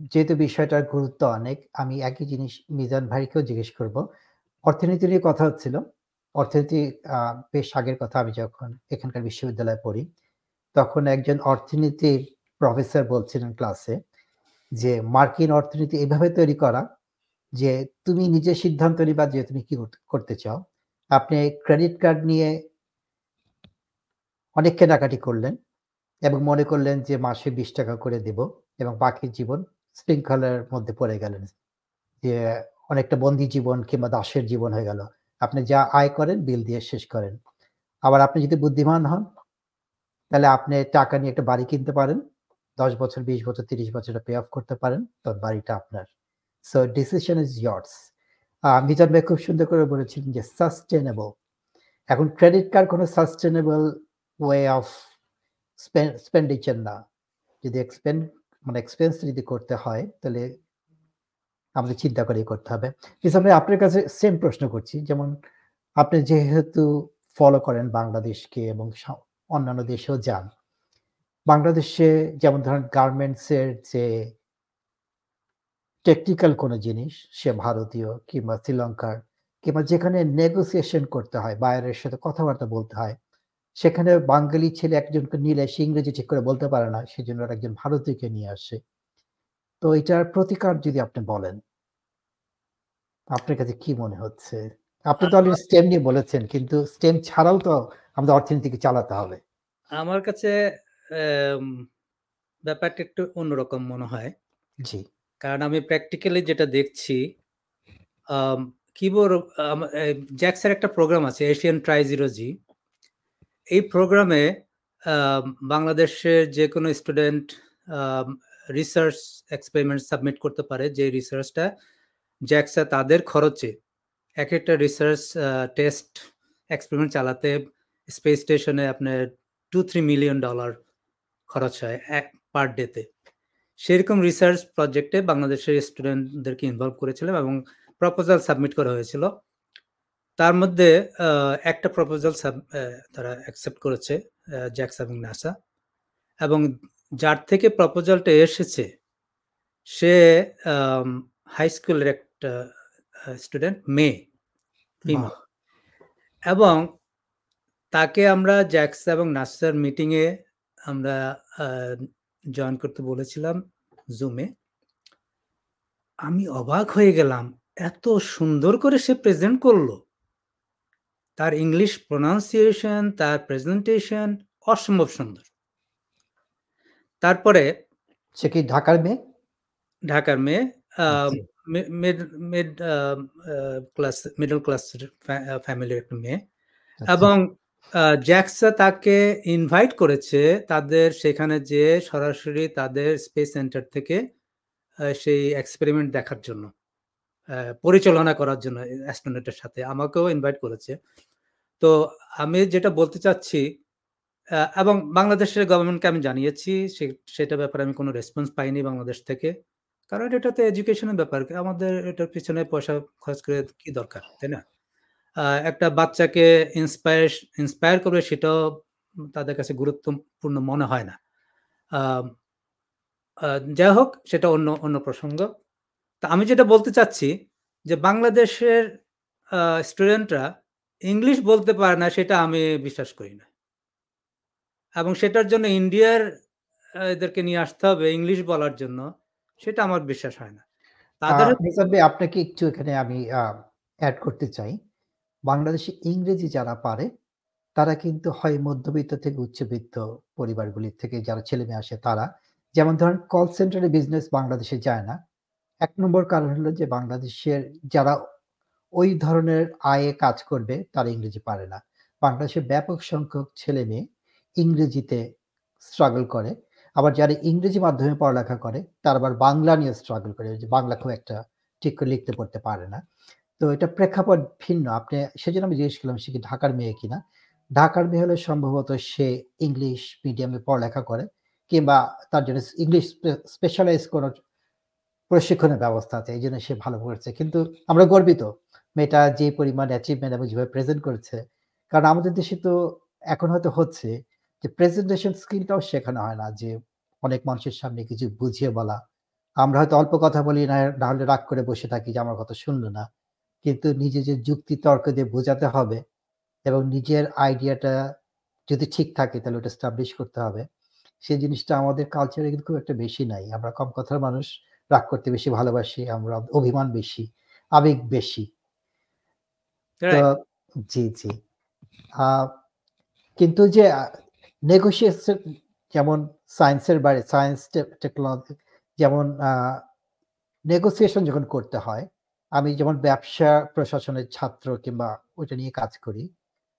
যেহেতু বিষয়টার গুরুত্ব অনেক, আমি একই জিনিস মিজান ভাইকেও জিজ্ঞেস করব। অর্থনীতি নিয়ে কথা হচ্ছিল। অর্থনীতি বেশ আগের কথা আমি যখন এখানকার বিশ্ববিদ্যালয়ে পড়ি, তখন একজন অর্থনীতির প্রফেসর বলছিলেন ক্লাসে যে, "মার্কিন অর্থনীতি এভাবে তৈরি করা যে তুমি নিজে সিদ্ধান্ত নিবা যে তুমি কি করতে চাও। আপনি ক্রেডিট কার্ড নিয়ে অনেক কেনাকাটি করলেন এবং মনে করলেন যে মাসে ৳২০ করে দিব এবং বাকি জীবন শৃঙ্খলার মধ্যে পড়ে গেলেন। যে অনেকটা বন্দী জীবন কিংবা দাসের জীবন হয়ে গেল। আপনি যা আয় করেন বিল দিয়ে শেষ করেন। আবার আপনি যদি বুদ্ধিমান হন, তাহলে আপনি টাকা নিয়ে একটা বাড়ি কিনতে পারেন। ১০ বছর, ২০ বছর, ৩০ বছর পে অফ করতে পারেন। তখন বাড়িটা আপনার। So decision is years." Mizan ভাই খুব সুন্দর করে বলেছিলেন যে সাস্টেনেবল এখন ক্রেডিট কার্ড কোনো সাস্টেইনেবল ওয়ে অফ স্পে স্পেন্ডিচার না। যদি এক্সপেন্ড মানে এক্সপেন্স যদি করতে হয় তাহলে আমাদের চিন্তা করেই করতে হবে। ভাই আপনার কাছে সেম প্রশ্ন করছি। যেমন আপনি যেহেতু ফলো করেন বাংলাদেশকে এবং অন্যান্য দেশেও যান। বাংলাদেশে যেমন ধরেন গার্মেন্টস এর যে টেকনিক্যাল কোনো জিনিস, সে ভারতীয় কিংবা শ্রীলঙ্কার কিংবা যেখানে নেগোসিয়েশন করতে হয়, বায়ারের সাথে কথাবার্তা বলতে হয়, সেখানে বাঙালি ছেলে একজনকে নিলে সে ইংরেজি ঠিক করে বলতে পারে না। সেজন্য একজন ভারতীয়কে নিয়ে আসে। তো এটার প্রতিকার যদি আপনি বলেন। আপনার কাছে কি মনে হচ্ছে? আপনি তো অলরেডি স্টেম নিয়ে বলেছেন কিন্তু স্টেম ছাড়াও তো আমাদের অর্থনীতিকে চালাতে হবে। আমার কাছে ব্যাপারটা একটু অন্যরকম মনে হয়। জি। কারণ আমি প্র্যাকটিক্যালি যেটা দেখছি কিবোর্ড জ্যাক্সের একটা প্রোগ্রাম আছে এশিয়ান ট্রাই জিরো জি। এই প্রোগ্রামে বাংলাদেশের যে কোনো স্টুডেন্ট রিসার্চ এক্সপেরিমেন্ট সাবমিট করতে পারে। যে রিসার্চটা জ্যাক্সা তাদের খরচে এক একটা রিসার্চ টেস্ট এক্সপেরিমেন্ট চালাতে স্পেস স্টেশনে আপনার $2-3 মিলিয়ন ডলার খরচ হয় এক পার ডেতে সেরকম রিসার্চ প্রজেক্টে বাংলাদেশের স্টুডেন্টদেরকে ইনভলভ করেছিলাম এবং প্রপোজাল সাবমিট করা হয়েছিল। তার মধ্যে একটা প্রপোজাল সাব তারা অ্যাকসেপ্ট করেছে জ্যাক্স এবং নাসা। এবং যার থেকে প্রপোজালটা এসেছে সে হাই স্কুলের একটা স্টুডেন্ট মেয়ে, এবং তাকে আমরা জ্যাক্স এবং নাসার মিটিংয়ে আমরা জয়েন করতে বলেছিলাম জুমে। আমি অবাক হয়ে গেলাম। এত সুন্দর করে সে প্রেজেন্ট করল। তার ইংলিশ প্রনাউন্সিয়েশন, তার প্রেজেন্টেশন অসম্ভব সুন্দর। তারপরে সে কি ঢাকার মেয়ে? ঢাকার মেয়ে মিড ক্লাস মিডল ক্লাসের ফ্যা ফ্যামিলির একটা মেয়ে। আচ্ছা। এবং জ্যাক্সা তাকে ইনভাইট করেছে তাদের সেখানে যেয়ে সরাসরি তাদের স্পেস সেন্টার থেকে সেই এক্সপেরিমেন্ট দেখার জন্য। পরিচালনা করার জন্য অ্যাস্ট্রোনটের সাথে। আমাকেও ইনভাইট করেছে। তো আমি যেটা বলতে চাচ্ছি এবং বাংলাদেশের গভর্নমেন্টকে আমি জানিয়েছি সে সেটার ব্যাপারে আমি কোনো রেসপন্স পাইনি বাংলাদেশ থেকে। কারণ এটা তো এডুকেশনের ব্যাপার। আমাদের এটার পিছনে পয়সা খরচ করে কি দরকার, তাই না? একটা বাচ্চাকে ইন্সপায়ার ইন্সপায়ার করবে সেটাও তাদের কাছে গুরুত্বপূর্ণ মনে হয় না। যাই হোক সেটা অন্য অন্য প্রসঙ্গ। তা আমি যেটা বলতে চাচ্ছি যে বাংলাদেশের স্টুডেন্টরা ইংলিশ বলতে পারে না, সেটা আমি বিশ্বাস করি না। এবং সেটার জন্য ইন্ডিয়ার এদেরকে নিয়ে আসতে হবে ইংলিশ বলার জন্য, সেটা আমার বিশ্বাস হয় না। তাদের আপনাকে একটু এখানে আমি এড করতে চাই। বাংলাদেশে ইংরেজি যারা পারে, তারা কিন্তু হয় মধ্যবিত্ত থেকে উচ্চবিত্ত পরিবারগুলির থেকে যারা ছেলেমেয়ে আসে, তারা। যেমন ধরেন কল সেন্টারে বিজনেস বাংলাদেশে যায় না। এক নম্বর কারণ হলো যে বাংলাদেশের যারা ওই ধরনের আয়ে কাজ করবে, তারা ইংরেজি পারে না। বাংলাদেশে ব্যাপক সংখ্যক ছেলে মেয়ে ইংরেজিতে স্ট্রাগল করে। আবার যারা ইংরেজি মাধ্যমে পড়ালেখা করে, তারা আবার বাংলা নিয়ে স্ট্রাগল করে। যে বাংলা খুব একটা ঠিক করে লিখতে পড়তে পারে না। তো এটা প্রেক্ষাপট ভিন্ন। আপনি সেজন্য আমি জিজ্ঞেস করলাম, সে কি ঢাকার মেয়ে কিনা? ঢাকার মেয়ে হলে সম্ভবত সে ইংলিশ মিডিয়ামে পড়ালেখা করে, কিংবা তার জন্য ইংলিশ স্পেশালাইজ কোনো প্রশিক্ষণের ব্যবস্থা আছে, এই জন্য সে ভালো করেছে। কিন্তু আমরা গর্বিত। মেয়েটা যে পরিমাণ অ্যাচিভমেন্ট এবং যেভাবে প্রেজেন্ট করেছে, কারণ আমাদের দেশে তো এখন হয়তো হচ্ছে যে প্রেজেন্টেশন স্কিলটাও শেখানো হয় না, যে অনেক মানুষের সামনে কিছু বুঝিয়ে বলা। আমরা হয়তো অল্প কথা বলি না না হলে রাগ করে বসে থাকি যে আমার কথা শুনলো না। কিন্তু নিজে যে যুক্তি তর্ক দিয়ে বোঝাতে হবে এবং নিজের আইডিয়াটা যদি ঠিক থাকে তাহলে ওটা স্টাবলিশ করতে হবে। সেই জিনিসটা আমাদের কালচারে কিন্তু খুব একটা বেশি নাই। আমরা কম কথার মানুষ, রাগ করতে বেশি ভালোবাসি, আমরা অভিমান বেশি, আবেগ বেশি। তো জি জি। কিন্তু যে নেগোসিয়েশন যেমন সায়েন্সের বাইরে সায়েন্স টেকনোলজি যেমন নেগোসিয়েশন যখন করতে হয় আমি যেমন ব্যবসা প্রশাসনের ছাত্র কিংবা ওইটা নিয়ে কাজ করি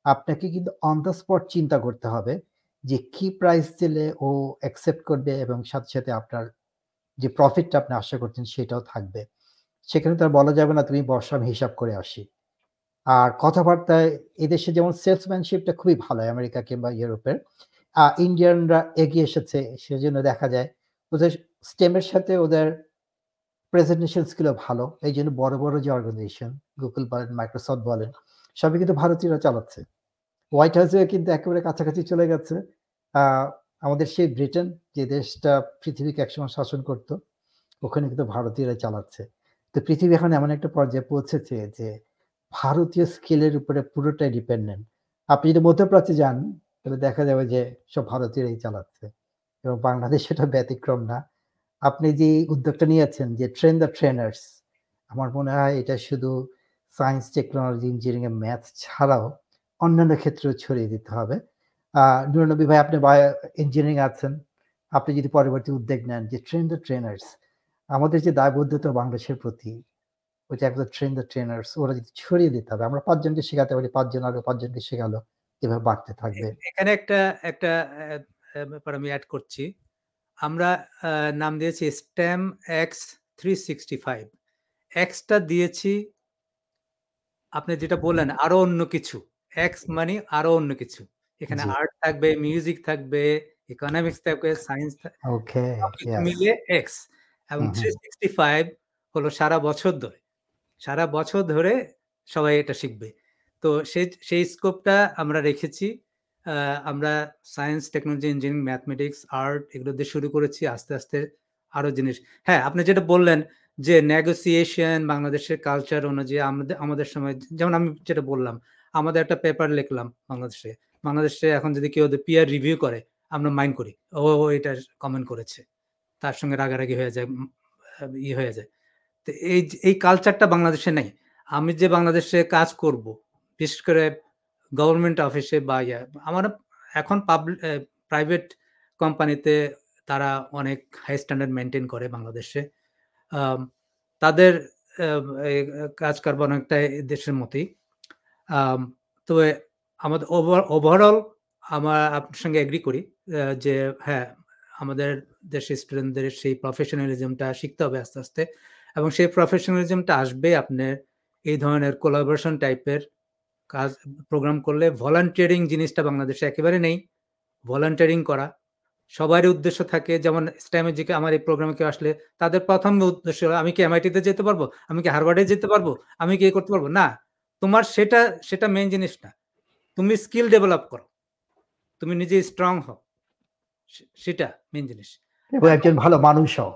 আপনাকে কিন্তু অন দ্য স্পট চিন্তা করতে হবে যে কি প্রাইস দিলে ও অ্যাকসেপ্ট করবে এবং সাথে সাথে আপনার যে প্রফিটটা আপনি আশা করছেন সেটাও থাকবে। সেখানে তার বলা যাবে না তুমি বর্ষা আমি হিসাব করে আসি। আর কথাবার্তায় এদেশে যেমন সেলসম্যানশিপটা খুবই ভালো, আমেরিকা কিংবা ইউরোপের ইন্ডিয়ানরা এগিয়ে এসেছে, সেজন্য দেখা যায় ওদের স্টেমের সাথে ওদের প্রেজেন্টেশন স্কিলও ভালো। এই জন্য বড় বড় যে অর্গানাইজেশন গুগল বলেন মাইক্রোসফট বলেন, সবই কিন্তু ভারতীয়রা চালাচ্ছে। হোয়াইট হাউসে কিন্তু একেবারে কাছাকাছি চলে গেছে। আমাদের সেই ব্রিটেন যে দেশটা পৃথিবীকে একসময় শাসন করত, ওখানে কিন্তু ভারতীয়রা চালাচ্ছে। তো পৃথিবী এখন এমন একটা পর্যায়ে পৌঁছেছে যে ভারতীয় স্কিলের উপরে পুরোটাই ডিপেন্ডেন্ট আপনি যদি মধ্যপ্রাচ্যে যান, তাহলে দেখা যাবে যে সব ভারতীয়রাই চালাচ্ছে এবং বাংলাদেশ সেটা ব্যতিক্রম না। আপনি যে উদ্যোগটা নিয়েছেন যে ট্রেন দ্য ট্রেনার্স আমার মনে হয় এটা শুধু সায়েন্স টেকনোলজি ইঞ্জিনিয়ারিং ম্যাথ ছাড়াও অন্যান্য ক্ষেত্রেও ছড়িয়ে দিতে হবে। নুরনবী ভাই, আপনি বায়ো ইঞ্জিনিয়ারিং আছেন। আপনি যদি পরবর্তী উদ্যোগ নেন যে ট্রেন দ্য ট্রেনার্স আমাদের যে দায়বদ্ধতা বাংলাদেশের প্রতি ওইটা একদম ট্রেন দ্য ট্রেনার্স ওরা যদি ছড়িয়ে দিতে হবে আমরা পাঁচজনকে শেখাতে পারি পাঁচজন আরও পাঁচজনকে শেখালো এভাবে বাড়তে থাকবে। এখানে একটা একটা ব্যাপার আমি অ্যাড করছি। আমরা নাম দিয়েছি STEM X three sixty five extra দিয়েছি আপনি যেটা বললেন আরও অন্য কিছু। এক্স মানে আরও অন্য কিছু। এখানে আর্ট থাকবে মিউজিক থাকবে ইকোনমিক্স থাকবে সায়েন্স ইয়েস মিলিয়ে এক্স এবং থ্রি সিক্সটি ফাইভ হলো সারা বছর ধরে। সারা বছর ধরে সবাই এটা শিখবে। তো সেই সেই স্কোপটা আমরা রেখেছি। আমরা science technology engineering mathematics art এগুলো দিয়ে শুরু করেছি, আস্তে আস্তে আরও জিনিস। হ্যাঁ আপনি যেটা বললেন যে নেগোসিয়েশন বাংলাদেশের কালচার অনুযায়ী আমাদের আমাদের সময়, যেমন আমি যেটা বললাম, আমাদের একটা পেপার লিখলাম বাংলাদেশে। বাংলাদেশে এখন যদি কেউ পিয়ার রিভিউ করে, আমরা মাইন্ড করি। ও এটা কমেন্ট করেছে। তার সঙ্গে রাগারাগি হয়ে যায় ইয়ে হয়ে যায়। তো এই এই কালচারটা বাংলাদেশে নেই। আমি যে বাংলাদেশে কাজ করব, বিশেষ করে গভর্নমেন্ট অফিসে বা আমার এখন পাবলিক প্রাইভেট কোম্পানিতে তারা অনেক হাই স্ট্যান্ডার্ড মেনটেন করে বাংলাদেশে। তাদের কাজ কারবার অনেকটা দেশের মতোই। তবে আমাদের ওভারঅল আমার আপনার সঙ্গে এগ্রি করি যে হ্যাঁ আমাদের দেশের স্টুডেন্টদের সেই প্রফেশনালিজমটা শিখতে হবে আস্তে আস্তে। এবং সেই প্রফেশনালিজমটা আসবে আপনার এই ধরনের কোলাবোরেশন টাইপের কাজ প্রোগ্রাম করলে ভলান্টিয়ারিং জিনিসটা বাংলাদেশে একেবারে নেই। ভলান্টিয়ারিং করা সবারই উদ্দেশ্য থাকে। যেমন স্ট্যামেজিকে আমার এই প্রোগ্রামে কেউ আসলে তাদের প্রথম উদ্দেশ্য আমি কি এমআইটিতে যেতে পারব? আমি কি হারভার্ডে যেতে পারব? আমি কি করতে পারব? না তোমার সেটা সেটা মেন জিনিস না। তুমি স্কিল ডেভেলপ করো। তুমি নিজে স্ট্রং হও। সেটা মেন জিনিস। এবং একজন ভালো মানুষও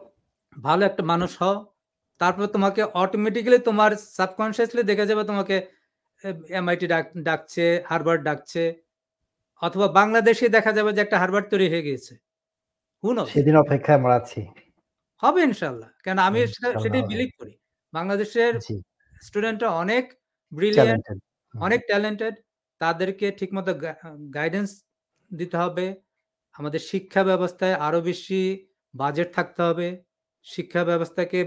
ভালো একটা মানুষ হও। তারপর তোমাকে অটোমেটিক্যালি তোমার সাবকনসিয়াসলি দেখা যাবে তোমাকে এমআইটি ডাকছে হারভার্ড ডাকছে অথবা বাংলাদেশে দেখা যাবে যে একটা হারভার্ড তৈরি হয়ে গিয়েছে। হুন সেদিন অপেক্ষায় আমরা আছি। হবে ইনশাল্লাহ কেন আমি সেটাই বিলিভ করি। বাংলাদেশের স্টুডেন্টরা অনেক ব্রিলিয়ান্ট অনেক ট্যালেন্টেড তাদেরকে ঠিকমতো গাইডেন্স দিতে হবে। আমাদের শিক্ষা ব্যবস্থায় আরও বেশি বাজেট থাকতে হবে। শিক্ষা ব্যবস্থাকে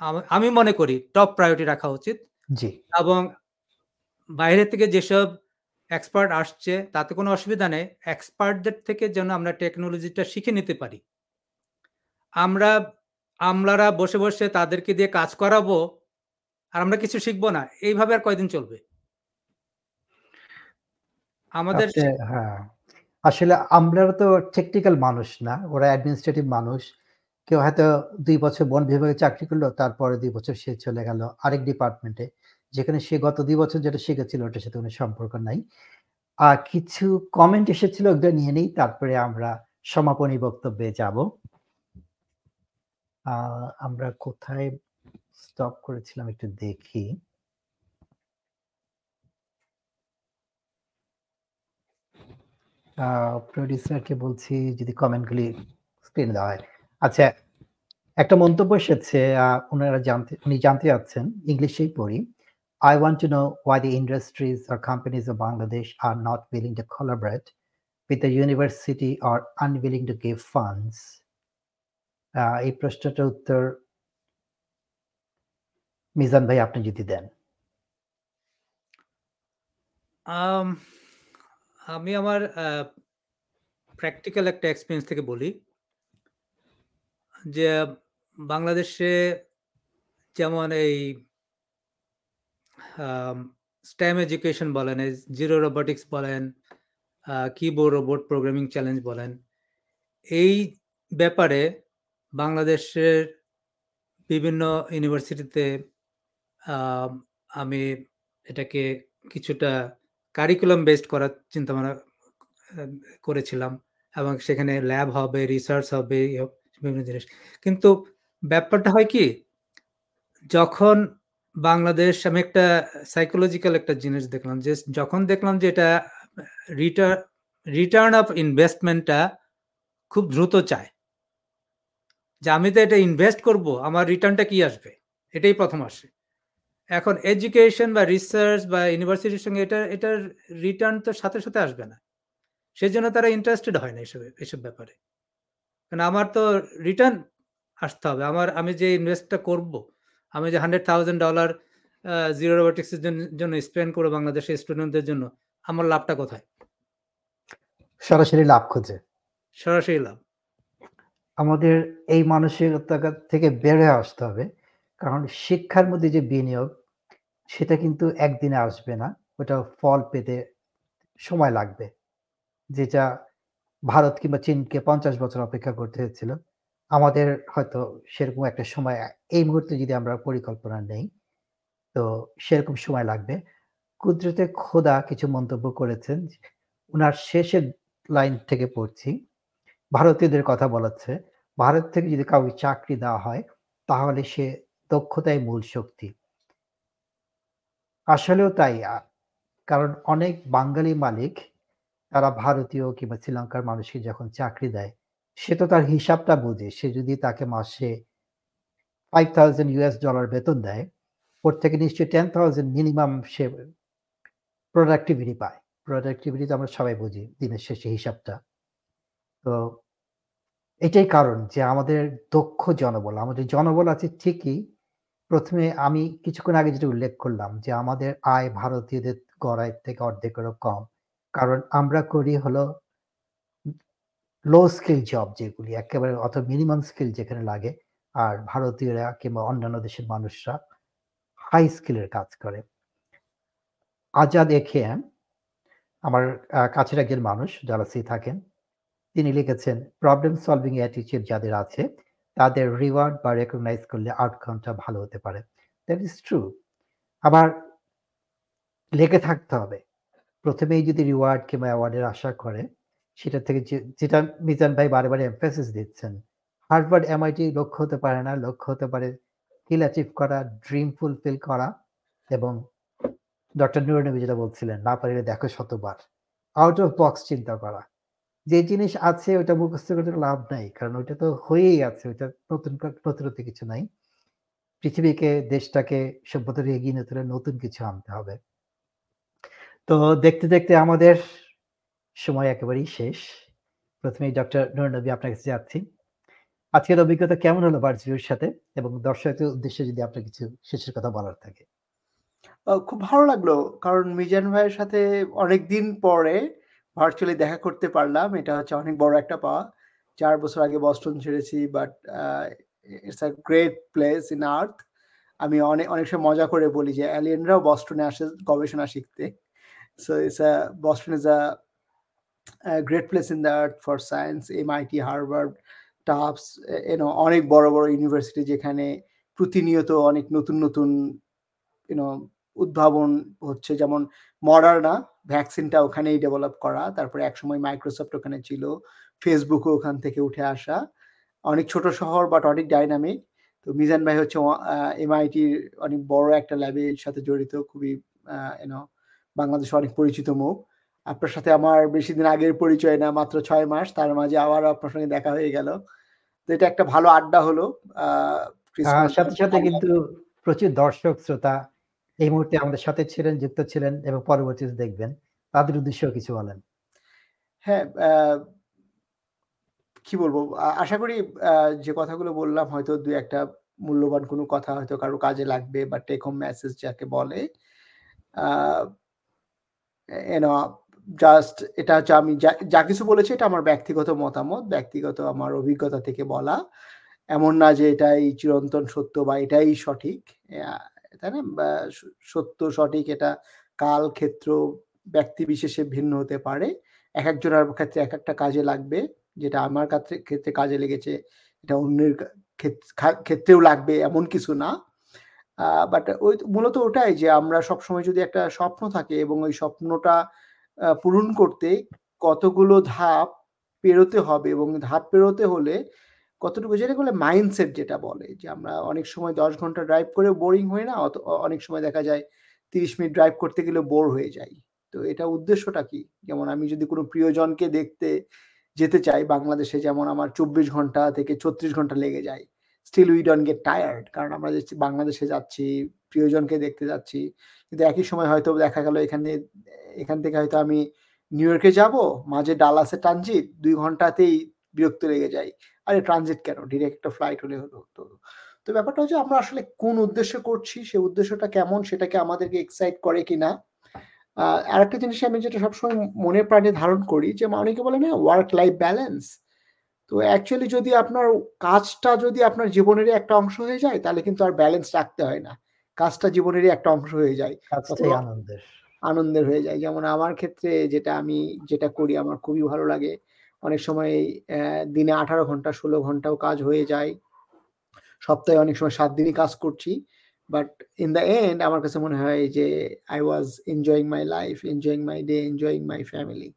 আম- মনে করি টপ প্রায়োরিটি রাখা উচিত। জি। এবং বাইরে থেকে যেসব এক্সপার্ট আসছে তাতে কোনো অসুবিধা নেই। এক্সপার্টদের থেকে যেন আমরা টেকনোলজিটা শিখে নিতে পারি। আমরা আমলারা বসে বসে তাদেরকে দিয়ে কাজ করাবো আর আমরা কিছু শিখব না। এইভাবে আর কয়দিন চলবে? আমাদের হ্যাঁ। আসলে আমরা তো টেকনিক্যাল মানুষ না ওরা অ্যাডমিনিস্ট্রেটিভ মানুষ। কেউ হয়তো দুই বছর বন বিভাগে চাকরি করল, তারপরে দুই বছর সে চলে গেল আরেক ডিপার্টমেন্টে যেখানে সে গত দুই বছর যেটা শিখেছিল ওটার সাথে কোনো সম্পর্ক নাই। আর কিছু কমেন্ট এসেছিল ওগুলো নিয়ে নেই, তারপরে আমরা সমাপনী বক্তব্যে যাব। আমরা কোথায় স্টপ করেছিলাম একটু দেখি। প্রডিউসারকে বলছি যদি কমেন্টগুলি স্ক্রিনে দেওয়া হয়। আচ্ছা একটা মন্তব্য এসেছে ওনারা জানতে, উনি জানতে চাচ্ছেন, ইংলিশেই পড়ি। I want to know why the industries are companies of Bangladesh are not willing to collaborate with the university are unwilling to give funds এই প্রশ্নটার উত্তর মিজান ভাই, আপনি যদি দেন। আমি আমার প্র্যাকটিক্যাল একটা এক্সপিরিয়েন্স থেকে বলি। যে বাংলাদেশে যেমন এই স্ট্যাম এডুকেশন বলেন জিরো রোবোটিক্স বলেন কিবোর্ড রোবট প্রোগ্রামিং চ্যালেঞ্জ বলেন এই ব্যাপারে বাংলাদেশের বিভিন্ন ইউনিভার্সিটিতে আমি এটাকে কিছুটা কারিকুলাম বেসড করার চিন্তা ভাবনা করেছিলাম এবং সেখানে ল্যাব হবে রিসার্চ হবে, বিভিন্ন জিনিস। কিন্তু ব্যাপারটা হয় কি, যখন বাংলাদেশ, আমি একটা সাইকোলজিক্যাল একটা জিনিস দেখলাম যে, যখন দেখলাম যে এটা রিটার্ন রিটার্ন অফ ইনভেস্টমেন্টটা খুব দ্রুত চায়। যে আমি তো এটা ইনভেস্ট করব, আমার রিটার্নটা কি আসবে? এটাই প্রথম আসে। এখন এডুকেশন বা রিসার্চ বা ইউনিভার্সিটির সঙ্গে এটা এটার রিটার্ন তো সাথে সাথে আসবে না। সেই জন্য তারা ইন্টারেস্টেড হয় না এসব এসব ব্যাপারে। কারণ আমার তো রিটার্ন আসতে হবে। আমার আমি যে ইনভেস্টটা করব আমি যে হান্ড্রেড থাউজেন্ড ডলার জিরো রোবোটিক্সের জন্য স্পেন্ড করব বাংলাদেশের স্টুডেন্টদের জন্য আমার লাভটা কোথায়? সরাসরি লাভ খোঁজে। সরাসরি লাভ। আমাদের এই মানসিকতা থেকে হয়ে আসতে হবে কারণ শিক্ষার মধ্যে যে বিনিয়োগ সেটা কিন্তু একদিনে আসবে না ওটা ফল পেতে সময় লাগবে। যেটা ভারত কিংবা চীনকে পঞ্চাশ বছর অপেক্ষা করতে হয়েছিল। আমাদের হয়তো সেরকম একটা সময়, এই মুহূর্তে যদি আমরা পরিকল্পনা নেই, তো সেরকম সময় লাগবে। কুদরতে খোদা কিছু মন্তব্য করেছেন, উনার শেষের লাইন থেকে পড়ছি। ভারতীয়দের কথা বলাচ্ছে, ভারত থেকে যদি কাউকে চাকরি দেওয়া হয়, তাহলে সে দক্ষতাই মূল শক্তি। আসলেও তাই কারণ অনেক বাঙালি মালিক তারা ভারতীয় কিংবা শ্রীলঙ্কার মানুষকে যখন চাকরি দেয়, সে তো তার হিসাবটা বোঝে। সে যদি তাকে মাসে ফাইভ থাউজেন্ড ইউএস ডলার বেতন দেয়, ওর থেকে নিশ্চয়ই টেন থাউজেন্ড মিনিমাম সে প্রোডাক্টিভিটি পায়। প্রোডাক্টিভিটি তো আমরা সবাই বুঝি, দিনের শেষে হিসাবটা। তো এটাই কারণ যে আমাদের দক্ষ জনবল, আমাদের জনবল আছে ঠিকই। প্রথমে আমি কিছুক্ষণ আগে যেটা উল্লেখ করলাম যে আমাদের আয় ভারতীয়দের গড়ায় থেকে অর্ধেকেরও কম। কারণ আমরা করি হলো লো স্কিল জব যেগুলি, একেবারে অত মিনিমাম স্কিল যেখানে লাগে। আর ভারতীয়রা কিংবা অন্যান্য দেশের মানুষরা হাই স্কিলের কাজ করে। আজাদ এখেয়াম আমার কাছের একজন মানুষ, যারা সি থাকেন, তিনি লিখেছেন প্রবলেম সলভিং অ্যাটিচিউড যাদের আছে, তাদের রিওয়ার্ড বা রেকগনাইজ করলে আউটকামটা ভালো হতে পারে। দ্যাট ইজ ট্রু আবার লেগে থাকতে হবে প্রথমেই যদি রিওয়ার্ড কিংবা অ্যাওয়ার্ডের আশা করে, সেটা থেকে যেটা মিজান ভাই বারে বারে এমফেসিস দিচ্ছেন হার্ভার্ড এমআইটি লক্ষ্য হতে পারে না, লক্ষ্য হতে পারে স্কিল অ্যাচিভ করা ড্রিম ফুলফিল করা এবং ডক্টর নুরনবী যেটা বলছিলেন, না পারিলে দেখো শতবার। আউট অফ বক্স চিন্তা করা। যে জিনিস আছে ওটা মুখস্থ করতে লাভ নাই, কারণ ওইটা তো হয়েই আছে, ওইটা নতুন নতুনত্ব কিছু নাই। পৃথিবীকে, দেশটাকে সভ্যতাকে এগিয়ে নিতে হলে নতুন কিছু আনতে হবে। তো দেখতে দেখতে আমাদের সময় একেবারেই শেষ প্রথমেই ডক্টর নুরনবী আপনার কাছে যাচ্ছি আজকের অভিজ্ঞতা কেমন হলো ভার্চুয়ালের সাথে এবং দর্শকদের উদ্দেশ্যে যদি আপনার কিছু শেষের কথা বলার থাকে খুব ভালো লাগল। কারণ মিজান ভাইয়ের সাথে অনেক দিন পরে ভার্চুয়ালি দেখা করতে পারলাম। এটা হচ্ছে অনেক বড় একটা পাওয়া। চার বছর আগে বস্টন ছেড়েছি but it's a great place in earth. আমি অনেক অনেক সময় মজা করে বলি যে অ্যালিয়েনরাও বস্টনে আসে গবেষণা শিখতে। So it's a Boston is a a great place in the earth for science, MIT, Harvard, Tufts you অনেক বড়, বড় ইউনিভার্সিটি যেখানে প্রতিনিয়ত অনেক নতুন, নতুন you উদ্ভাবন হচ্ছে যেমন মডার্না ভ্যাকসিনটা ওখানেই ডেভেলপ করা। তারপরে একসময় মাইক্রোসফট ওখানে ছিল। ফেসবুকও ওখান থেকে উঠে আসা। অনেক ছোট শহর বাট অনেক ডাইনামিক। তো মিজান ভাই হচ্ছে এমআইটির অনেক বড় একটা ল্যাবের সাথে জড়িত। খুবই know বাংলাদেশে অনেক পরিচিত মুখ। আপনার সাথে আমার বেশিদিন আগের পরিচয় না, মাত্র ৬ মাস। তার মাঝে আবারও আপনার সঙ্গে দেখা হয়ে গেল। তো এটা একটা ভালো আড্ডা হলো। ক্রিসমাস সাথে, সাথে কিন্তু প্রচুর দর্শক শ্রোতা এই মুহূর্তে আমাদের সাথে ছিলেন, যুক্ত ছিলেন এবং পরবর্তীতে দেখবেন। তাদের উদ্দেশ্যেও কিছু বলেন। হ্যাঁ, কি বলব? আশা করি যে কথাগুলো বললাম হয়তো ২-১ মূল্যবান কোনো কথা হয়তো কারও কাজে লাগবে বা টেক হোম মেসেজ যাকে বলে। You জাস্ট এটা হচ্ছে আমি যা কিছু বলেছি এটা আমার ব্যক্তিগত মতামত, ব্যক্তিগত আমার অভিজ্ঞতা থেকে বলা। এমন না যে এটাই চিরন্তন সত্য বা এটাই সঠিক। তাই না? সত্য সঠিক এটা কাল, ক্ষেত্র, ব্যক্তি বিশেষে ভিন্ন হতে পারে। এক একজনের ক্ষেত্রে এক একটা কাজে লাগবে। যেটা আমার ক্ষেত্রে কাজে লেগেছে এটা অন্যের ক্ষেত্রেও লাগবে এমন কিছু না। বাট ওই মূলত ওটাই যে আমরা সবসময় যদি একটা স্বপ্ন থাকে এবং ওই স্বপ্নটা পূরণ করতে কতগুলো ধাপ পেরোতে হবে এবং ধাপ পেরোতে হলে কতটুকু যেটাকে বলে মাইন্ডসেট যেটা বলে যে আমরা অনেক সময় ১০ ঘণ্টা ড্রাইভ করেও বোরিং হই না? অত অনেক সময় দেখা যায় ৩০ মিনিট ড্রাইভ করতে গেলেও বোর হয়ে যাই। তো এটা উদ্দেশ্যটা কি? যেমন আমি যদি কোনো প্রিয়জনকে দেখতে যেতে চাই, বাংলাদেশে যেমন আমার ২৪ ঘণ্টা থেকে ৩৬ ঘণ্টা লেগে যায়। Still we don't get tired কারণ আমরা যাচ্ছি বাংলাদেশে যাচ্ছি, প্রিয়জনকে দেখতে যাচ্ছি। কিন্তু একই সময় হয়তো দেখা গেল এখানে এখান থেকে হয়তো আমি নিউ ইয়র্কে যাব, মাঝে ডালাসে ট্রানজিট দুই ঘন্টাতেই বিরক্ত লেগে যায়। আরে ট্রানজিট কেন? ডিরেক্ট একটা ফ্লাইট হলে হলো। তো তো ব্যাপারটা হচ্ছে আমরা আসলে কোন উদ্দেশ্যে করছি, সে উদ্দেশ্যটা কেমন সেটাকে আমাদেরকে এক্সাইট করে কিনা? আ আরেকটা জিনিস আমি যেটা সবসময় মনে প্রাণে ধারণ করি যে অনেকে বলে না ওয়ার্ক লাইফ ব্যালেন্স। তো অ্যাকচুয়ালি যদি আপনার কাজটা যদি আপনার জীবনেরই একটা অংশ হয়ে যায় তাহলে কিন্তু আর ব্যালেন্স রাখতে হয় না। কাজটা জীবনেরই একটা অংশ হয়ে যায়। আনন্দের। আনন্দের হয়ে যায়। যেমন আমার ক্ষেত্রে যেটা আমি যেটা করি আমার খুবই ভালো লাগে। অনেক সময় দিনে ১৮ ঘণ্টা ১৬ ঘন্টাও কাজ হয়ে যায়। সপ্তাহে অনেক সময় সাত দিনই কাজ করছি। বাট ইন দ্য এন্ড আমার কাছে মনে হয় যে I was enjoying my life, enjoying my day, enjoying my family.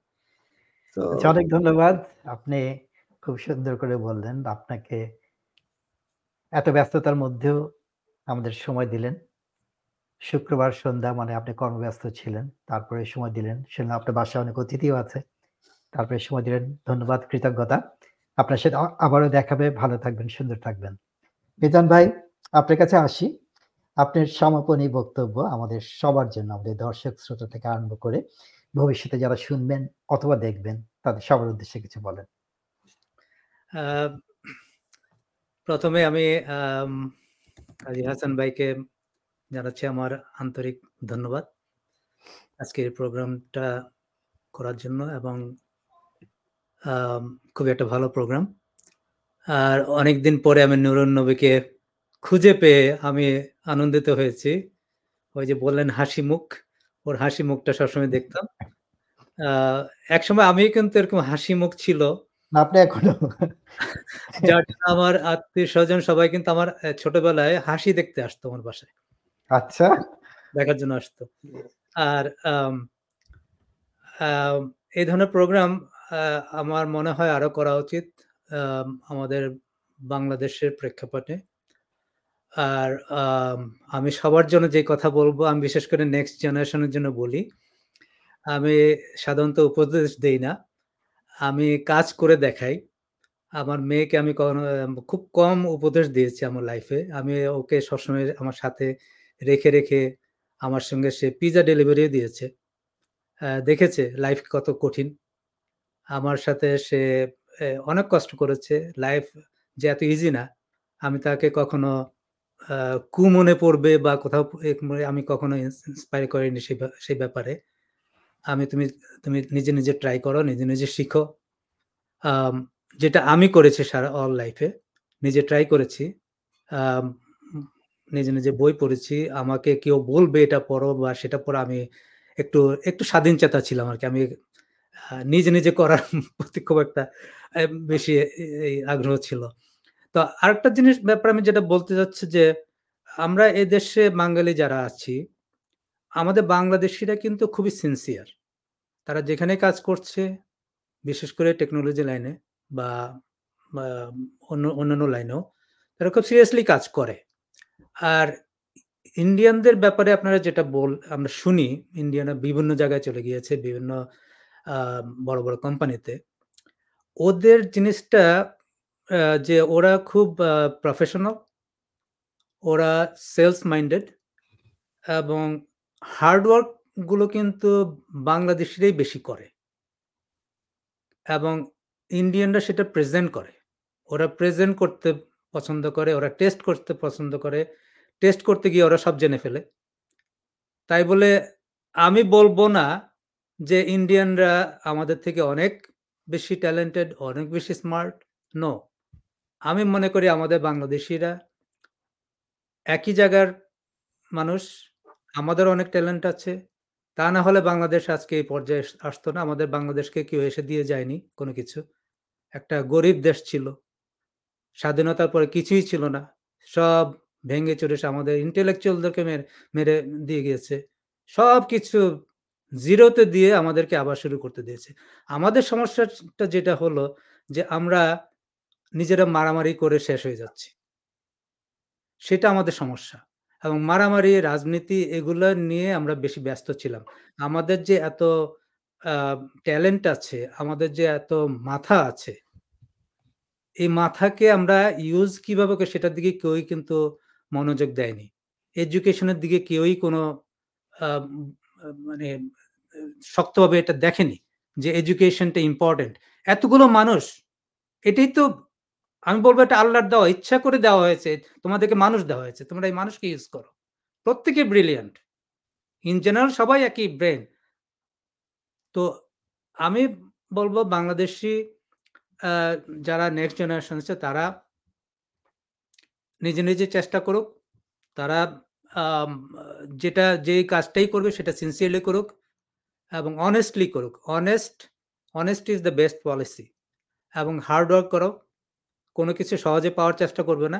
তো অনেক ধন্যবাদ। আপনি খুব সুন্দর করে বললেন। আপনাকে এত ব্যস্ততার মধ্যেও আমাদের সময় দিলেন। শুক্রবার সন্ধ্যা মানে আপনি কর্মব্যস্ত ছিলেন। তারপরে সময় দিলেন। শুনলাম আপনার বাসায় অনেক অতিথিও আছে। তারপরে সময় দিলেন। ধন্যবাদ, কৃতজ্ঞতা। আপনার সাথে আবারও দেখাবে ভালো থাকবেন, সুন্দর থাকবেন। মিজান ভাই, আপনার কাছে আসি। আপনার সমাপনী বক্তব্য আমাদের সবার জন্য, আমাদের দর্শক শ্রোতা থেকে আরম্ভ করে ভবিষ্যতে যারা শুনবেন অথবা দেখবেন তাদের সবার উদ্দেশ্যে কিছু বলেন। প্রথমে আমি কাজী হাসান ভাইকে জানাচ্ছি আমার আন্তরিক ধন্যবাদ। আজকের প্রোগ্রামটা করার জন্য এবং খুবই একটা ভালো প্রোগ্রাম। আর অনেকদিন পরে আমি নুরুন নবীকে খুঁজে পেয়ে আমি আনন্দিত হয়েছি। ওই যে বললেন হাসি মুখ, ওর হাসি মুখটা সবসময় দেখতাম। একসময় আমি কিন্তু এরকম হাসি মুখ ছিল। না আপনি এখনও <laughs> আমার আত্মীয়স্বজন সবাই কিন্তু আমার ছোটবেলায় হাসি দেখতে আসতো আমার বাসায়। আচ্ছা। দেখার জন্য আসতো। আর এই ধরনের প্রোগ্রাম আমার মনে হয় আরও করা উচিত আম আমাদের বাংলাদেশের প্রেক্ষাপটে। আর আমি সবার জন্য যে কথা বলব আমি বিশেষ করে নেক্সট জেনারেশনের জন্য বলি। আমি সাধারণত উপদেশ দেই না। আমি কাজ করে দেখাই। আমার মেয়েকে আমি কখনো খুব কম উপদেশ দিয়েছি আমার লাইফে। আমি ওকে সবসময় আমার সাথে রেখে, রেখে আমার সঙ্গে সে পিজ্জা ডেলিভারিও দিয়েছে। দেখেছে লাইফ কত কঠিন। আমার সাথে সে অনেক কষ্ট করেছে। লাইফ যে এত ইজি না, আমি তাকে কখনো কু মনে পড়বে বা কোথাও আমি কখনো ইন্সপায়ার করিনি সেই ব্যা- সেই ব্যাপারে আমি তুমি তুমি নিজে নিজে ট্রাই করো, নিজে নিজে শিখো। যেটা আমি করেছি সারা অল লাইফে নিজে ট্রাই করেছি। নিজে নিজে বই পড়েছি। আমাকে কেউ বলবে এটা পড়ো বা সেটা পড়ো আমি একটু একটু স্বাধীন চেতা ছিলাম আর কি। আমি নিজে নিজে করার প্রতি খুব একটা বেশি আগ্রহ ছিল। তো আরেকটা জিনিস ব্যাপারে আমি যেটা বলতে চাচ্ছি যে, আমরা এ দেশে বাঙালি যারা আছি আমাদের বাংলাদেশিরা কিন্তু খুবই সিনসিয়ার তারা যেখানে কাজ করছে, বিশেষ করে টেকনোলজি লাইনে বা অন্য, অন্যান্য লাইনেও তারা খুব সিরিয়াসলি কাজ করে। আর ইন্ডিয়ানদের ব্যাপারে আপনারা যেটা বল, আমরা শুনি ইন্ডিয়ানা বিভিন্ন জায়গায় চলে গিয়েছে, বিভিন্ন বড় বড় কোম্পানিতে ওদের জিনিসটা যে ওরা খুব প্রফেশনাল ওরা সেলস মাইন্ডেড এবং হার্ডওয়ার্কগুলো কিন্তু বাংলাদেশিরাই বেশি করে। এবং ইন্ডিয়ানরা সেটা প্রেজেন্ট করে। ওরা প্রেজেন্ট করতে পছন্দ করে, ওরা টেস্ট করতে পছন্দ করে। টেস্ট করতে গিয়ে ওরা সব জেনে ফেলে। তাই বলে আমি বলব না যে ইন্ডিয়ানরা আমাদের থেকে অনেক বেশি ট্যালেন্টেড, অনেক বেশি স্মার্ট। নো। আমি মনে করি আমাদের বাংলাদেশিরা একই জায়গার মানুষ আমাদের অনেক ট্যালেন্ট আছে। তা না হলে বাংলাদেশ আজকে এই পর্যায়ে আস- আসতো না। আমাদের বাংলাদেশকে কেউ এসে দিয়ে যায়নি কোনো কিছু। একটা গরিব দেশ ছিল। স্বাধীনতার পরে কিছুই ছিল না। সব ভেঙে চুরে সে আমাদের ইন্টেলেকচুয়ালদেরকে মেরে মেরে দিয়ে গিয়েছে। সব কিছু জিরোতে দিয়ে আমাদেরকে আবার শুরু করতে দিয়েছে। আমাদের সমস্যাটা যেটা হলো যে আমরা নিজেরা মারামারি করে শেষ হয়ে যাচ্ছি। সেটা আমাদের সমস্যা। এবং মারামারি, রাজনীতি এগুলো নিয়ে আমরা বেশি ব্যস্ত ছিলাম। আমাদের যে এত ট্যালেন্ট আছে, আমাদের যে এত মাথা আছে, এই মাথাকে আমরা ইউজ কীভাবে সেটার দিকে কেউই কিন্তু মনোযোগ দেয়নি। এডুকেশনের দিকে কেউই কোনো মানে শক্তভাবে এটা দেখেনি যে এডুকেশনটা ইম্পর্টেন্ট এতগুলো মানুষ, এটাই তো আমি বলব এটা আল্লাহর দেওয়া, ইচ্ছা করে দেওয়া হয়েছে, তোমাদেরকে মানুষ দেওয়া হয়েছে, তোমরা এই মানুষকে ইউজ করো। প্রত্যেকে ব্রিলিয়ান্ট ইন জেনারেল সবাই একই ব্রেন তো আমি বলব বাংলাদেশি যারা নেক্সট জেনারেশন আছে, তারা নিজে নিজে চেষ্টা করুক। তারা যেটা যে কাজটাই করবে, সেটা সিনসিয়ারলি করুক এবং অনেস্টলি করুক। Honest honest is the best policy এবং হার্ড ওয়ার্ক করো। কোনো কিছু সহজে পাওয়ার চেষ্টা করবে না।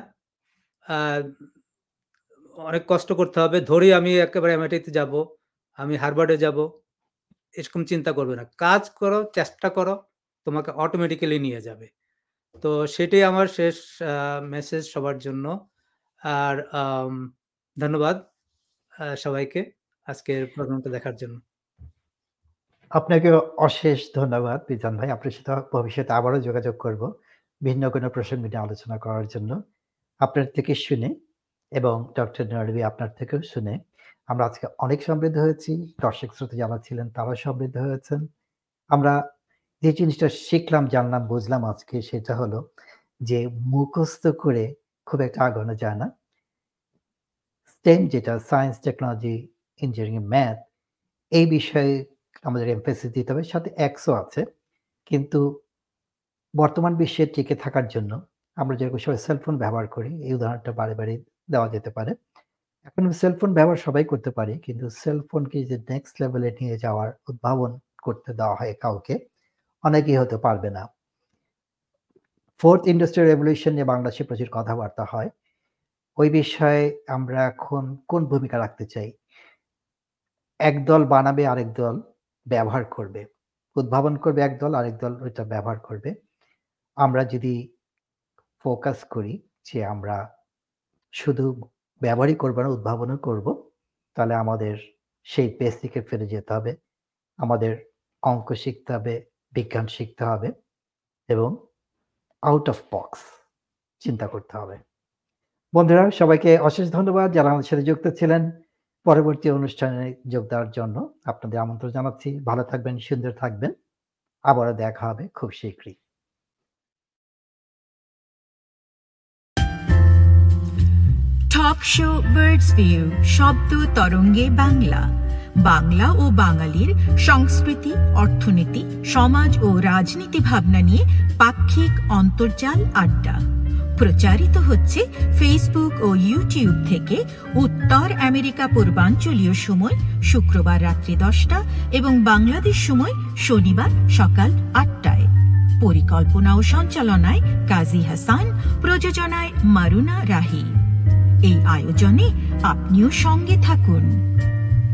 অনেক কষ্ট করতে হবে। ধরি আমি একেবারে এমআইটিতে যাব, আমি হারবার্ডে যাব, এরকম চিন্তা করবে না। কাজ করো, চেষ্টা করো, তোমাকে অটোমেটিক্যালি নিয়ে যাবে। তো সেটাই আমার শেষ মেসেজ সবার জন্য। আর ধন্যবাদ সবাইকে আজকের প্রোগ্রামটা দেখার জন্য। আপনাকে অশেষ ধন্যবাদ, বিধান ভাই। আপনার সাথে ভবিষ্যতে আবারও যোগাযোগ করব। ভিন্ন কোনো প্রসঙ্গ নিয়ে আলোচনা করার জন্য আপনার থেকে শুনে এবং ডক্টর নরবি আপনার থেকেও শুনে আমরা আজকে অনেক সমৃদ্ধ হয়েছি। দর্শক শ্রোতা যারা ছিলেন তারাও সমৃদ্ধ হয়েছেন। আমরা যে জিনিসটা শিখলাম, জানলাম, বুঝলাম আজকে সেটা হলো যে মুখস্থ করে খুব একটা আগানো যায় না। স্টেম যেটা সায়েন্স টেকনোলজি ইঞ্জিনিয়ারিং ম্যাথ এই বিষয়ে আমাদের এমফেসিস দিতে হবে। সাথে এক্সও আছে। কিন্তু বর্তমান বিশ্বে টিকে থাকার জন্য আমরা যেরকম সবাই সেলফোন ব্যবহার করি, এই উদাহরণটা বারে বারে দেওয়া যেতে পারে। এখন সেলফোন ব্যবহার সবাই করতে পারি, কিন্তু সেলফোনকে যে নেক্সট লেভেলে নিয়ে যাওয়ার উদ্ভাবন করতে দেওয়া হয় কাউকে, অনেকেই হতে পারবে না। ফোর্থ ইন্ডাস্ট্রিয়াল রেভলিউশন নিয়ে বাংলাদেশে প্রচুর কথাবার্তা হয়। ওই বিষয়ে আমরা এখন কোন ভূমিকা রাখতে চাই? একদল বানাবে, আরেক দল ব্যবহার করবে। উদ্ভাবন করবে একদল আরেক দল ওইটা ব্যবহার করবে। আমরা যদি ফোকাস করি যে আমরা শুধু ব্যবহারই করব না, উদ্ভাবনও করব, তাহলে আমাদের সেই বেসিকে ফিরে যেতে হবে। আমাদের অঙ্ক শিখতে হবে, বিজ্ঞান শিখতে হবে এবং আউট অফ বক্স চিন্তা করতে হবে। বন্ধুরা, সবাইকে অশেষ ধন্যবাদ যারা আমাদের সাথে যুক্ত ছিলেন। পরবর্তী অনুষ্ঠানে যোগ দেওয়ার জন্য আপনাদের আমন্ত্রণ জানাচ্ছি। ভালো থাকবেন, সুন্দর থাকবেন। আবারও দেখা হবে খুব শীঘ্রই। টক শো বার্ডস ভিউ শব্দ তরঙ্গে বাংলা। বাংলা ও বাঙালির সংস্কৃতি, অর্থনীতি, সমাজ ও রাজনীতি ভাবনা নিয়ে পাক্ষিক অন্তর্জাল আড্ডা। প্রচারিত হচ্ছে ফেসবুক ও ইউটিউব থেকে উত্তর আমেরিকা পূর্বাঞ্চলীয় সময় শুক্রবার রাত্রি দশটা এবং বাংলাদেশ সময় শনিবার সকাল আটটায়। পরিকল্পনা ও সঞ্চালনায় কাজী হাসান, প্রযোজনায় মারুনা রাহি। এই আয়োজনে আপনিও সঙ্গে থাকুন।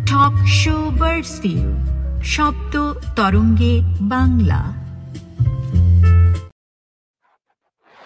টক শো বার্ডস ভিউ শব্দ তরঙ্গে বাংলা।